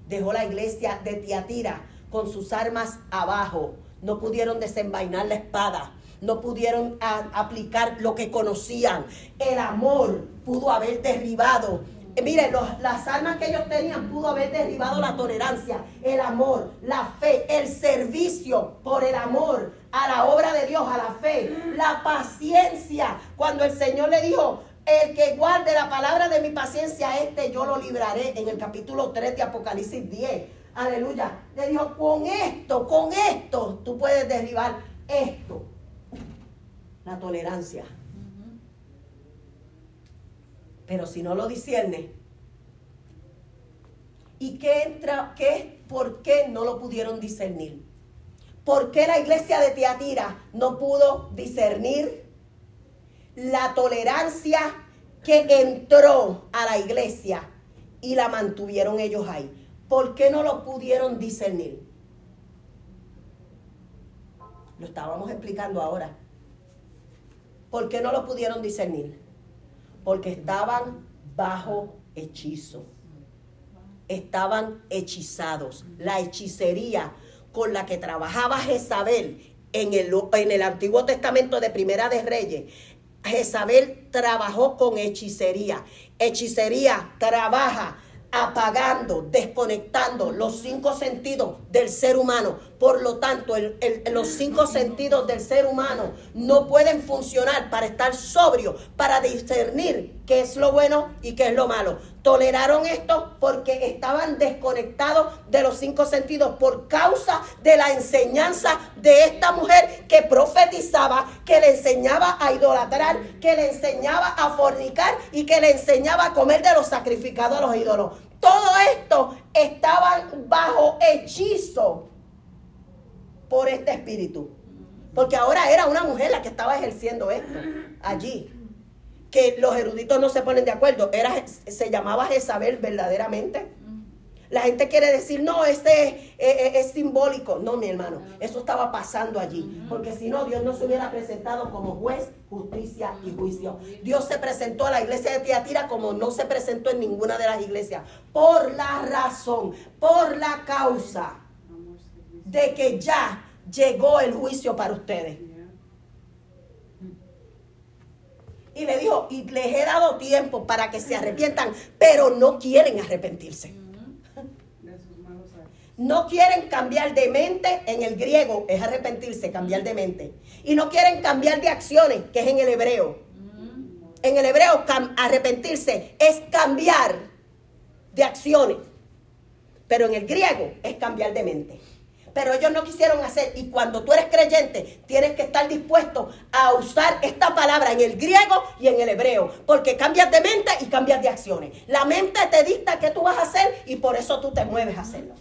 Dejó la iglesia de Tiatira con sus armas abajo. No pudieron desenvainar la espada. No pudieron aplicar lo que conocían. El amor pudo haber derribado eh, miren, las armas que ellos tenían pudo haber derribado la tolerancia, el amor, la fe, el servicio por el amor a la obra de Dios, a la fe, la paciencia. Cuando el Señor le dijo, el que guarde la palabra de mi paciencia, este yo lo libraré en el capítulo 3 de Apocalipsis 10. Aleluya. Le dijo, con esto, con esto, tú puedes derribar esto. La tolerancia. Pero si no lo discierne, ¿y qué entra, qué, por qué no lo pudieron discernir? ¿Por qué la iglesia de Teatira no pudo discernir la tolerancia que entró a la iglesia y la mantuvieron ellos ahí? ¿Por qué no lo pudieron discernir? Lo estábamos explicando ahora. ¿Por qué no lo pudieron discernir? Porque estaban bajo hechizo. Estaban hechizados. La hechicería con la que trabajaba Jezabel en el, en el Antiguo Testamento de Primera de Reyes, Jezabel trabajó con hechicería. Hechicería trabaja apagando, desconectando los cinco sentidos del ser humano. Por lo tanto, los cinco sentidos del ser humano no pueden funcionar para estar sobrio, para discernir qué es lo bueno y qué es lo malo. Toleraron esto porque estaban desconectados de los cinco sentidos por causa de la enseñanza de esta mujer que profetizaba, que le enseñaba a idolatrar, que le enseñaba a fornicar y que le enseñaba a comer de los sacrificados a los ídolos. Todo esto estaban bajo hechizo por este espíritu. Porque ahora era una mujer la que estaba ejerciendo esto allí. Que los eruditos no se ponen de acuerdo. Era, se llamaba Jezabel verdaderamente. La gente quiere decir, no, este es, es, simbólico. No, mi hermano, eso estaba pasando allí. Porque si no, Dios no se hubiera presentado como juez, justicia y juicio. Dios se presentó a la iglesia de Tiatira como no se presentó en ninguna de las iglesias. Por la razón, por la causa de que ya llegó el juicio para ustedes. Y le dijo, y les he dado tiempo para que se arrepientan, pero no quieren arrepentirse. No quieren cambiar de mente, en el griego es arrepentirse, cambiar de mente. Y no quieren cambiar de acciones, que es en el hebreo. En el hebreo arrepentirse es cambiar de acciones. Pero en el griego es cambiar de mente. Pero ellos no quisieron hacer. Y cuando tú eres creyente, tienes que estar dispuesto a usar esta palabra en el griego y en el hebreo. Porque cambias de mente y cambias de acciones. La mente te dicta qué tú vas a hacer y por eso tú te mueves a hacerlo.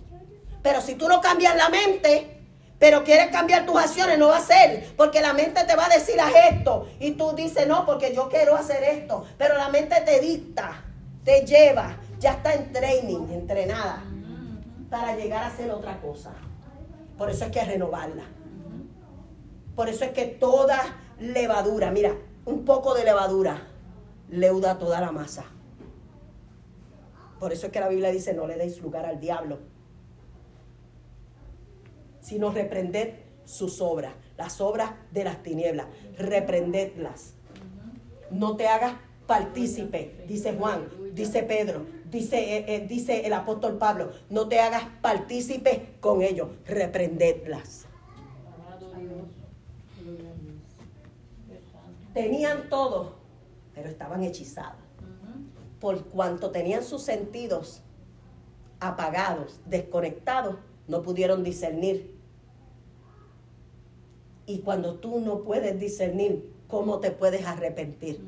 Pero si tú no cambias la mente, pero quieres cambiar tus acciones, no va a ser. Porque la mente te va a decir haz esto. Y tú dices, no, porque yo quiero hacer esto. Pero la mente te dicta, te lleva, ya está en training, entrenada, para llegar a hacer otra cosa. Por eso es que renovarla. Por eso es que toda levadura, mira, un poco de levadura leuda toda la masa. Por eso es que la Biblia dice, no le deis lugar al diablo sino reprended sus obras, las obras de las tinieblas, reprendedlas. No te hagas partícipe, dice Juan, dice Pedro, dice, eh, eh, dice el apóstol Pablo, no te hagas partícipe con ellos, reprendedlas. Tenían todo, pero estaban hechizados. Por cuanto tenían sus sentidos apagados, desconectados, no pudieron discernir y cuando tú no puedes discernir, ¿cómo te puedes arrepentir?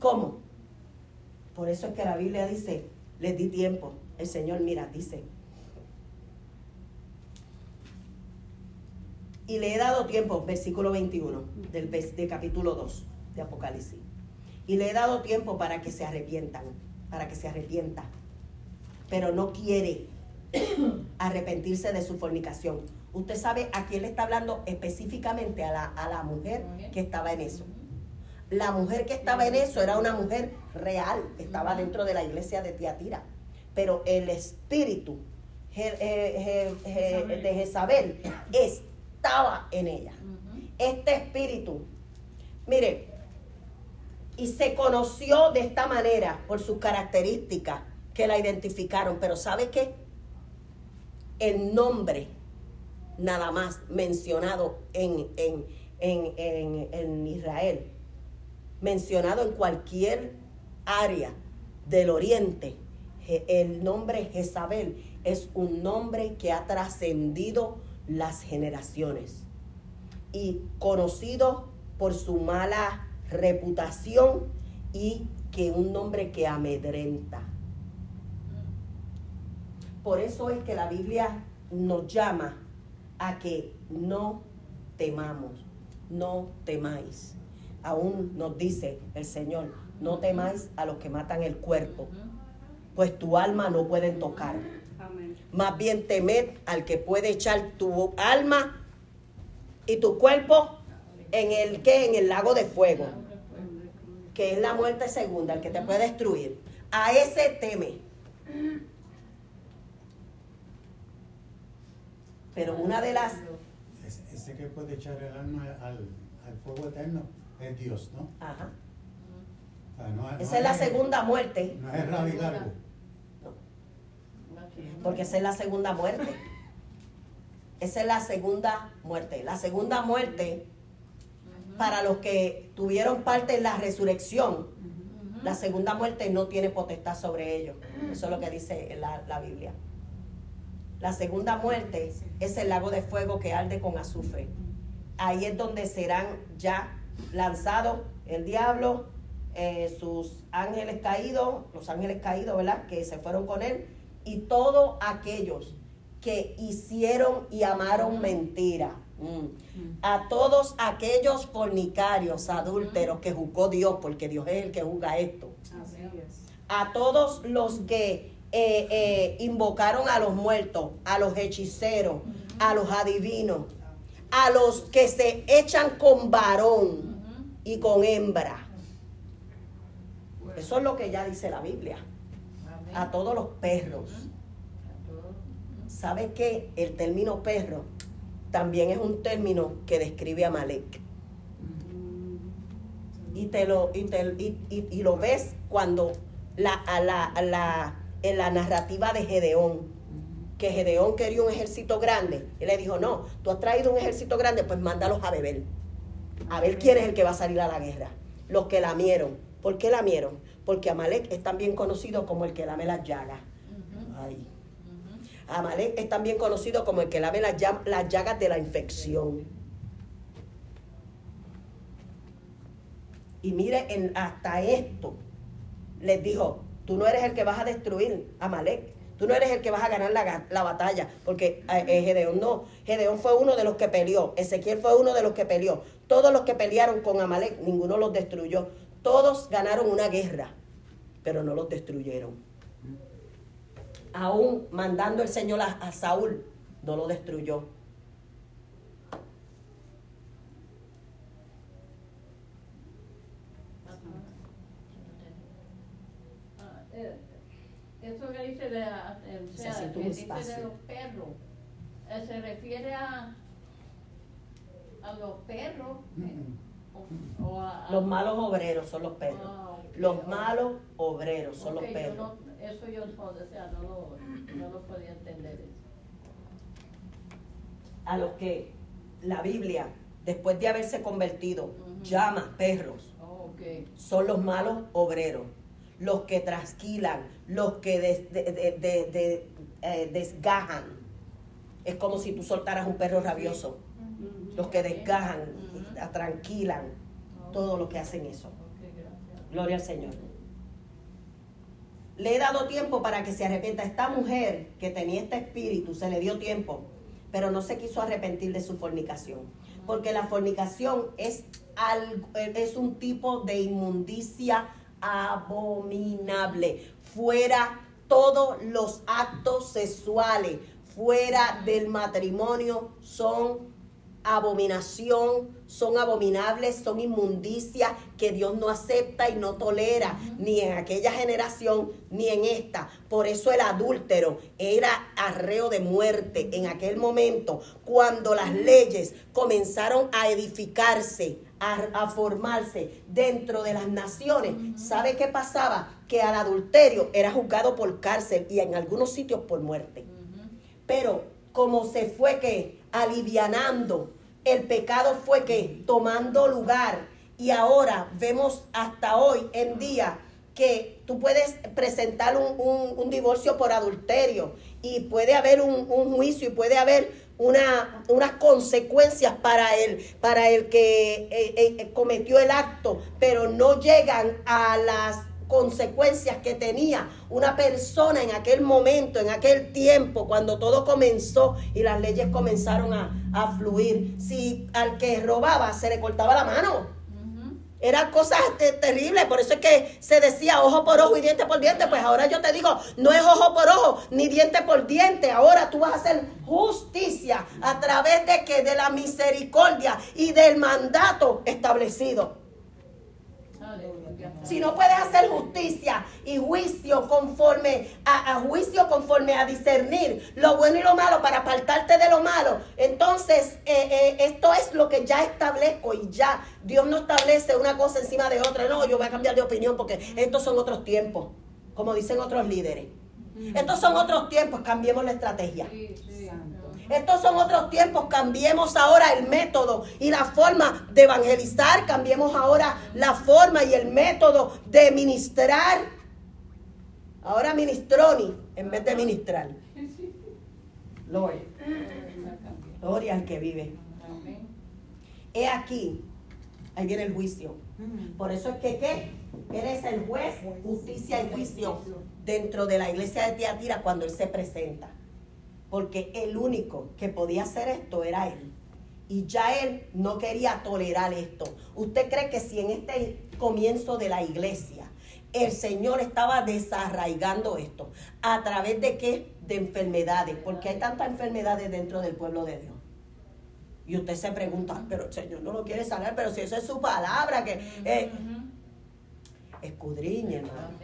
¿Cómo? Por eso es que la Biblia dice, les di tiempo. El Señor, mira, dice, y le he dado tiempo, versículo 21 del, del, capítulo 2 de Apocalipsis. Y le he dado tiempo para que se arrepientan, para que se arrepienta. Pero no quiere *clears throat* arrepentirse de su fornicación. Usted sabe a quién le está hablando específicamente a la, a la mujer que estaba en eso. La mujer que estaba en eso era una mujer real, estaba dentro de la iglesia de Tiatira. Pero el espíritu de Jezabel estaba en ella. Este espíritu, mire, y se conoció de esta manera por sus características que la identificaron. Pero ¿sabe qué? El nombre nada más mencionado en, en, Israel, mencionado en cualquier área del oriente. El nombre Jezabel es un nombre que ha trascendido las generaciones y conocido por su mala reputación y que un nombre que amedrenta. Por eso es que la Biblia nos llama a que no temamos, no temáis. Aún nos dice el Señor, no temáis a los que matan el cuerpo, pues tu alma no pueden tocar. Más bien temed al que puede echar tu alma y tu cuerpo en el que en el lago de fuego. que es la muerte segunda, el que te puede destruir. A ese teme. Pero una de las... Ese, que puede echar el alma al, fuego eterno es Dios, ¿no? Ajá. esa es la segunda muerte. No es Rabi Largo. Porque esa es la segunda muerte. Esa es la segunda muerte. La segunda muerte, para los que tuvieron parte en la resurrección, la segunda muerte no tiene potestad sobre ellos. Eso es lo que dice la, la Biblia. La segunda muerte es el lago de fuego que arde con azufre. Ahí es donde serán ya lanzados el diablo, eh, sus ángeles caídos, los ángeles caídos, ¿verdad? Que se fueron con él, y todos aquellos que hicieron y amaron mentira. Mm. A todos aquellos fornicarios, adúlteros que juzgó Dios, porque Dios es el que juzga esto. A todos los que eh, eh, invocaron a los muertos, a los hechiceros, a los adivinos, a los que se echan con varón y con hembra. Eso es lo que ya dice la Biblia. A todos los perros. ¿Sabe qué? El término perro también es un término que describe a Malek. Y, te lo, y, lo ves cuando la, la, la en la narrativa de Gedeón, que Gedeón quería un ejército grande. Y le dijo, no, tú has traído un ejército grande, pues mándalos a beber. A ver quién es el que va a salir a la guerra. Los que lamieron. ¿Por qué lamieron? Porque Amalek es también conocido como el que lame las llagas. Amalek es también conocido como el que lame las, llagas de la infección. Y mire, en, hasta esto les dijo, Tú no eres el que vas a destruir a Malek. Tú no eres el que vas a ganar la, batalla. Porque eh, eh, Gedeón no. Gedeón fue uno de los que peleó. Ezequiel fue uno de los que peleó. Todos los que pelearon con Amalek, ninguno los destruyó. Todos ganaron una guerra, pero no los destruyeron. Aún mandando el Señor a Saúl, no lo destruyó. Eso que dice de, o sea, que dice de los perros, eh, se refiere a, a los perros. o, a, los malos obreros son los perros. Ah, los malos obreros son los perros. eso yo no, o sea, no, lo, no lo podía entender. Eso. A los que la Biblia, después de haberse convertido, llama perros, oh, son los malos obreros los que trasquilan, los que eh, desgajan. Es como si tú soltaras un perro rabioso. Los que desgajan, tranquilan, todo lo que hacen eso. Gloria al Señor. Le he dado tiempo para que se arrepienta. Esta mujer que tenía este espíritu, se le dio tiempo, pero no se quiso arrepentir de su fornicación. Porque la fornicación es, algo, es un tipo de inmundicia abominable. Fuera todos los actos sexuales fuera del matrimonio son abominación, son abominables, son inmundicia que Dios no acepta y no tolera, ni en aquella generación ni en esta. Por eso el adúltero era arreo de muerte en aquel momento, cuando las leyes comenzaron a edificarse, a, formarse dentro de las naciones, ¿sabe qué pasaba? Que al adulterio era juzgado por cárcel y en algunos sitios por muerte. Pero como se fue que alivianando, el pecado fue que tomando lugar y ahora vemos hasta hoy en día que tú puedes presentar un, divorcio por adulterio y puede haber un, juicio y puede haber una, unas consecuencias para él, para el que eh, eh, cometió el acto, pero no llegan a las consecuencias que tenía una persona en aquel momento, en aquel tiempo, cuando todo comenzó y las leyes comenzaron a, a fluir. Si al que robaba se le cortaba la mano, eran cosas terribles, por eso es que se decía ojo por ojo y diente por diente. Pues ahora yo te digo, no es ojo por ojo ni diente por diente. Ahora tú vas a hacer justicia a través de que de la misericordia y del mandato establecido. Si no puedes hacer justicia y juicio conforme a, juicio, conforme a discernir lo bueno y lo malo para apartarte de lo malo, entonces eh, eh, esto es lo que ya establezco y ya Dios no establece una cosa encima de otra. No, yo voy a cambiar de opinión porque estos son otros tiempos, como dicen otros líderes. Estos son otros tiempos, cambiemos la estrategia. Estos son otros tiempos, cambiemos ahora el método y la forma de evangelizar, cambiemos ahora la forma y el método de ministrar. Ahora ministroni en vez de ministrar. Gloria. Gloria al que vive. He aquí, ahí viene el juicio. Por eso es que, ¿qué? Eres el juez, justicia y juicio dentro de la iglesia de Tiatira cuando Él se presenta porque el único que podía hacer esto era él. Y ya él no quería tolerar esto. ¿Usted cree que si en este comienzo de la iglesia el Señor estaba desarraigando esto, ¿a través de qué? De enfermedades, porque hay tantas enfermedades dentro del pueblo de Dios. Y usted se pregunta, pero el Señor no lo quiere sanar, pero si esa es su palabra, que eh, escudriñe, hermano,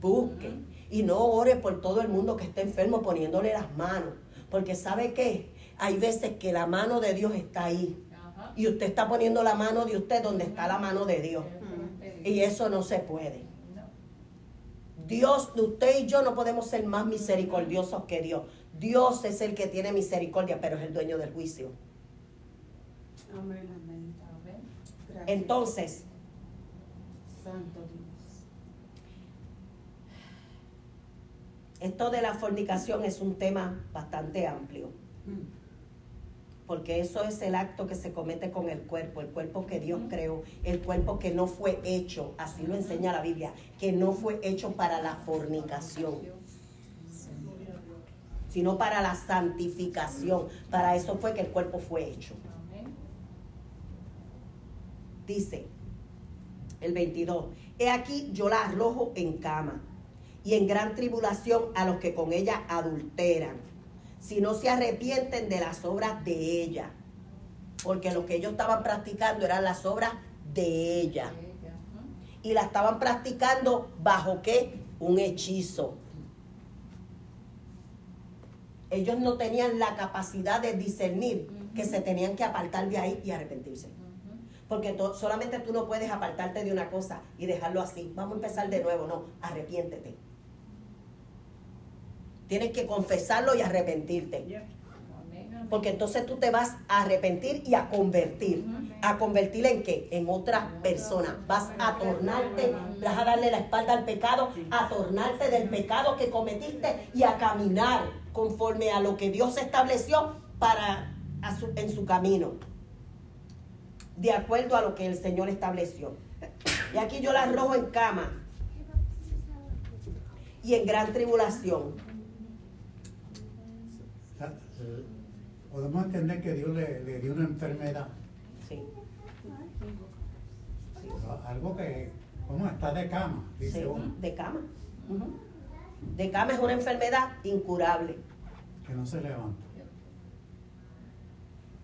busque y no ore por todo el mundo que esté enfermo poniéndole las manos. Porque sabe qué? Hay veces que la mano de Dios está ahí. Y usted está poniendo la mano de usted donde está la mano de Dios. Y eso no se puede. Dios, usted y yo no podemos ser más misericordiosos que Dios. Dios es el que tiene misericordia, pero es el dueño del juicio. Entonces, Santo Esto de la fornicación es un tema bastante amplio. Porque eso es el acto que se comete con el cuerpo, el cuerpo que Dios creó, el cuerpo que no fue hecho, así lo enseña la Biblia, que no fue hecho para la fornicación, sino para la santificación. Para eso fue que el cuerpo fue hecho. Dice el 22, he aquí yo la arrojo en cama y en gran tribulación a los que con ella adulteran, si no se arrepienten de las obras de ella. Porque lo que ellos estaban practicando eran las obras de ella. Y la estaban practicando bajo qué? Un hechizo. Ellos no tenían la capacidad de discernir que se tenían que apartar de ahí y arrepentirse. Porque solamente tú no puedes apartarte de una cosa y dejarlo así. Vamos a empezar de nuevo. No, arrepiéntete. Tienes que confesarlo y arrepentirte. Porque entonces tú te vas a arrepentir y a convertir. ¿A convertir en qué? En otra persona. Vas a tornarte, vas a darle la espalda al pecado, a tornarte del pecado que cometiste y a caminar conforme a lo que Dios estableció para en su camino. De acuerdo a lo que el Señor estableció. Y aquí yo la arrojo en cama y en gran tribulación podemos entender que Dios le, dio una enfermedad. Sí. Algo que, ¿cómo está de cama? Dice uno. De cama. De cama es una enfermedad incurable. Que no se levanta.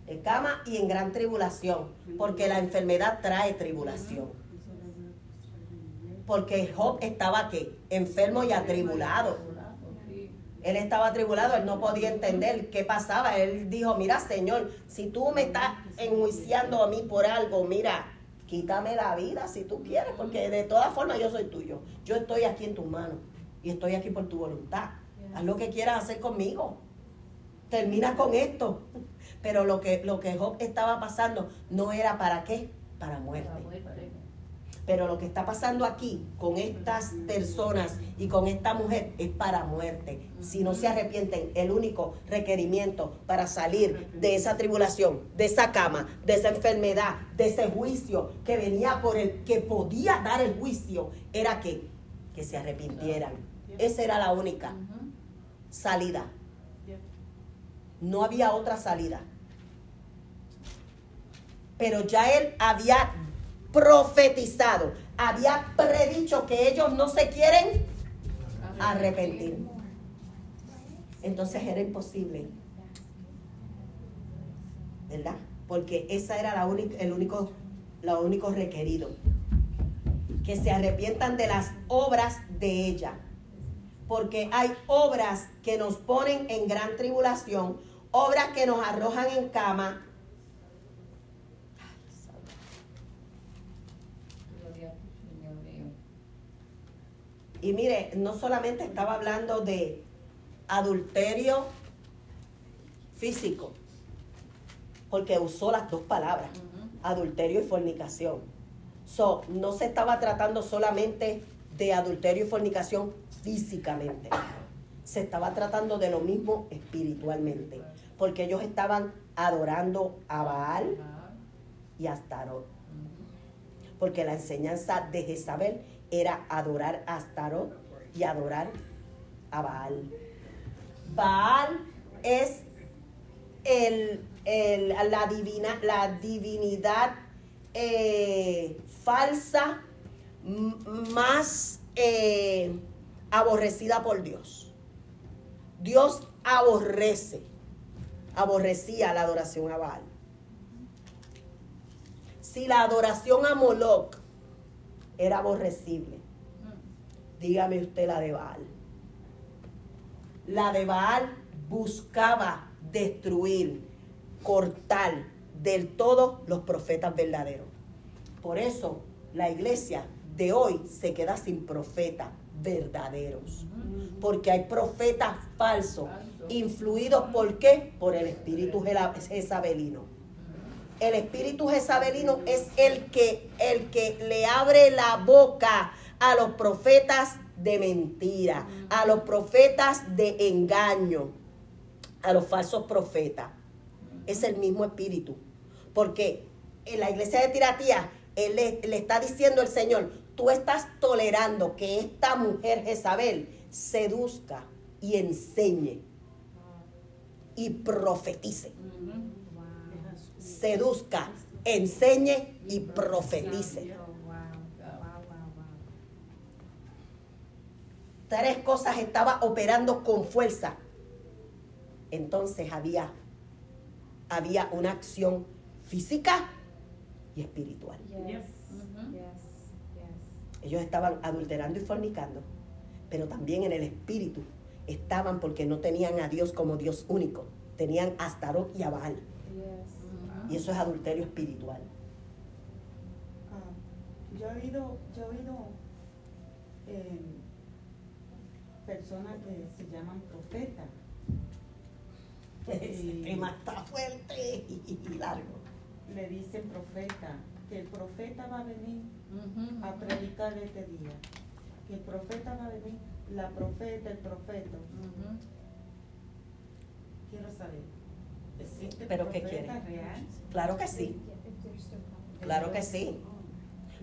De cama y en gran tribulación, porque la enfermedad trae tribulación. Porque Job estaba aquí, enfermo y atribulado él estaba atribulado, él no podía entender qué pasaba. Él dijo, mira Señor, si tú me estás enjuiciando a mí por algo, mira, quítame la vida si tú quieres, porque de todas formas yo soy tuyo. Yo estoy aquí en tus manos y estoy aquí por tu voluntad. Haz lo que quieras hacer conmigo. Termina con esto. Pero lo que, lo que Job estaba pasando no era para qué, para muerte. Pero lo que está pasando aquí con estas personas y con esta mujer es para muerte. Si no se arrepienten, el único requerimiento para salir de esa tribulación, de esa cama, de esa enfermedad, de ese juicio que venía por el que podía dar el juicio, era que, que se arrepintieran. Esa era la única salida. No había otra salida. Pero ya él había profetizado, había predicho que ellos no se quieren arrepentir. Entonces era imposible. ¿Verdad? Porque esa era la única, el único, lo único requerido. que se arrepientan de las obras de ella. Porque hay obras que nos ponen en gran tribulación, obras que nos arrojan en cama. Y mire, no solamente estaba hablando de adulterio físico, porque usó las dos palabras, adulterio y fornicación. So, no se estaba tratando solamente de adulterio y fornicación físicamente. Se estaba tratando de lo mismo espiritualmente. Porque ellos estaban adorando a Baal y a Astarot. Porque la enseñanza de Jezabel era adorar a Astarot y adorar a Baal. Baal es el, la, divina, la divinidad eh, falsa más eh, aborrecida por Dios. Dios aborrece, aborrecía la adoración a Baal. Si la adoración a Moloch era aborrecible, dígame usted la de Baal. La de Baal buscaba destruir, cortar del todo los profetas verdaderos. Por eso la iglesia de hoy se queda sin profetas verdaderos. Porque hay profetas falsos, influidos por qué? Por el espíritu jezabelino. El espíritu jezabelino es el que, el que le abre la boca a los profetas de mentira, a los profetas de engaño, a los falsos profetas. Es el mismo espíritu. Porque en la iglesia de Tiratía, le, le está diciendo el Señor, tú estás tolerando que esta mujer Jezabel seduzca y enseñe y profetice. Seduzca, enseñe y profetice. Tres cosas estaba operando con fuerza. Entonces había, había una acción física y espiritual. Ellos estaban adulterando y fornicando, pero también en el espíritu estaban porque no tenían a Dios como Dios único, tenían a Astarot y a Baal. Y eso es adulterio espiritual. Ah, yo he oído, yo he oído eh, personas que se llaman profetas. *laughs* Ese tema está fuerte y largo. Le dicen profeta, que el profeta va a venir a predicar este día. Que el profeta va a venir, la profeta, el profeta. Quiero saber, ¿existe ¿Pero qué quiere? Claro que sí. Claro que sí.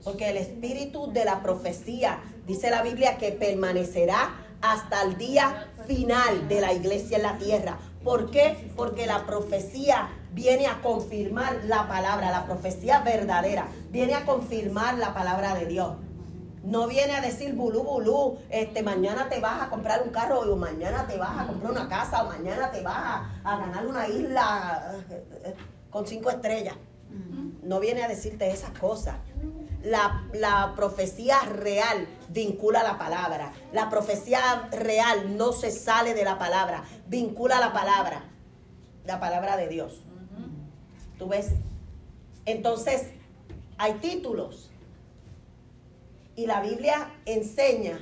Porque el espíritu de la profecía, dice la Biblia, que permanecerá hasta el día final de la iglesia en la tierra. ¿Por qué? Porque la profecía viene a confirmar la palabra, la profecía verdadera, viene a confirmar la palabra de Dios. No viene a decir bulú, bulú, este, mañana te vas a comprar un carro o mañana te vas a comprar una casa o mañana te vas a, ganar una isla eh, eh, con cinco estrellas. No viene a decirte esas cosas. La, la, profecía real vincula la palabra. La profecía real no se sale de la palabra, vincula la palabra, la palabra de Dios. ¿Tú ves? Entonces, hay títulos. Y la Biblia enseña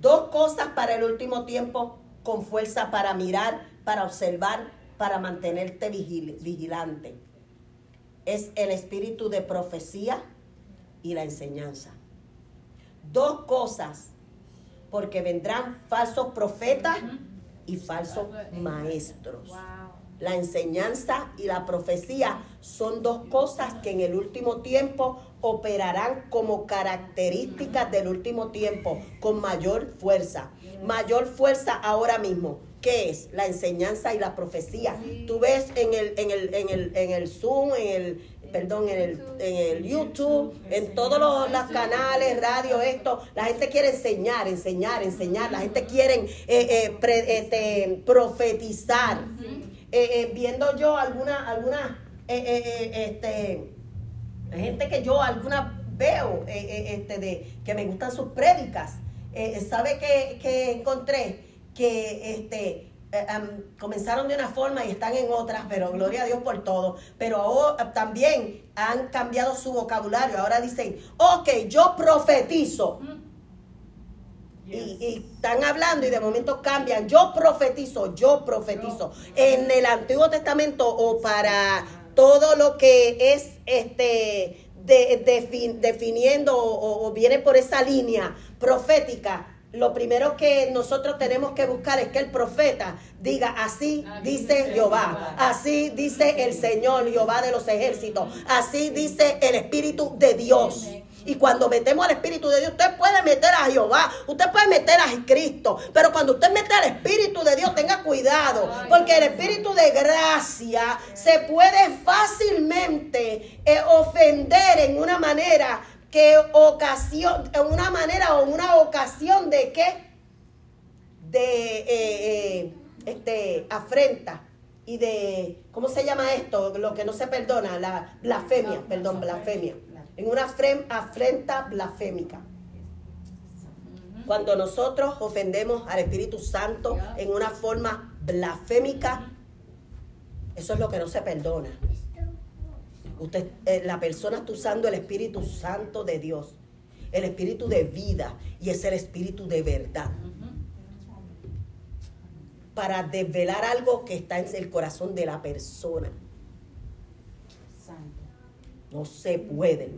dos cosas para el último tiempo con fuerza para mirar, para observar, para mantenerte vigilante. Es el espíritu de profecía y la enseñanza. Dos cosas, porque vendrán falsos profetas y falsos maestros. La enseñanza y la profecía son dos cosas que en el último tiempo operarán como características del último tiempo con mayor fuerza. Mayor fuerza ahora mismo. ¿Qué es? La enseñanza y la profecía. Tú ves en el, en el, en el, en el Zoom, en el, perdón, en el, en el YouTube, en todos los, canales, radio, esto, la gente quiere enseñar, enseñar, enseñar, la gente quiere eh, eh, este, profetizar. Eh, viendo yo alguna, alguna, eh, este, gente que yo, algunas veo eh, eh, este, de, que me gustan sus prédicas. Eh, ¿Sabe que, que encontré? Que este, comenzaron de una forma y están en otras, pero gloria a Dios por todo. Pero ahora, también han cambiado su vocabulario. Ahora dicen, ok, yo profetizo. Y, están hablando y de momento cambian. Yo profetizo, yo profetizo. En el Antiguo Testamento o para todo lo que es este de, definiendo o, viene por esa línea profética, lo primero que nosotros tenemos que buscar es que el profeta diga, así dice Jehová, así dice el Señor Jehová de los ejércitos, así dice el Espíritu de Dios. Y cuando metemos al Espíritu de Dios, usted puede meter a Jehová, usted puede meter a Cristo. Pero cuando usted mete al Espíritu de Dios, tenga cuidado. Porque el Espíritu de gracia se puede fácilmente eh, ofender en una manera que ocasión, en una manera o una ocasión de qué? De eh, eh, este, afrenta y de, ¿cómo se llama esto? Lo que no se perdona, la blasfemia, perdón, blasfemia en una afrenta blasfémica. Cuando nosotros ofendemos al Espíritu Santo en una forma blasfémica, eso es lo que no se perdona. Usted, eh, la persona está usando el Espíritu Santo de Dios, el Espíritu de vida y es el Espíritu de verdad. Para desvelar algo que está en el corazón de la persona. No se puede.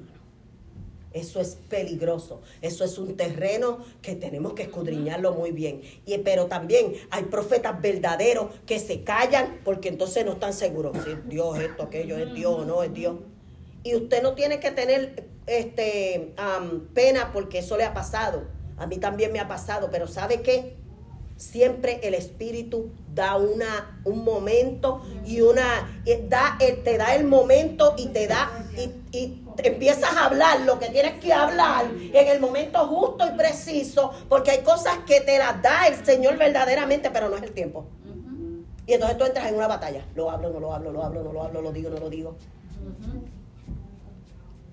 Eso es peligroso. Eso es un terreno que tenemos que escudriñarlo muy bien. Y, pero también hay profetas verdaderos que se callan porque entonces no están seguros si es Dios, esto, aquello, es Dios o no es Dios. Y usted no tiene que tener este, pena porque eso le ha pasado. A mí también me ha pasado, pero ¿sabe qué? Siempre el Espíritu da una, un momento y una, da, te da el momento y te da, y, y empiezas a hablar lo que tienes que hablar en el momento justo y preciso, porque hay cosas que te las da el Señor verdaderamente, pero no es el tiempo. Y entonces tú entras en una batalla. Lo hablo, no lo hablo, lo hablo, no lo hablo, lo digo, no lo digo.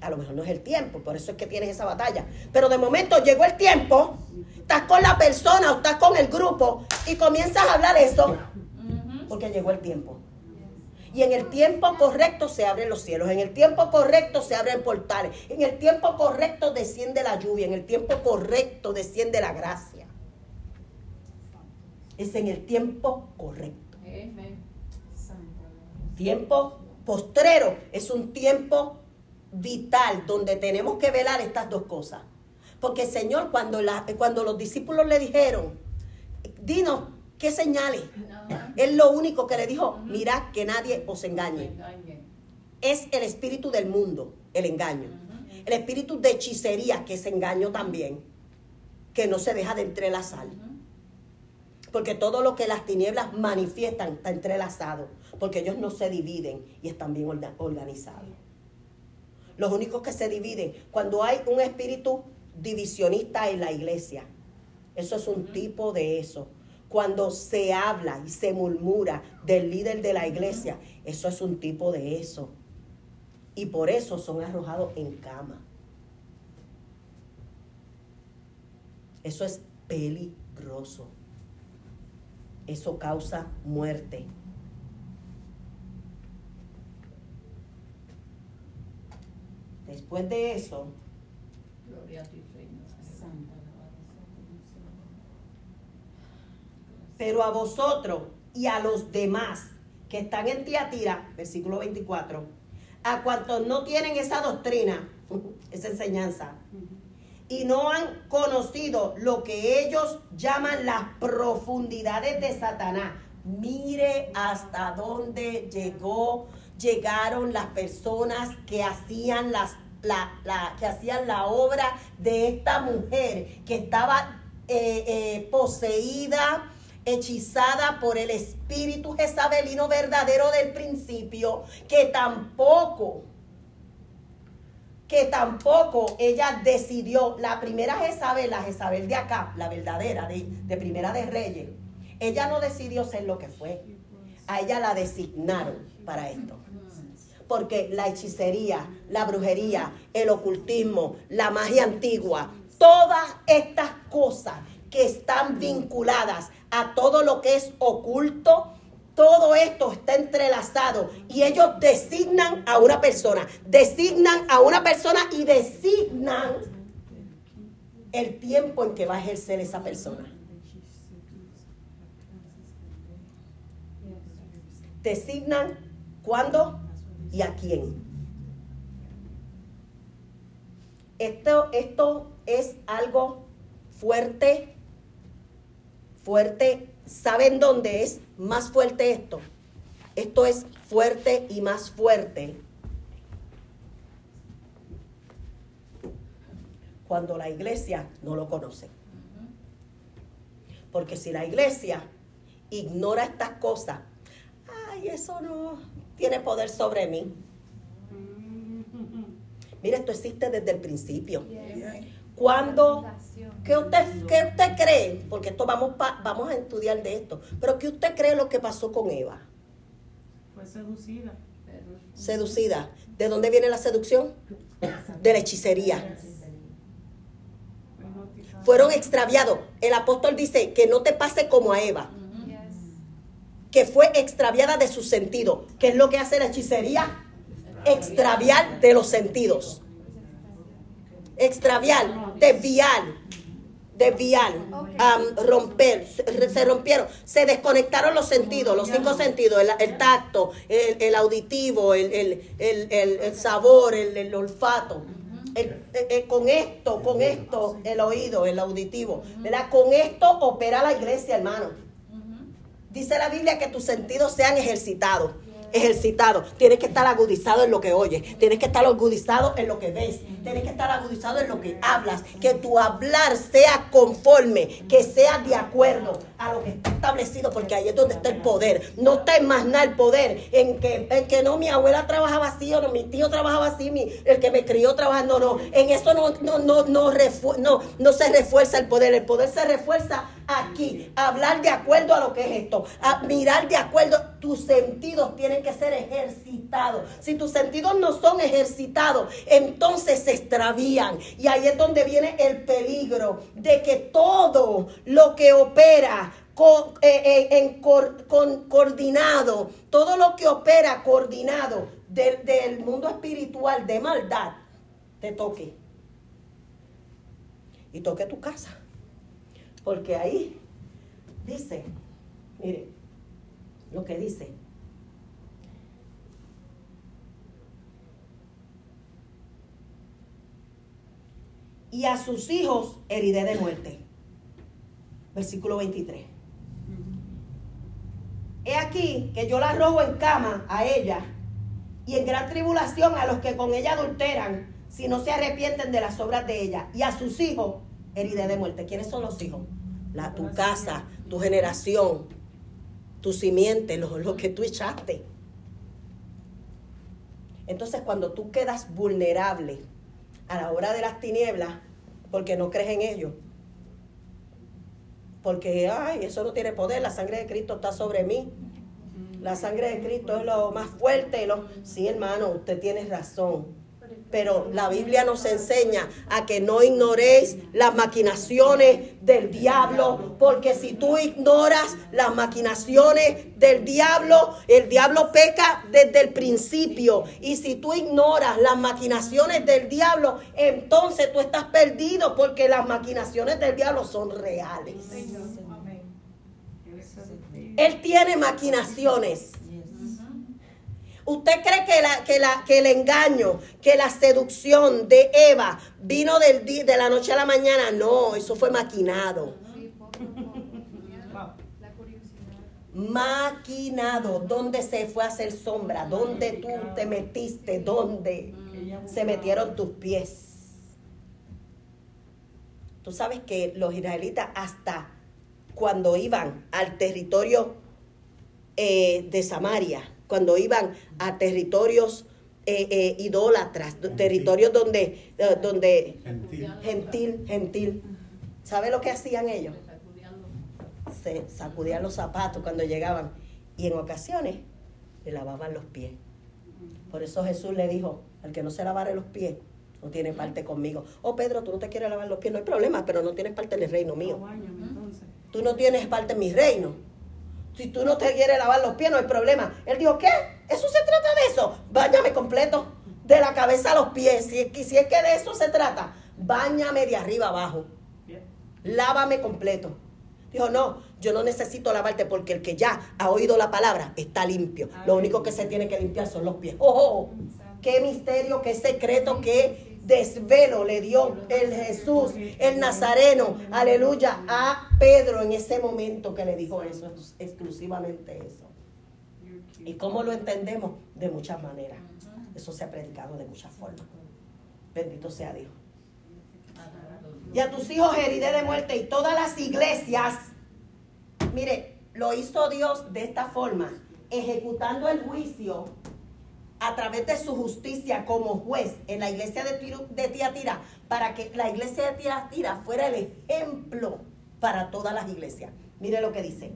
A lo mejor no es el tiempo, por eso es que tienes esa batalla. Pero de momento llegó el tiempo estás con la persona o estás con el grupo y comienzas a hablar eso, porque llegó el tiempo. Y en el tiempo correcto se abren los cielos, en el tiempo correcto se abren portales, en el tiempo correcto desciende la lluvia, en el tiempo correcto desciende la gracia. Es en el tiempo correcto. Tiempo postrero es un tiempo vital donde tenemos que velar estas dos cosas. Porque Señor, cuando, la, cuando los discípulos le dijeron, dinos qué señales, Él lo único que le dijo, mirad que nadie os engañe. Es el espíritu del mundo, el engaño. El espíritu de hechicería, que es engaño también, que no se deja de entrelazar. Porque todo lo que las tinieblas manifiestan está entrelazado, porque ellos no se dividen y están bien organizados. Los únicos que se dividen, cuando hay un espíritu divisionista en la iglesia. Eso es un tipo de eso. Cuando se habla y se murmura del líder de la iglesia, eso es un tipo de eso. Y por eso son arrojados en cama. Eso es peligroso. Eso causa muerte. Después de eso, pero a vosotros y a los demás que están en Tiatira, versículo 24, a cuantos no tienen esa doctrina, *laughs* esa enseñanza, y no han conocido lo que ellos llaman las profundidades de Satanás. Mire hasta dónde llegó, llegaron las personas que hacían la, que hacían la obra de esta mujer que estaba eh, eh, poseída, hechizada por el espíritu jezabelino verdadero del principio, que tampoco, que tampoco ella decidió, la primera Jezabel, la Jezabel de acá, la verdadera, de, de primera de Reyes, ella no decidió ser lo que fue, a ella la designaron para esto. Porque la hechicería, la brujería, el ocultismo, la magia antigua, todas estas cosas que están vinculadas a todo lo que es oculto, todo esto está entrelazado y ellos designan a una persona, designan a una persona y designan el tiempo en que va a ejercer esa persona. Designan cuándo y a quién. Esto, esto es algo fuerte, fuerte. ¿Saben dónde es más fuerte esto? Esto es fuerte y más fuerte cuando la iglesia no lo conoce. Porque si la iglesia ignora estas cosas, ay, eso no tiene poder sobre mí. Mire, esto existe desde el principio. Cuando, ¿qué usted, ¿qué usted cree? Porque esto vamos, vamos a estudiar de esto. Pero ¿qué usted cree lo que pasó con Eva? Fue seducida. Seducida. ¿De dónde viene la seducción? De la hechicería. Fueron extraviados. El apóstol dice que no te pase como a Eva. Que fue extraviada de su sentido. ¿Qué es lo que hace la hechicería? Extraviar de los sentidos extraviar, desviar, desviar, romper, se, rompieron, se desconectaron los sentidos, los cinco sentidos, el, tacto, el, auditivo, el, sabor, el, olfato. con esto, con esto, el oído, el auditivo, ¿verdad? Con esto opera la iglesia, hermano. Dice la Biblia que tus sentidos sean ejercitados ejercitado. Tienes que estar agudizado en lo que oyes. Tienes que estar agudizado en lo que ves. Tienes que estar agudizado en lo que hablas. Que tu hablar sea conforme, que sea de acuerdo a lo que está establecido, porque ahí es donde está el poder. No está en más nada el poder, en que, en que no mi abuela trabajaba así o no mi tío trabajaba así, mi, el que me crió trabajando, no. En eso no, no, no, no, no, no se refuerza el poder. El poder se refuerza aquí, hablar de acuerdo a lo que es esto, mirar de acuerdo, tus sentidos tienen que ser ejercitados. Si tus sentidos no son ejercitados, entonces se extravían. Y ahí es donde viene el peligro de que todo lo que opera eh, eh, en, coordinado, todo lo que opera coordinado del, del mundo espiritual de maldad, te toque. Y toque tu casa. Porque ahí dice, mire, lo que dice. Y a sus hijos heriré de muerte. Versículo 23. He aquí que yo la robo en cama a ella y en gran tribulación a los que con ella adulteran, si no se arrepienten de las obras de ella. Y a sus hijos heriré de muerte. ¿Quiénes son los hijos? La, tu casa, tu generación, tu simiente, lo, lo que tú echaste. Entonces cuando tú quedas vulnerable a la hora de las tinieblas, porque no crees en ello, porque, ay, eso no tiene poder, la sangre de Cristo está sobre mí. La sangre de Cristo es lo más fuerte. Lo... Sí, hermano, usted tiene razón pero la Biblia nos enseña a que no ignoréis las maquinaciones del diablo, porque si tú ignoras las maquinaciones del diablo, el diablo peca desde el principio. Y si tú ignoras las maquinaciones del diablo, entonces tú estás perdido porque las maquinaciones del diablo son reales. Él tiene maquinaciones. ¿Usted cree que, la, que, la, que el engaño, que la seducción de Eva vino del de la noche a la mañana? No, eso fue maquinado. Maquinado. ¿Dónde se fue a hacer sombra? ¿Dónde tú te metiste? ¿Dónde se metieron tus pies? Tú sabes que los israelitas hasta cuando iban al territorio eh, de Samaria, cuando iban a territorios eh, eh, idólatras, territorios donde, eh, donde gentil. gentil, ¿Sabe lo que hacían ellos? Se sacudían los zapatos cuando llegaban y en ocasiones le lavaban los pies. Por eso Jesús le dijo, al que no se lavare los pies, no tiene parte conmigo. Oh, Pedro, tú no te quieres lavar los pies, no hay problema, pero no tienes parte en el reino mío. Tú no tienes parte en mi reino. Si tú no te quieres lavar los pies, no hay problema. Él dijo, ¿qué? ¿Eso se trata de eso? Báñame completo, de la cabeza a los pies. Si es que, si es que de eso se trata, báñame de arriba abajo. Lávame completo. Dijo, no, yo no necesito lavarte porque el que ya ha oído la palabra está limpio. Lo único que se tiene que limpiar son los pies. ¡Oh! oh, oh! qué misterio, qué secreto, qué desvelo le dio el Jesús, el Nazareno, aleluya, a Pedro en ese momento que le dijo eso, exclusivamente eso. ¿Y cómo lo entendemos? De muchas maneras. Eso se ha predicado de muchas formas. Bendito sea Dios. Y a tus hijos heriré de muerte y todas las iglesias, mire, lo hizo Dios de esta forma, ejecutando el juicio a través de su justicia como juez en la iglesia de, de Tiatira, para que la iglesia de Tiatira fuera el ejemplo para todas las iglesias. Mire lo que dice.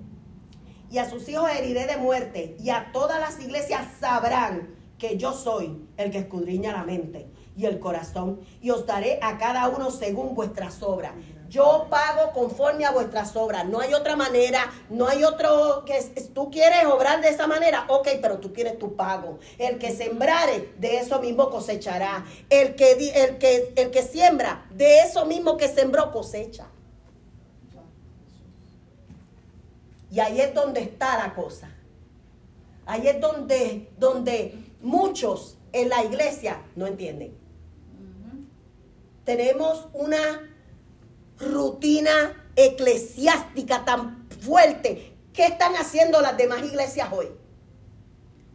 Y a sus hijos heriré de muerte, y a todas las iglesias sabrán que yo soy el que escudriña la mente y el corazón, y os daré a cada uno según vuestras obras. Yo pago conforme a vuestras obras. No hay otra manera, no hay otro que tú quieres obrar de esa manera. Ok, pero tú quieres tu pago. El que sembrare, de eso mismo cosechará. El que, el que, el que siembra, de eso mismo que sembró cosecha. Y ahí es donde está la cosa. Ahí es donde, donde muchos en la iglesia no entienden. Tenemos una rutina eclesiástica tan fuerte. ¿Qué están haciendo las demás iglesias hoy?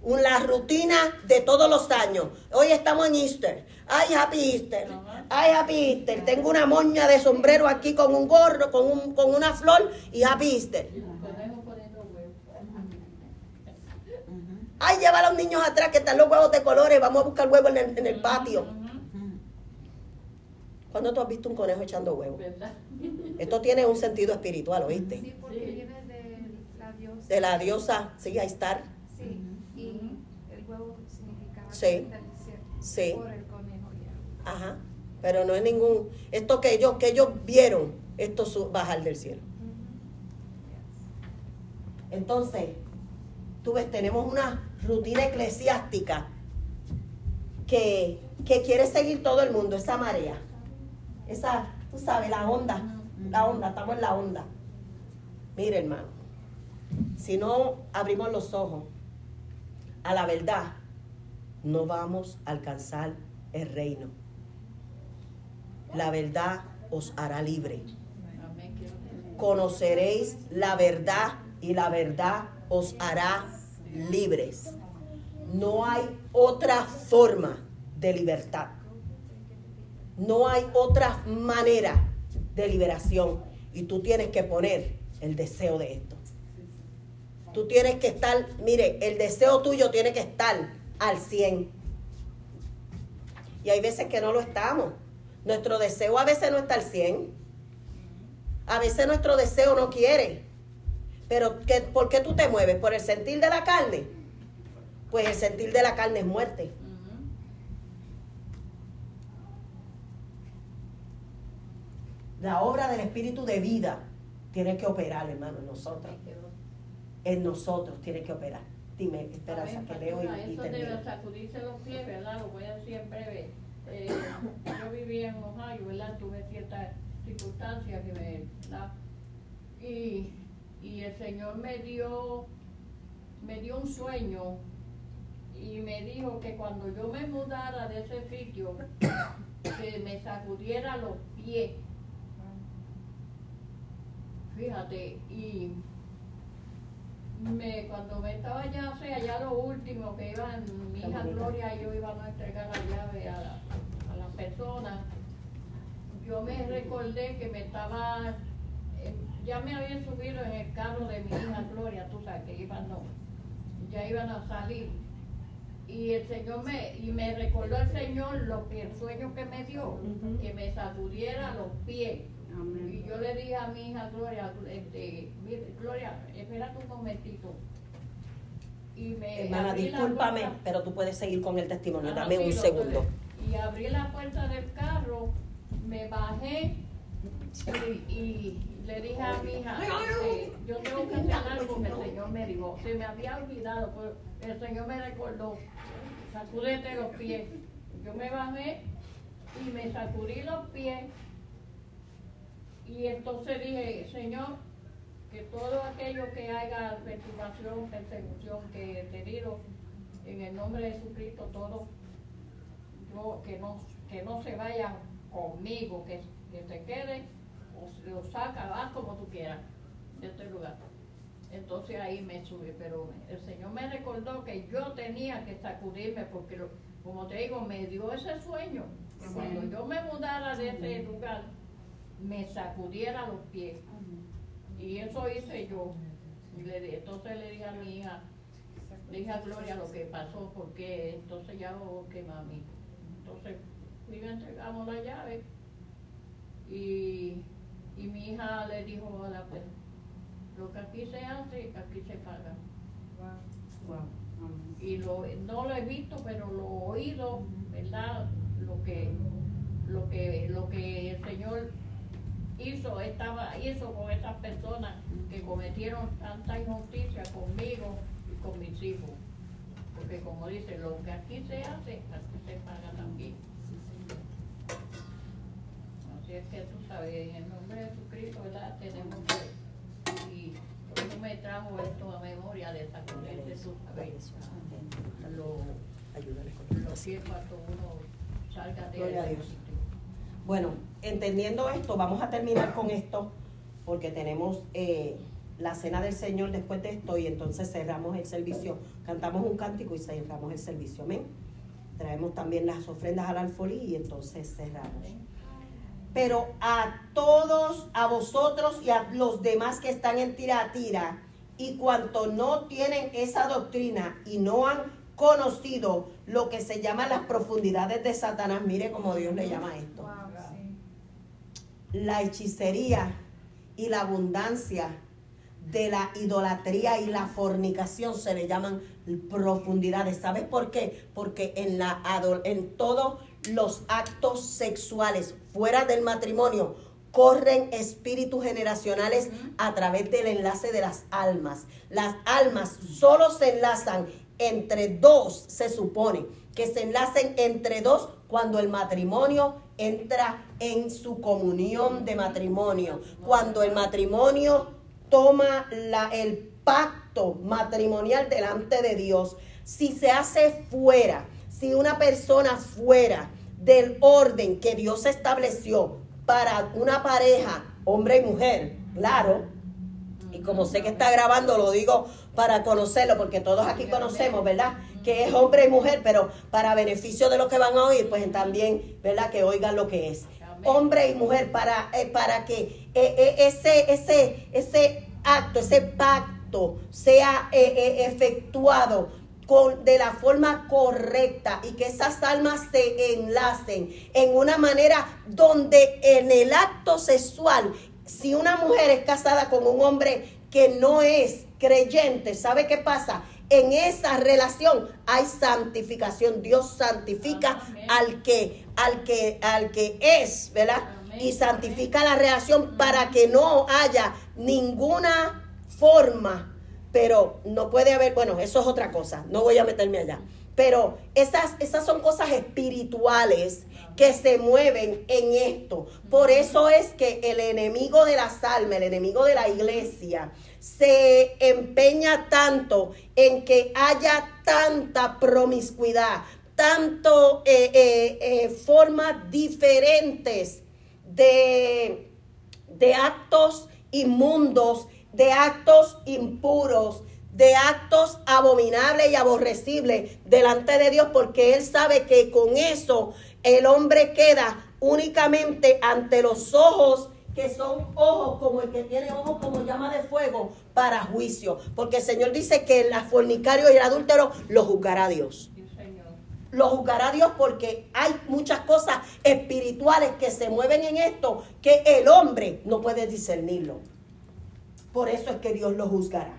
Una rutina de todos los años. Hoy estamos en Easter. Ay, Happy Easter. Ay, Happy Easter. Tengo una moña de sombrero aquí con un gorro, con, un, con una flor y Happy Easter. Ay, lleva a los niños atrás que están los huevos de colores. Vamos a buscar huevos en el, en el patio. ¿Cuándo tú has visto un conejo echando huevos? Esto tiene un sentido espiritual, ¿oíste? Sí, porque viene de la diosa. De la diosa, sí, ahí está. Sí, y el huevo significaba sí. sí. por el conejo ya. Ajá, pero no es ningún... Esto que ellos, que ellos vieron, esto bajar del cielo. Entonces, tú ves, tenemos una rutina eclesiástica que, que quiere seguir todo el mundo, esa marea esa, tú sabes, la onda, la onda, estamos en la onda. Mire, hermano, si no abrimos los ojos a la verdad, no vamos a alcanzar el reino. La verdad os hará libre. Conoceréis la verdad y la verdad os hará libres. No hay otra forma de libertad. No hay otra manera de liberación y tú tienes que poner el deseo de esto. Tú tienes que estar, mire, el deseo tuyo tiene que estar al 100. Y hay veces que no lo estamos. Nuestro deseo a veces no está al 100. A veces nuestro deseo no quiere. Pero ¿por qué tú te mueves? ¿Por el sentir de la carne? Pues el sentir de la carne es muerte. La obra del Espíritu de vida tiene que operar, hermano, en nosotros. En nosotros tiene que operar. Dime, Esperanza, que leo y, y Eso de sacudirse los pies, ¿verdad? Lo voy a decir en breve. Eh, yo vivía en Ohio, ¿verdad? Tuve ciertas circunstancias que me... ¿verdad? Y, y el Señor me dio, me dio un sueño y me dijo que cuando yo me mudara de ese sitio, que me sacudiera los pies Fíjate, y me, cuando me estaba ya, o sea, ya lo último que iban, mi hija Gloria y yo íbamos a entregar la llave a, la, a las personas, yo me recordé que me estaba, eh, ya me habían subido en el carro de mi hija Gloria, tú sabes que iban, no, ya iban a salir. Y el Señor me, y me recordó el Señor lo que el sueño que me dio, que me sacudiera los pies y yo le dije a mi hija Gloria, este, Gloria, espérate un momentito. y me Hermana, la discúlpame, pero tú puedes seguir con el testimonio. Ajá, Dame sí, un segundo. Y abrí la puerta del carro, me bajé y, y le dije a mi hija, este, yo tengo que hacer algo que el Señor me dijo. Se me había olvidado, pero el Señor me recordó, sacúdete los pies. Yo me bajé y me sacudí los pies y entonces dije, Señor, que todo aquello que haga perturbación, persecución, que he tenido, en el nombre de Jesucristo, todo, yo, que, no, que no se vaya conmigo, que, que se quede, o se lo saca, vas como tú quieras, de este lugar. Entonces ahí me subí, pero el Señor me recordó que yo tenía que sacudirme, porque lo- como te digo, me dio ese sueño, que cuando yo me mudara de ese lugar, me sacudiera los pies. Y eso hice yo. Y le di- entonces le dije a mi hija, le dije a Gloria lo que pasó, porque entonces ya, ok, mami. Entonces, fui entregamos la llave. Y, y mi hija le dijo a la pues, lo que aquí se hace, aquí se paga. Y lo, no lo he visto, pero lo he oído, ¿verdad? Lo que, lo que, lo que el Señor hizo, estaba, hizo con esas personas que cometieron tanta injusticia conmigo y con mis hijos. Porque como dice, lo que aquí se hace, aquí se paga también. Así es que tú sabes, en el nombre de Jesucristo, ¿verdad? Tenemos que, y eso me trajo esto a memoria de esa corriente, tú sabes, lo- esto. pies cuando uno salga de Gloria a ese Dios. Bueno, entendiendo esto, vamos a terminar con esto porque tenemos eh, la cena del Señor después de esto y entonces cerramos el servicio, cantamos un cántico y cerramos el servicio, amén. Traemos también las ofrendas al alfolí y entonces cerramos. Pero a todos, a vosotros y a los demás que están en Tiratira y cuanto no tienen esa doctrina y no han conocido lo que se llama las profundidades de Satanás, mire cómo Dios le llama esto. La hechicería y la abundancia de la idolatría y la fornicación se le llaman profundidades. ¿Sabes por qué? Porque en, la, en todos los actos sexuales fuera del matrimonio corren espíritus generacionales a través del enlace de las almas. Las almas solo se enlazan entre dos, se supone que se enlacen entre dos cuando el matrimonio entra en su comunión de matrimonio. Cuando el matrimonio toma la, el pacto matrimonial delante de Dios. Si se hace fuera, si una persona fuera del orden que Dios estableció para una pareja, hombre y mujer, claro, y como sé que está grabando, lo digo para conocerlo, porque todos aquí conocemos, ¿verdad? Que es hombre y mujer, pero para beneficio de los que van a oír, pues también, ¿verdad? Que oigan lo que es. Hombre y mujer, para, eh, para que eh, eh, ese, ese, ese acto, ese pacto sea eh, efectuado con, de la forma correcta y que esas almas se enlacen en una manera donde en el acto sexual, si una mujer es casada con un hombre que no es creyente, ¿sabe qué pasa? En esa relación hay santificación. Dios santifica Amén. al que, al que, al que es, ¿verdad? Amén. Y santifica la relación para que no haya ninguna forma pero no puede haber, bueno, eso es otra cosa, no voy a meterme allá. Pero esas, esas son cosas espirituales que se mueven en esto. Por eso es que el enemigo de las almas, el enemigo de la iglesia, se empeña tanto en que haya tanta promiscuidad, tanto eh, eh, eh, formas diferentes de, de actos inmundos, de actos impuros, de actos abominables y aborrecibles delante de Dios, porque Él sabe que con eso el hombre queda únicamente ante los ojos que son ojos como el que tiene ojos como llama de fuego para juicio, porque el Señor dice que el fornicario y el adúltero lo juzgará Dios lo juzgará Dios porque hay muchas cosas espirituales que se mueven en esto que el hombre no puede discernirlo. Por eso es que Dios lo juzgará.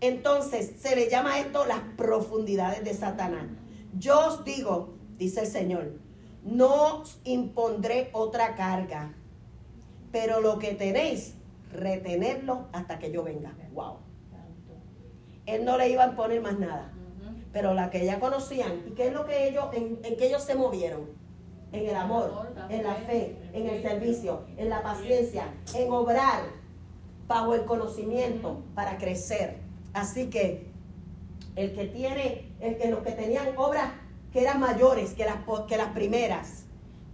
Entonces se le llama esto las profundidades de Satanás. Yo os digo, dice el Señor, no os impondré otra carga, pero lo que tenéis, retenerlo hasta que yo venga. Wow. Él no le iba a poner más nada. Pero la que ya conocían, ¿y qué es lo que ellos, en, en que ellos se movieron? En el amor, en la fe, en el servicio, en la paciencia, en obrar bajo el conocimiento para crecer. Así que el que tiene, el que los que tenían obras que eran mayores que las, que las primeras,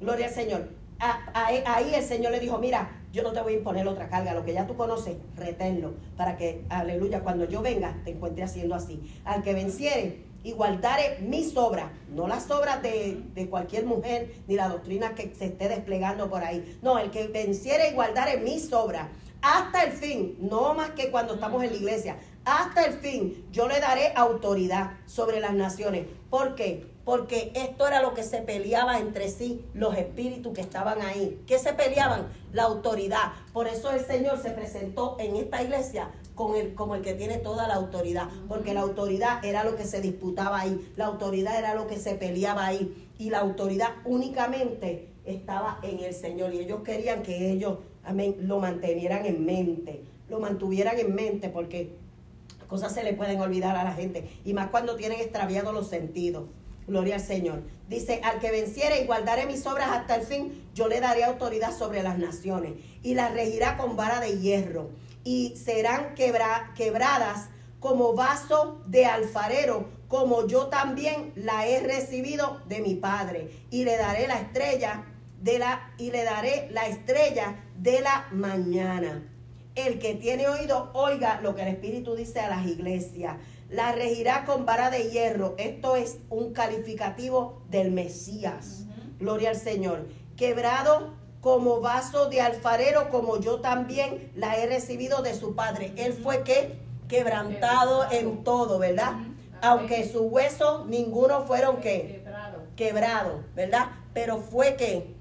gloria al Señor. ahí el Señor le dijo, mira, yo no te voy a imponer otra carga, lo que ya tú conoces, reténlo, para que, aleluya, cuando yo venga, te encuentre haciendo así. Al que venciere, igualdare mis obras, no las obras de, de, cualquier mujer, ni la doctrina que se esté desplegando por ahí. No, el que venciere, igualdare mis obras, hasta el fin, no más que cuando estamos en la iglesia, hasta el fin, yo le daré autoridad sobre las naciones. ¿Por qué? Porque esto era lo que se peleaba entre sí los espíritus que estaban ahí. ¿Qué se peleaban? La autoridad. Por eso el Señor se presentó en esta iglesia con el, como el que tiene toda la autoridad, porque la autoridad era lo que se disputaba ahí, la autoridad era lo que se peleaba ahí, y la autoridad únicamente estaba en el Señor, y ellos querían que ellos, amén, lo mantuvieran en mente, lo mantuvieran en mente, porque cosas se le pueden olvidar a la gente, y más cuando tienen extraviados los sentidos. Gloria al Señor. Dice, al que venciere y guardaré mis obras hasta el fin, yo le daré autoridad sobre las naciones y las regirá con vara de hierro y serán quebradas como vaso de alfarero, como yo también la he recibido de mi Padre. Y le daré la estrella de la y le daré la estrella de la mañana. El que tiene oído, oiga lo que el Espíritu dice a las iglesias la regirá con vara de hierro. Esto es un calificativo del Mesías. Gloria al Señor. Quebrado como vaso de alfarero, como yo también la he recibido de su padre. Él fue que quebrantado en todo, ¿verdad? Aunque sus huesos ninguno fueron que quebrado, ¿verdad? Pero fue que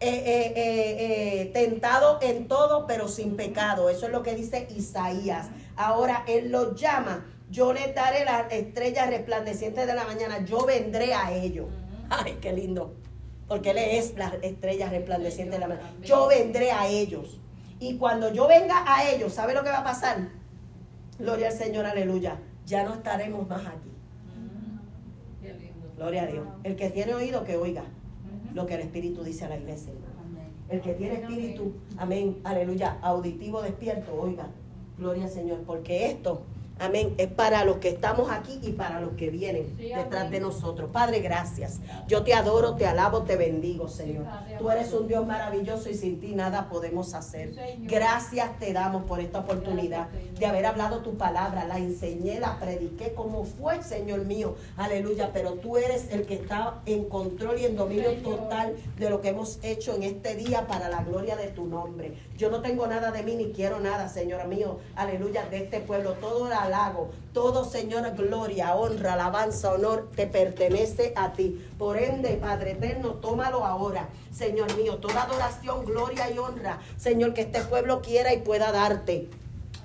eh, eh, eh, tentado en todo, pero sin pecado. Eso es lo que dice Isaías. Ahora él lo llama yo les daré las estrellas resplandecientes de la mañana, yo vendré a ellos. Ay, qué lindo. Porque Él es las estrellas resplandecientes de la mañana. Yo vendré a ellos. Y cuando yo venga a ellos, ¿sabe lo que va a pasar? Gloria al Señor, aleluya. Ya no estaremos más aquí. Gloria a Dios. El que tiene oído, que oiga lo que el Espíritu dice a la iglesia. El que tiene espíritu, amén, aleluya, auditivo despierto, oiga. Gloria al Señor. Porque esto Amén. Es para los que estamos aquí y para los que vienen detrás de nosotros. Padre, gracias. Yo te adoro, te alabo, te bendigo, Señor. Tú eres un Dios maravilloso y sin ti nada podemos hacer. Gracias te damos por esta oportunidad de haber hablado tu palabra. La enseñé, la prediqué como fue, Señor mío. Aleluya. Pero tú eres el que está en control y en dominio total de lo que hemos hecho en este día para la gloria de tu nombre. Yo no tengo nada de mí ni quiero nada, Señor mío. Aleluya. De este pueblo. Todo la todo, Señor, gloria, honra, alabanza, honor, te pertenece a ti. Por ende, Padre eterno, tómalo ahora. Señor mío, toda adoración, gloria y honra, Señor, que este pueblo quiera y pueda darte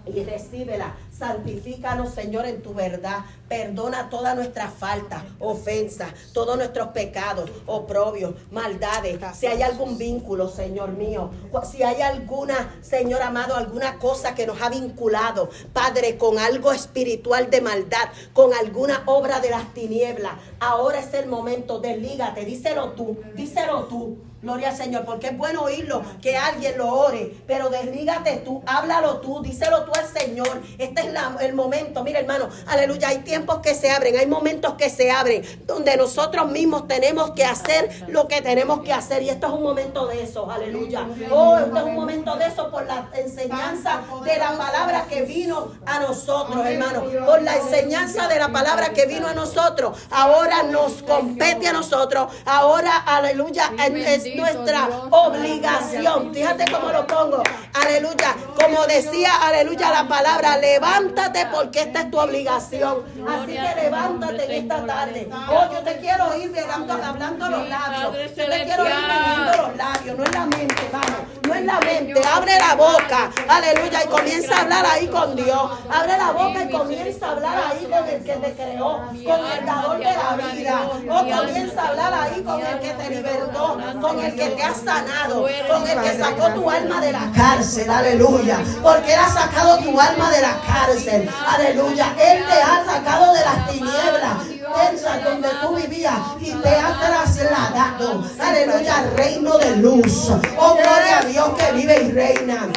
y recíbela. Santifícanos, Señor, en tu verdad. Perdona todas nuestras faltas, ofensas, todos nuestros pecados, oprobios, maldades. Si hay algún vínculo, Señor mío, si hay alguna, Señor amado, alguna cosa que nos ha vinculado, Padre, con algo espiritual de maldad, con alguna obra de las tinieblas, ahora es el momento, deslígate, díselo tú, díselo tú. Gloria al Señor, porque es bueno oírlo, que alguien lo ore, pero deslígate tú, háblalo tú, díselo tú al Señor. Este es el momento, mira hermano, aleluya, hay tiempos que se abren, hay momentos que se abren, donde nosotros mismos tenemos que hacer lo que tenemos que hacer. Y esto es un momento de eso, aleluya. Oh, esto es un momento de eso por la enseñanza de la palabra que vino a nosotros, hermano. Por la enseñanza de la palabra que vino a nosotros. Ahora nos compete a nosotros. Ahora, aleluya, es nuestra obligación. Fíjate cómo lo pongo. Aleluya. Como decía, aleluya, la palabra, levanta levántate porque esta es tu obligación. Así que levántate en esta tarde. Oh, yo te quiero oír hablando, hablando los labios. Yo te quiero oír moviendo los labios. No es la mente, vamos. No es la mente. Abre la boca. Aleluya. Y comienza a hablar ahí con Dios. Abre la boca y comienza a hablar ahí con el que te creó. Con el dador de la vida. Oh, comienza a hablar ahí con el que te libertó. Con el que te ha sanado. Con el que sacó tu alma de la cárcel. Aleluya. Porque Él ha sacado tu alma de la cárcel. Aleluya. Él te ha sacado de las tinieblas donde tú vivías y te ha trasladado, aleluya, al reino de luz. Oh, gloria a Dios que vive y reina.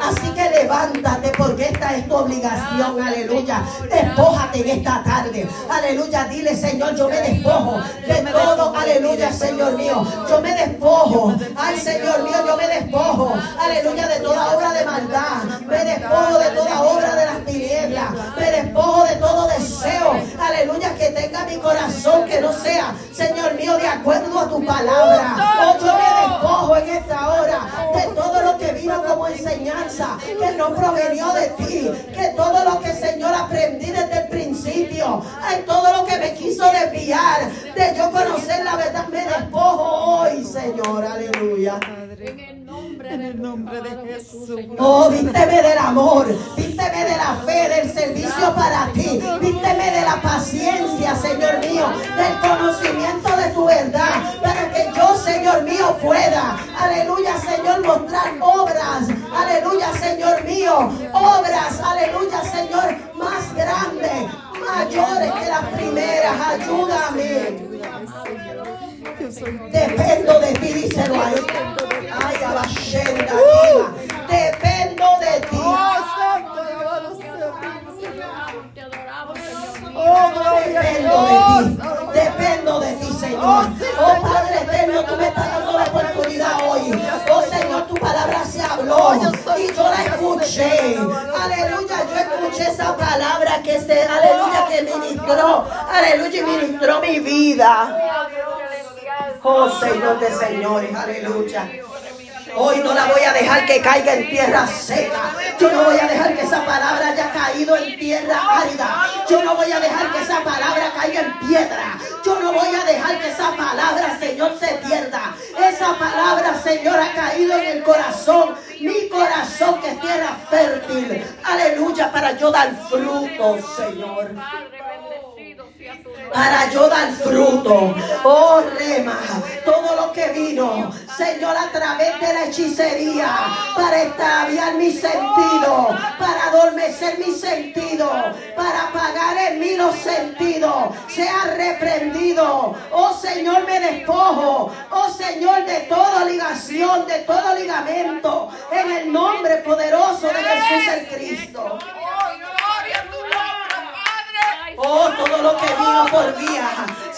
Así que levántate porque esta es tu obligación, aleluya. Despójate en esta tarde, aleluya. Dile, Señor, yo me despojo de todo, aleluya, Señor mío. Yo me despojo, ay, Señor mío, yo me despojo, aleluya, de toda obra de maldad. Me despojo de toda obra de las tinieblas. Me despojo de todo deseo, aleluya, que tenga mi corazón, que no sea, Señor mío, de acuerdo a tu palabra. Oh, yo me despojo en esta hora de todo lo que vino como que no provenió de ti, que todo lo que Señor aprendí desde el principio, hay todo lo que me quiso desviar de yo conocer la verdad, me despojo hoy, Señor, aleluya. En el nombre de Jesús. Oh, vísteme del amor, vísteme de la fe, del servicio para ti, vísteme de la paciencia, Señor mío, del conocimiento de tu verdad, para que yo, Señor mío, pueda, aleluya, Señor, mostrar obras, aleluya, Señor mío, obras, aleluya, Señor, más grandes, mayores que las primeras, ayúdame. Dependo de ti, díselo ahí. Ay, Dependo de ti. Oh, Dependo de ti. Dependo de ti, Señor. Oh, Padre eterno, tú me estás dando la oportunidad hoy. Oh, Señor, tu palabra se habló y yo la escuché. Aleluya, yo escuché esa palabra que se, aleluya, que ministró. Aleluya, y ministró mi vida. Oh Señor de señores, aleluya. Hoy no la voy a dejar que caiga en tierra seca. Yo no voy a dejar que esa palabra haya caído en tierra árida. Yo no voy a dejar que esa palabra caiga en piedra. Yo no voy a dejar que esa palabra, Señor, se pierda. Esa palabra, Señor, ha caído en el corazón. Mi corazón que es tierra fértil. Aleluya, para yo dar fruto, Señor para yo dar fruto. Oh, rema, todo lo que vino, Señor, a través de la hechicería, para extraviar mi sentido, para adormecer mi sentido, para apagar en mí los sentidos, sea reprendido. Oh, Señor, me despojo. Oh, Señor, de toda ligación, de todo ligamento, en el nombre poderoso de Jesús el Cristo. Oh, todo lo que vino por vía,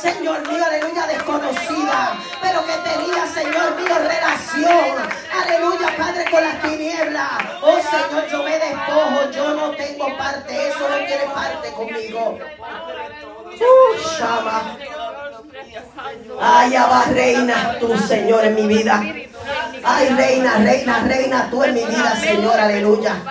Señor mío, aleluya, desconocida, pero que tenía, Señor mío, relación, aleluya, Padre, con las tinieblas. Oh, Señor, yo me despojo, yo no tengo parte, eso no tiene parte conmigo. Uh. Ay, va reina tú, Señor, en mi vida. Ay, reina, reina, reina tú en mi vida, Señor, aleluya.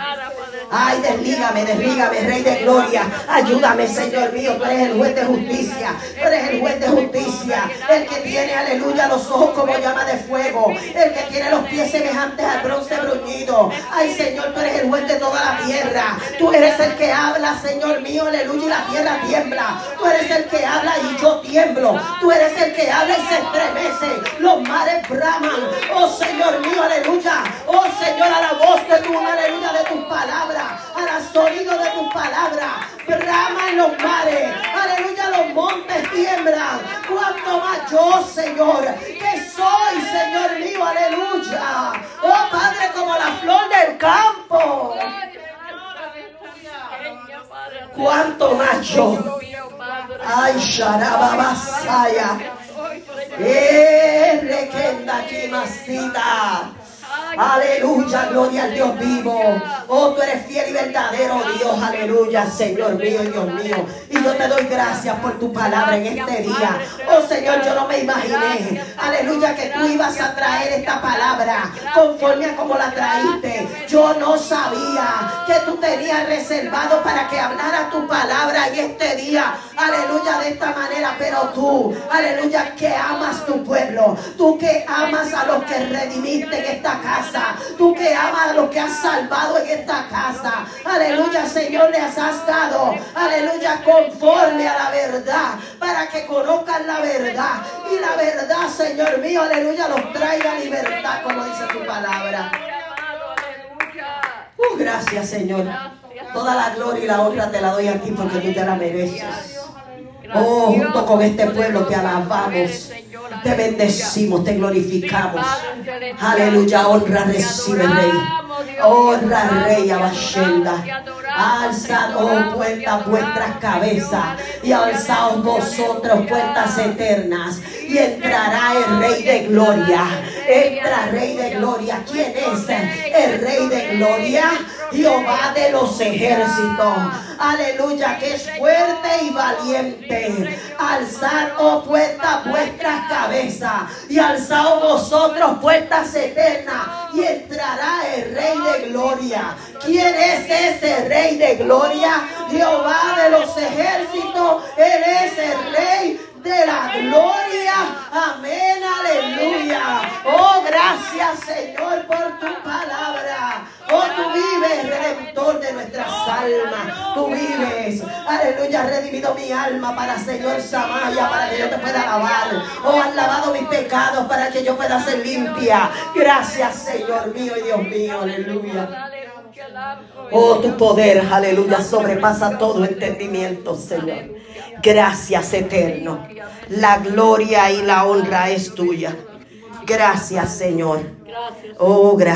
Ay, deslígame, deslígame, Rey de Gloria. Ayúdame, Señor mío. Tú eres el juez de justicia. Tú eres el juez de justicia. El que tiene, aleluya, los ojos como llama de fuego. El que tiene los pies semejantes al bronce bruñido. Ay, Señor, tú eres el juez de toda la tierra. Tú eres el que habla, Señor mío, aleluya, y la tierra tiembla. Tú eres el que habla y yo tiemblo. Tú eres el que habla y se estremece. Los mares braman. Oh, Señor mío, aleluya. Oh, Señor, a la voz de tu, aleluya, de tus palabras al sonido de tu palabra. Brama en los mares, aleluya, los montes tiemblan. Cuanto más yo, Señor, que soy, Señor mío, aleluya. Oh Padre, como la flor del campo. Cuanto más yo. Ay, Sharaba Basaya. Eh, requenda aquí, masita. Aleluya, gloria al Dios vivo. Oh, tú eres fiel y verdadero Dios, aleluya, Señor mío y Dios mío. Y yo te doy gracias por tu palabra en este día. Oh, Señor, yo no me imaginé, aleluya, que tú ibas a traer esta palabra conforme a como la traíste. Yo no sabía que tú tenías reservado para que hablara tu palabra en este día. Aleluya, de esta manera. Pero tú, aleluya, que amas tu pueblo. Tú que amas a los que redimiste en esta casa. Tú que amas a los que has salvado en esta casa. Aleluya, Señor, les has dado. Aleluya, conforme a la verdad. Para que conozcan la verdad. Y la verdad, Señor mío, aleluya, los traiga libertad, como dice tu palabra. Uh, gracias, Señor. Toda la gloria y la honra te la doy a ti porque tú te la mereces. Oh, junto con este pueblo te alabamos, te bendecimos, te glorificamos. Aleluya, honra recibe rey. Honra rey Abashenda. Alzad, oh puertas, vuestras cabezas y alzaos vosotros puertas eternas y entrará el rey de gloria. Entra rey de gloria. ¿Quién es el rey de gloria? Jehová de los ejércitos. Aleluya, que es fuerte y valiente. Alzad, oh vuestras cabezas y alzaos vosotros puertas eternas y entrará el rey de gloria. ¿Quién es ese rey de gloria? Jehová de los ejércitos. Él es el rey de la gloria. Amén, aleluya. Oh, gracias Señor por tu palabra. Oh, tú vives, redentor de nuestras almas. Tú vives, aleluya, redimido mi alma para Señor Samaya, para que yo te pueda lavar. Oh, has lavado mis pecados para que yo pueda ser limpia. Gracias, Señor mío y Dios mío, aleluya. Oh, tu poder, aleluya, sobrepasa todo entendimiento, Señor. Gracias, eterno. La gloria y la honra es tuya. Gracias, Señor. Oh, gracias.